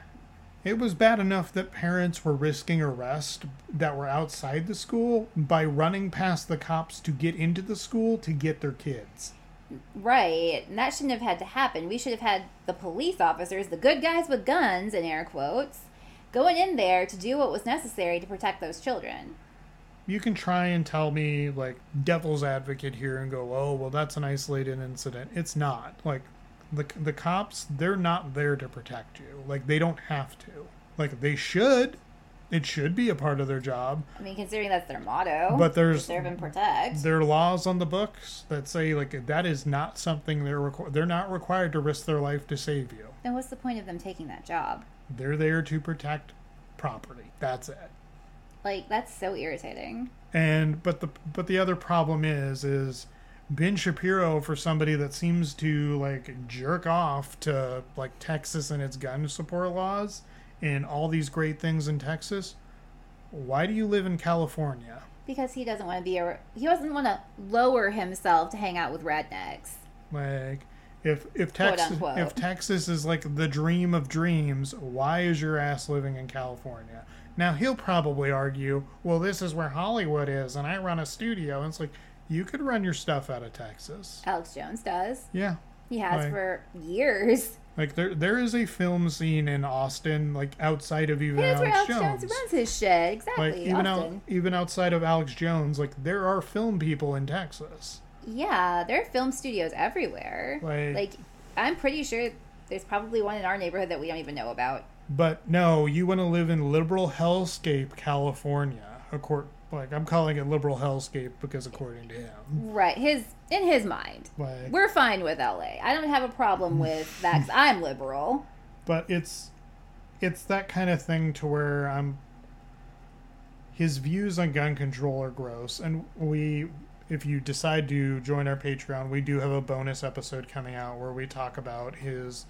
[SPEAKER 2] It was bad enough that parents were risking arrest that were outside the school by running past the cops to get into the school to get their kids.
[SPEAKER 1] Right. And that shouldn't have had to happen. We should have had the police officers, the good guys with guns, in air quotes, going in there to do what was necessary to protect those children.
[SPEAKER 2] You can try and tell me, like, devil's advocate here and go, oh, well, that's an isolated incident. It's not. Like, the, the cops, they're not there to protect you. Like, they don't have to. Like, they should. It should be a part of their job.
[SPEAKER 1] I mean, considering that's their motto.
[SPEAKER 2] But there's-
[SPEAKER 1] serve and protect.
[SPEAKER 2] There are laws on the books that say, like, that is not something they're requ- they're not required to risk their life to save you.
[SPEAKER 1] Then what's the point of them taking that job?
[SPEAKER 2] They're there to protect property. That's it.
[SPEAKER 1] Like that's so irritating.
[SPEAKER 2] And but the but the other problem is is Ben Shapiro for somebody that seems to like jerk off to like Texas and its gun support laws and all these great things in Texas. Why do you live in California?
[SPEAKER 1] Because he doesn't want to be a he doesn't want to lower himself to hang out with rednecks.
[SPEAKER 2] Like if if Texas if Texas is like the dream of dreams, why is your ass living in California? Now he'll probably argue, well, this is where Hollywood is, and I run a studio. And it's like you could run your stuff out of Texas.
[SPEAKER 1] Alex Jones does.
[SPEAKER 2] Yeah,
[SPEAKER 1] He has
[SPEAKER 2] Right.
[SPEAKER 1] for years.
[SPEAKER 2] like there there is a film scene in Austin, like outside of even Alex
[SPEAKER 1] Alex Jones.
[SPEAKER 2] Jones.
[SPEAKER 1] runs his shit. Exactly.
[SPEAKER 2] Like even out even outside of Alex Jones, like there are film people in Texas.
[SPEAKER 1] Yeah, there are film studios everywhere.
[SPEAKER 2] Like-
[SPEAKER 1] like I'm pretty sure there's probably one in our neighborhood that we don't even know about.
[SPEAKER 2] But no, you want to live in liberal hellscape, California. Accord, like I'm calling it liberal hellscape because according to him,
[SPEAKER 1] Right. His in his mind.
[SPEAKER 2] like,
[SPEAKER 1] We're fine with LA. I don't have a problem with [LAUGHS] that 'cause I'm liberal.
[SPEAKER 2] but it's it's that kind of thing to where I'm. His views on gun control are gross, and we, if you decide to join our Patreon, we do have a bonus episode coming out where we talk about his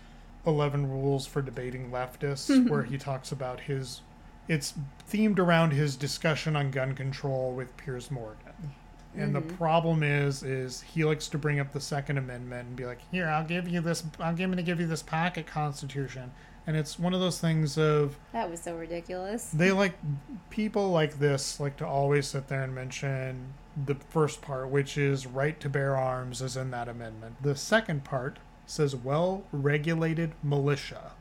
[SPEAKER 2] 11 rules for debating leftists, [LAUGHS] where he talks about his. It's themed around his discussion on gun control with Piers Morgan. And the mm-hmm. problem is, is he likes to bring up the Second Amendment and be like, "Here, I'll give you this. I'm going to give you this pocket Constitution." And it's one of those things of
[SPEAKER 1] That was so ridiculous.
[SPEAKER 2] they like people like this like to always sit there and mention the first part, which is right to bear arms, is in that amendment. The second part says well-regulated militia.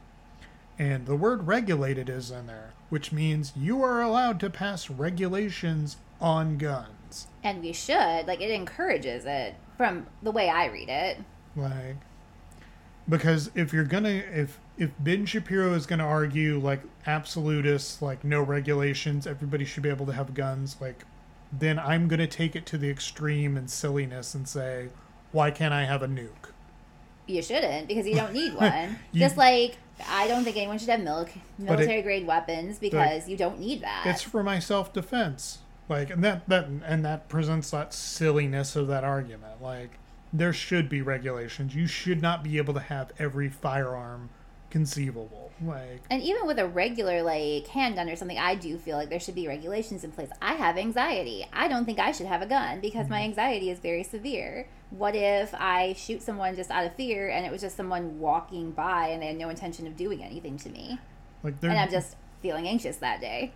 [SPEAKER 2] And the word regulated is in there, which means you are allowed to pass regulations on guns.
[SPEAKER 1] And we should. Like it encourages it from the way I read it.
[SPEAKER 2] like because if you're gonna if if ben shapiro is gonna argue like absolutists like no regulations everybody should be able to have guns like then i'm gonna take it to the extreme and silliness and say why can't i have a nuke
[SPEAKER 1] You shouldn't because you don't need [LAUGHS] one.
[SPEAKER 2] You-
[SPEAKER 1] Just like I don't think anyone should have mil- military grade weapons because you don't need that.
[SPEAKER 2] It's for my self defense. Like and that that and that presents that silliness of that argument. Like there should be regulations. You should not be able to have every firearm conceivable. Like
[SPEAKER 1] And even with a regular like handgun or something, I do feel like there should be regulations in place. I have anxiety. I don't think I should have a gun because my mm-hmm. anxiety is very severe. What if I shoot someone just out of fear and it was just someone walking by and they had no intention of doing anything to me?
[SPEAKER 2] like
[SPEAKER 1] And I'm just feeling anxious that day.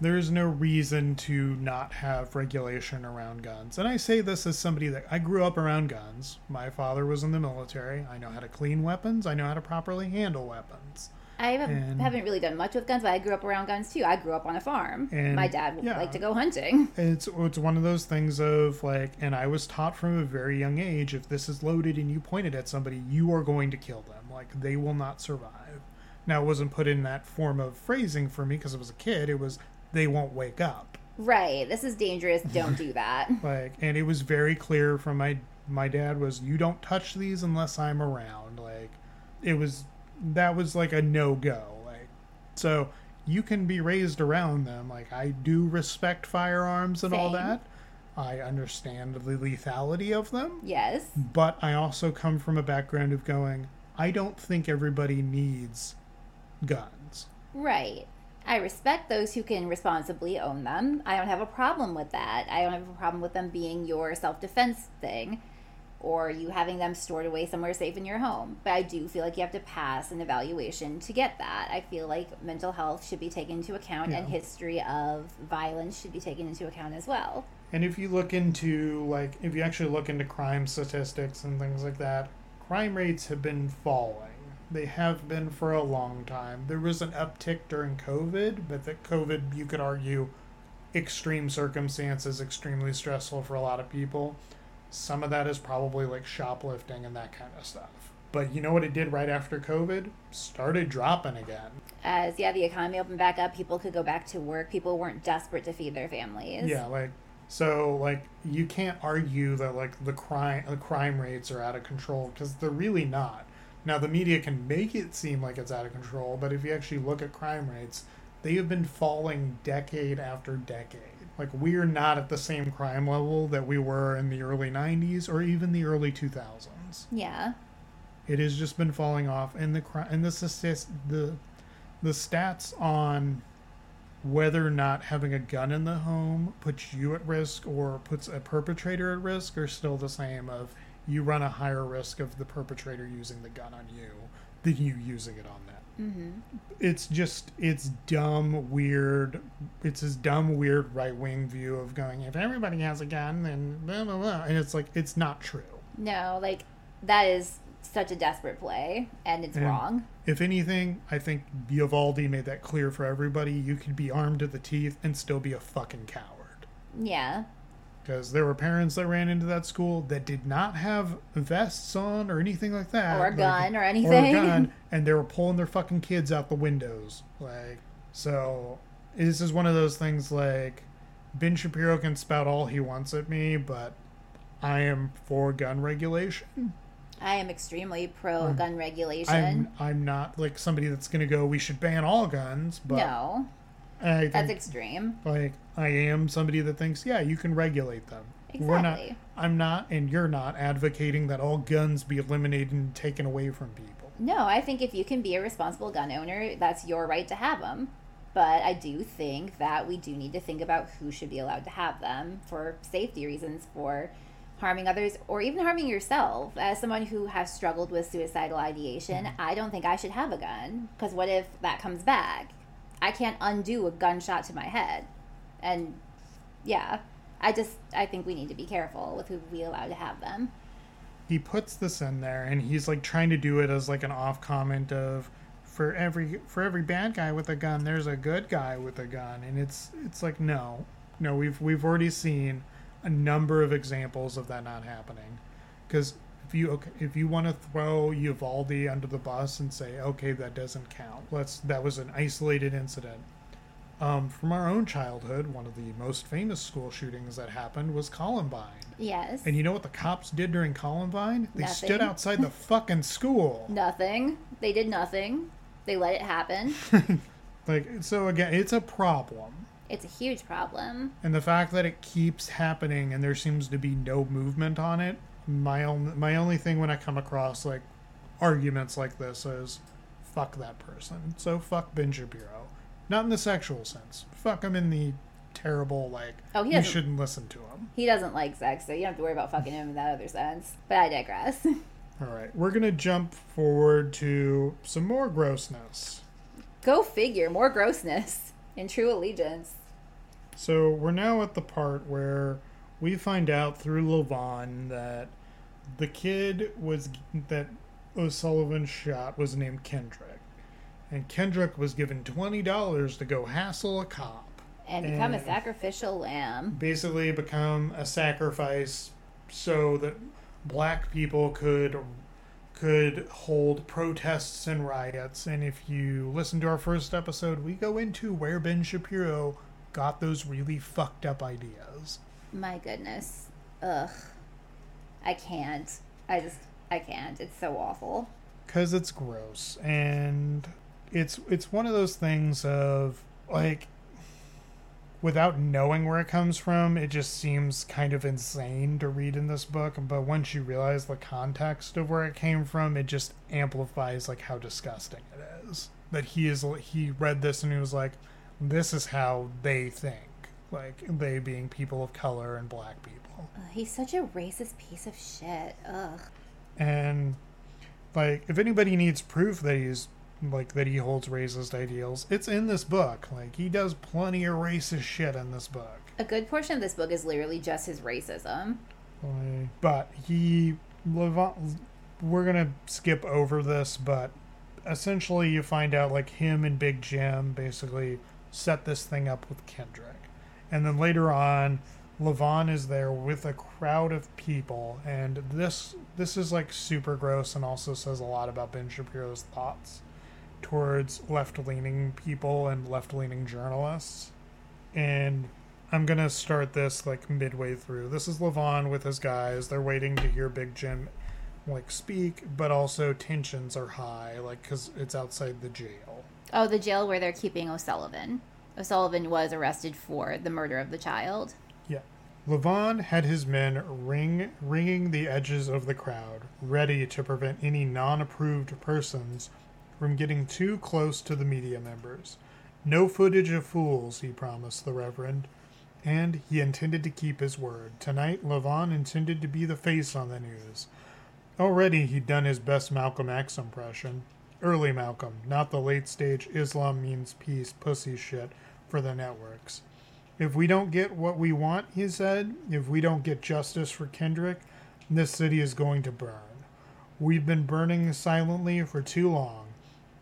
[SPEAKER 2] There is no reason to not have regulation around guns. And I say this as somebody that I grew up around guns. My father was in the military. I know how to clean weapons. I know how to properly handle weapons.
[SPEAKER 1] I have,
[SPEAKER 2] And-
[SPEAKER 1] haven't really done much with guns, but I grew up around guns too. I grew up on a farm.
[SPEAKER 2] And-
[SPEAKER 1] My dad would
[SPEAKER 2] yeah.
[SPEAKER 1] like to go hunting. [LAUGHS]
[SPEAKER 2] It's it's one of those things of like, and I was taught from a very young age, if this is loaded and you point it at somebody, you are going to kill them. Like they will not survive. Now it wasn't put in that form of phrasing for me because I was a kid. It was they won't wake up.
[SPEAKER 1] Right. This is dangerous. Don't do that. [LAUGHS]
[SPEAKER 2] Like, and it was very clear from my my dad was you don't touch these unless I'm around. Like, it was that was like a no go. Like, so you can be raised around them. Like, I do respect firearms and all that. I understand the lethality of them,
[SPEAKER 1] Yes.
[SPEAKER 2] but I also come from a background of going. I don't think everybody needs guns.
[SPEAKER 1] Right. I respect those who can responsibly own them. I don't have a problem with that. I don't have a problem with them being your self defense thing or you having them stored away somewhere safe in your home. But I do feel like you have to pass an evaluation to get that. I feel like mental health should be taken into account and history of violence should be taken into account as well.
[SPEAKER 2] And if you look into like if you actually look into crime statistics and things like that, crime rates have been falling. They have been for a long time. There was an uptick during COVID, but that COVID you could argue extreme circumstances, extremely stressful for a lot of people. Some of that is probably like shoplifting and that kind of stuff. But you know what it did right after COVID? Started dropping again.
[SPEAKER 1] As yeah, the economy opened back up, people could go back to work. People weren't desperate to feed their families.
[SPEAKER 2] Yeah, like so like you can't argue that like the crime the crime rates are out of control because they're really not. Now the media can make it seem like it's out of control, but if you actually look at crime rates, they have been falling decade after decade. Like we're not at the same crime level that we were in the early 90s or even the early 2000s.
[SPEAKER 1] Yeah.
[SPEAKER 2] It has just been falling off, and the and the the the stats on whether or not having a gun in the home puts you at risk or puts a perpetrator at risk are still the same. Of you run a higher risk of the perpetrator using the gun on you than you using it on them.
[SPEAKER 1] Mm-hmm.
[SPEAKER 2] It's just it's dumb, weird. It's this dumb, weird right wing view of going if everybody has a gun, then blah blah blah, and it's like it's not true.
[SPEAKER 1] No, like that is such a desperate play, and it's
[SPEAKER 2] Yeah.
[SPEAKER 1] wrong.
[SPEAKER 2] If anything, I think Uvalde made that clear for everybody. You could be armed to the teeth and still be a fucking coward.
[SPEAKER 1] Yeah.
[SPEAKER 2] Because there were parents that ran into that school that did not have vests on or anything like that.
[SPEAKER 1] Or a
[SPEAKER 2] like-
[SPEAKER 1] gun or anything,
[SPEAKER 2] Or a gun, [LAUGHS] and they were pulling their fucking kids out the windows. Like, so this is one of those things like Ben Shapiro can spout all he wants at me, but I am for gun regulation.
[SPEAKER 1] I am extremely pro gun regulation.
[SPEAKER 2] I'm I'm not like somebody that's gonna go. We should ban all guns, but
[SPEAKER 1] no,
[SPEAKER 2] I
[SPEAKER 1] that's extreme.
[SPEAKER 2] like I am somebody that thinks, yeah, you can regulate them. We're not.
[SPEAKER 1] Exactly.
[SPEAKER 2] I'm not, and you're not advocating that all guns be eliminated and taken away from people.
[SPEAKER 1] No, I think if you can be a responsible gun owner, that's your right to have them. But I do think that we do need to think about who should be allowed to have them for safety reasons, for harming others, or even harming yourself. As someone who has struggled with suicidal ideation, mm-hmm. I don't think I should have a gun. Because what if that comes back? I can't undo a gunshot to my head. And yeah, I just, I think we need to be careful with who we allow to have them.
[SPEAKER 2] He puts this in there, and he's like trying to do it as like an off comment of, for every for every bad guy with a gun, there's a good guy with a gun, and it's it's like no, no, we've we've already seen a number of examples of that not happening, because if you okay, if you want to throw Uvalde under the bus and say okay that doesn't count, let's that was an isolated incident. Um, from our own childhood, one of the most famous school shootings that happened was Columbine.
[SPEAKER 1] Yes.
[SPEAKER 2] And you know what the cops did during Columbine? They stood outside the [LAUGHS] fucking school.
[SPEAKER 1] Nothing. They did nothing. They let it happen. [LAUGHS]
[SPEAKER 2] Like, so again, it's a problem.
[SPEAKER 1] it's a huge problem.
[SPEAKER 2] And the fact that it keeps happening and there seems to be no movement on it, my only my only thing when I come across like arguments like this is fuck that person. So fuck Ben Shapiro. Not in the sexual sense. Fuck him in the terrible like
[SPEAKER 1] Oh, he
[SPEAKER 2] you shouldn't listen to him.
[SPEAKER 1] He doesn't like sex, so you don't have to worry about fucking him in that other sense. But I digress. [LAUGHS]
[SPEAKER 2] All right, we're going to jump forward to some more grossness.
[SPEAKER 1] Go figure. More grossness in True Allegiance.
[SPEAKER 2] So we're now at the part where we find out through Levon that the kid was that O'Sullivan shot was named Kendrick, and Kendrick was given twenty dollars to go hassle a cop,
[SPEAKER 1] And become a sacrificial lamb.
[SPEAKER 2] basically become a sacrifice, so that black people could could hold protests and riots. And if you listen to our first episode, we go into where Ben Shapiro got those really fucked up ideas.
[SPEAKER 1] My goodness. Ugh. I can't. I just, I can't. It's so awful.
[SPEAKER 2] because it's gross and it's it's one of those things of like without knowing where it comes from it just seems kind of insane to read in this book but once you realize the context of where it came from it just amplifies like how disgusting it is that he is he read this and he was like this is how they think like they being people of color and black people
[SPEAKER 1] Ugh, he's such a racist piece of shit. Ugh.
[SPEAKER 2] and like if anybody needs proof that he's like that he holds racist ideals it's in this book like he does plenty of racist shit in this book
[SPEAKER 1] A good portion of this book is literally just his racism.
[SPEAKER 2] Like, but he Levon, we're gonna skip over this but essentially you find out like him and big jim basically set this thing up with kendrick and then later on Levon is there with a crowd of people, and this this is like super gross, and also says a lot about Ben Shapiro's thoughts towards left leaning people and left leaning journalists. And I'm gonna start this like midway through. This is Levon with his guys. They're waiting to hear Big Jim like speak, but also tensions are high, like because it's outside the jail.
[SPEAKER 1] Oh, the jail where they're keeping O'Sullivan. O'Sullivan was arrested for the murder of the child.
[SPEAKER 2] Yeah. Levon had his men ring ringing the edges of the crowd, ready to prevent any non-approved persons from getting too close to the media members. No footage of fools, he promised the Reverend, and he intended to keep his word. Tonight, Levon intended to be the face on the news. Already he'd done his best Malcolm X impression. Early Malcolm, not the late stage Islam means peace pussy shit for the networks. If we don't get what we want, he said, if we don't get justice for Kendrick, this city is going to burn. We've been burning silently for too long.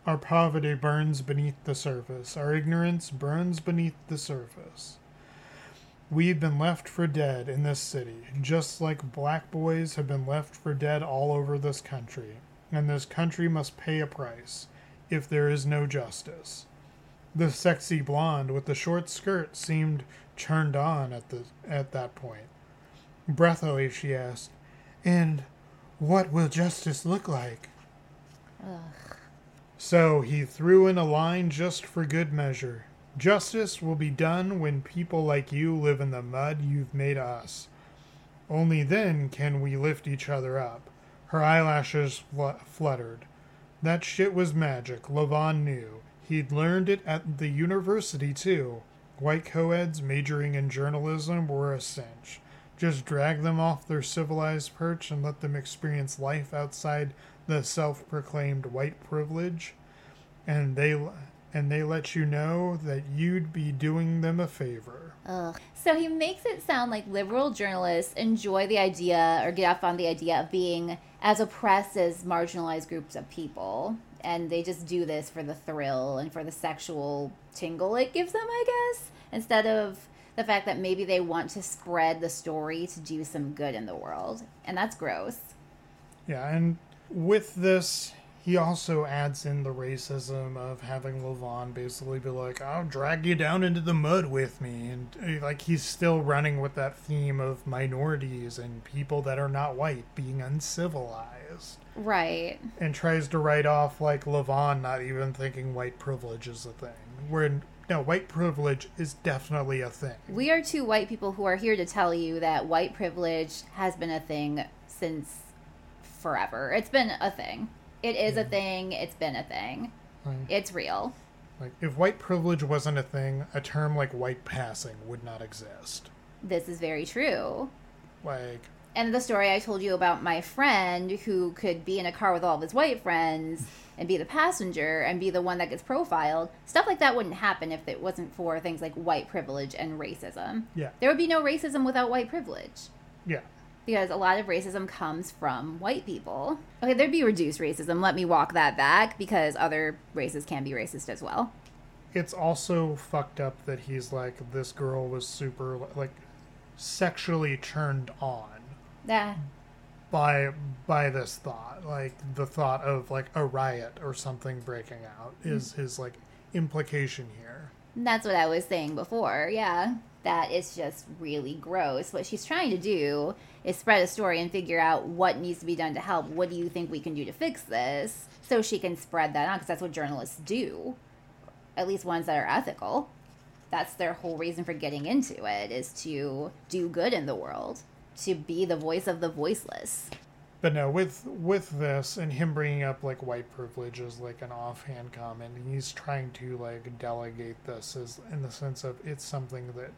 [SPEAKER 2] Our poverty burns beneath the surface. Our ignorance burns beneath the surface. We've been left for dead in this city, just like black boys have been left for dead all over this country. And this country must pay a price if there is no justice. The sexy blonde with the short skirt seemed turned on at the at that point. Breathily she asked, "And what will justice look like?" Ugh. So he threw in a line just for good measure. Justice will be done when people like you live in the mud you've made us. Only then can we lift each other up. Her eyelashes fl- fluttered. That shit was magic, Levon knew. He'd learned it at the university, too. White coeds majoring in journalism were a cinch. Just drag them off their civilized perch and let them experience life outside the self proclaimed white privilege, and they and they let you know that you'd be doing them a favor.
[SPEAKER 1] Ugh. So he makes it sound like liberal journalists enjoy the idea or get off on the idea of being as oppressed as marginalized groups of people. And they just do this for the thrill and for the sexual tingle it gives them, I guess, instead of the fact that maybe they want to spread the story to do some good in the world. And that's gross.
[SPEAKER 2] Yeah, and with this, he also adds in the racism of having Levon basically be like, "I'll drag you down into the mud with me," and uh, like he's still running with that theme of minorities and people that are not white being uncivilized,
[SPEAKER 1] Right.
[SPEAKER 2] and tries to write off like Levon not even thinking white privilege is a thing. Where no, white privilege is definitely a thing.
[SPEAKER 1] We are two white people who are here to tell you that white privilege has been a thing since forever. It's been a thing. It is a thing. It's been a thing.
[SPEAKER 2] Like,
[SPEAKER 1] It's real.
[SPEAKER 2] like if white privilege wasn't a thing, a term like white passing would not exist.
[SPEAKER 1] This is very true.
[SPEAKER 2] Like
[SPEAKER 1] And the story I told you about my friend who could be in a car with all of his white friends and be the passenger and be the one that gets profiled, stuff like that wouldn't happen if it wasn't for things like white privilege and racism.
[SPEAKER 2] yeah,
[SPEAKER 1] There would be no racism without white privilege.
[SPEAKER 2] yeah.
[SPEAKER 1] Because a lot of racism comes from white people. Okay, there'd be reduced racism. Let me walk that back because other races can be racist as well.
[SPEAKER 2] it's also fucked up that he's like this girl was super like sexually turned on
[SPEAKER 1] Yeah.
[SPEAKER 2] by by this thought like the thought of like a riot or something breaking out mm-hmm. is his like implication here
[SPEAKER 1] That's what I was saying before. Yeah. That is just really gross. What she's trying to do is spread a story and figure out what needs to be done to help. What do you think we can do to fix this? So she can spread that on because that's what journalists do. At least ones that are ethical. That's their whole reason for getting into it is to do good in the world, to be the voice of the voiceless.
[SPEAKER 2] but no with with this and him bringing up like white privilege as like an offhand comment he's trying to like delegate this as in the sense of it's something that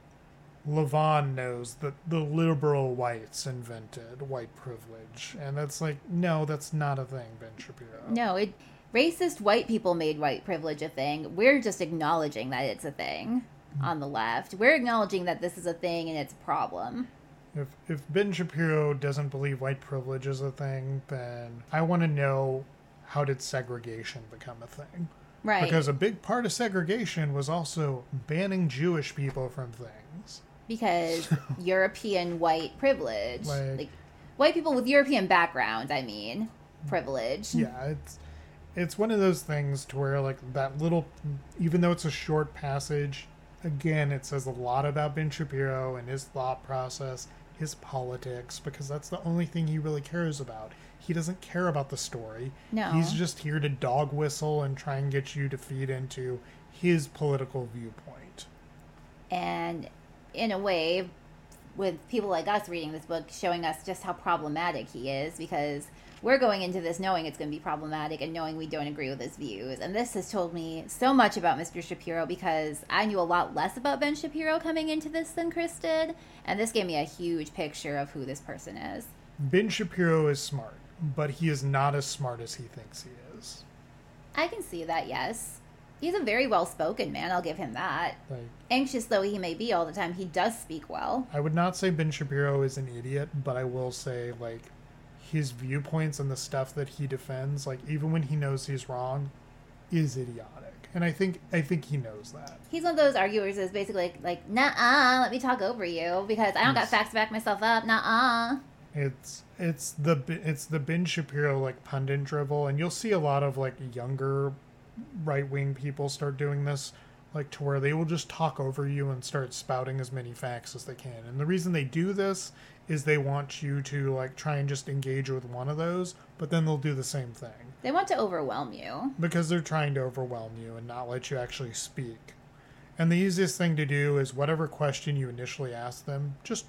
[SPEAKER 2] Levon knows that the liberal whites invented white privilege, and that's like, no, that's not a thing, Ben Shapiro.
[SPEAKER 1] No, it racist white people made white privilege a thing. We're just acknowledging that it's a thing hmm. on the left. We're acknowledging that this is a thing and it's a problem.
[SPEAKER 2] If if Ben Shapiro doesn't believe white privilege is a thing, then I want to know how did segregation become a thing?
[SPEAKER 1] Right.
[SPEAKER 2] Because a big part of segregation was also banning Jewish people from things.
[SPEAKER 1] Because [LAUGHS] European white privilege.
[SPEAKER 2] Like-
[SPEAKER 1] Like, white people with European background, I mean, privilege.
[SPEAKER 2] Yeah, it's it's one of those things to where like that little even though it's a short passage, again it says a lot about Ben Shapiro and his thought process, his politics, because that's the only thing he really cares about. He doesn't care about the story.
[SPEAKER 1] No.
[SPEAKER 2] He's just here to dog whistle and try and get you to feed into his political viewpoint.
[SPEAKER 1] And in a way, with people like us reading this book, showing us just how problematic he is because we're going into this knowing it's going to be problematic and knowing we don't agree with his views. And this has told me so much about Mr. Shapiro because I knew a lot less about Ben Shapiro coming into this than Chris did. And this gave me a huge picture of who this person is.
[SPEAKER 2] Ben Shapiro is smart, but he is not as smart as he thinks he is.
[SPEAKER 1] I can see that, yes. He's a very well spoken man, I'll give him that.
[SPEAKER 2] Like
[SPEAKER 1] Anxious though he may be all the time, he does speak well.
[SPEAKER 2] I would not say Ben Shapiro is an idiot, but I will say like his viewpoints and the stuff that he defends, like even when he knows he's wrong, is idiotic. And I think I think he knows that.
[SPEAKER 1] He's one of those arguers that's basically like, like nah, let me talk over you because I don't got facts to back myself up. Nah,
[SPEAKER 2] It's it's the it's the Ben Shapiro like pundit drivel, and you'll see a lot of like younger right wing people start doing this, like to where they will just talk over you and start spouting as many facts as they can. And the reason they do this is they want you to like try and just engage with one of those, but then they'll do the same thing
[SPEAKER 1] they want to overwhelm you.
[SPEAKER 2] because they're trying to overwhelm you and not let you actually speak. And the easiest thing to do is whatever question you initially ask them, just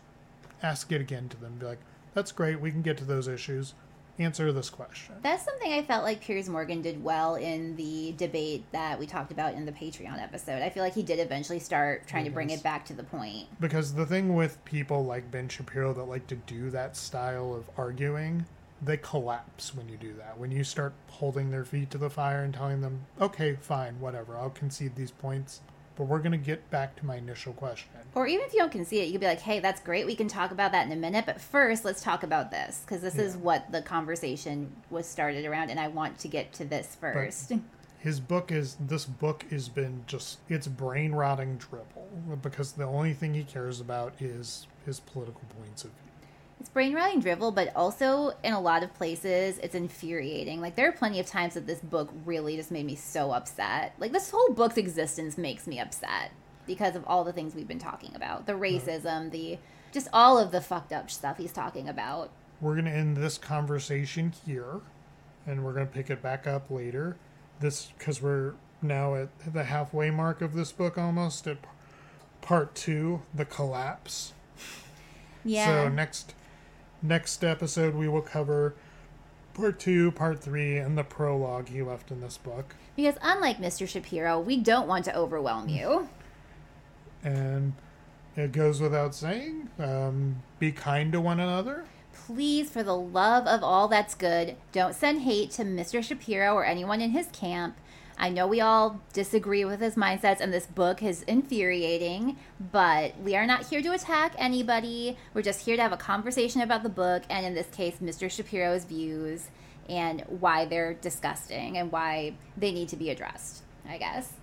[SPEAKER 2] ask it again to them. Be like, that's great, we can get to those issues. Answer this question.
[SPEAKER 1] That's something I felt like Piers Morgan did well in the debate that we talked about in the Patreon episode. I feel like he did eventually start trying to bring it back to the point.
[SPEAKER 2] Because the thing with people like Ben Shapiro that like to do that style of arguing, they collapse when you do that. When you start holding their feet to the fire and telling them, okay, fine, whatever, I'll concede these points, but we're going to get back to my initial question.
[SPEAKER 1] Or even if you don't can see it, you could be like, hey, that's great. We can talk about that in a minute. But first, let's talk about this because this is what the conversation was started around. And I want to get to this first.
[SPEAKER 2] his book is this book has been just it's brain rotting dribble because the only thing he cares about is his political points of view
[SPEAKER 1] It's brain rotting drivel, but also in a lot of places, it's infuriating. Like, there are plenty of times that this book really just made me so upset. Like, this whole book's existence makes me upset because of all the things we've been talking about the racism, the just all of the fucked up stuff he's talking about.
[SPEAKER 2] We're going to end this conversation here and we're going to pick it back up later. This because we're now at the halfway mark of this book almost at part 2, the collapse.
[SPEAKER 1] Yeah.
[SPEAKER 2] So next next episode we will cover part 2, part 3 and the prologue he left in this book.
[SPEAKER 1] Because unlike Mr. Shapiro, we don't want to overwhelm you.
[SPEAKER 2] And it goes without saying, um, be kind to one another.
[SPEAKER 1] Please, for the love of all that's good, don't send hate to Mr. Shapiro or anyone in his camp. I know we all disagree with his mindsets, and this book is infuriating, but we are not here to attack anybody. We're just here to have a conversation about the book, and in this case, Mr. Shapiro's views and why they're disgusting and why they need to be addressed, I guess.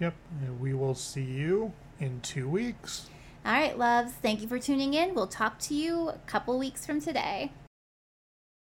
[SPEAKER 2] Yep. We will see you in two weeks.
[SPEAKER 1] All right, loves. Thank you for tuning in. We'll talk to you a couple weeks from today.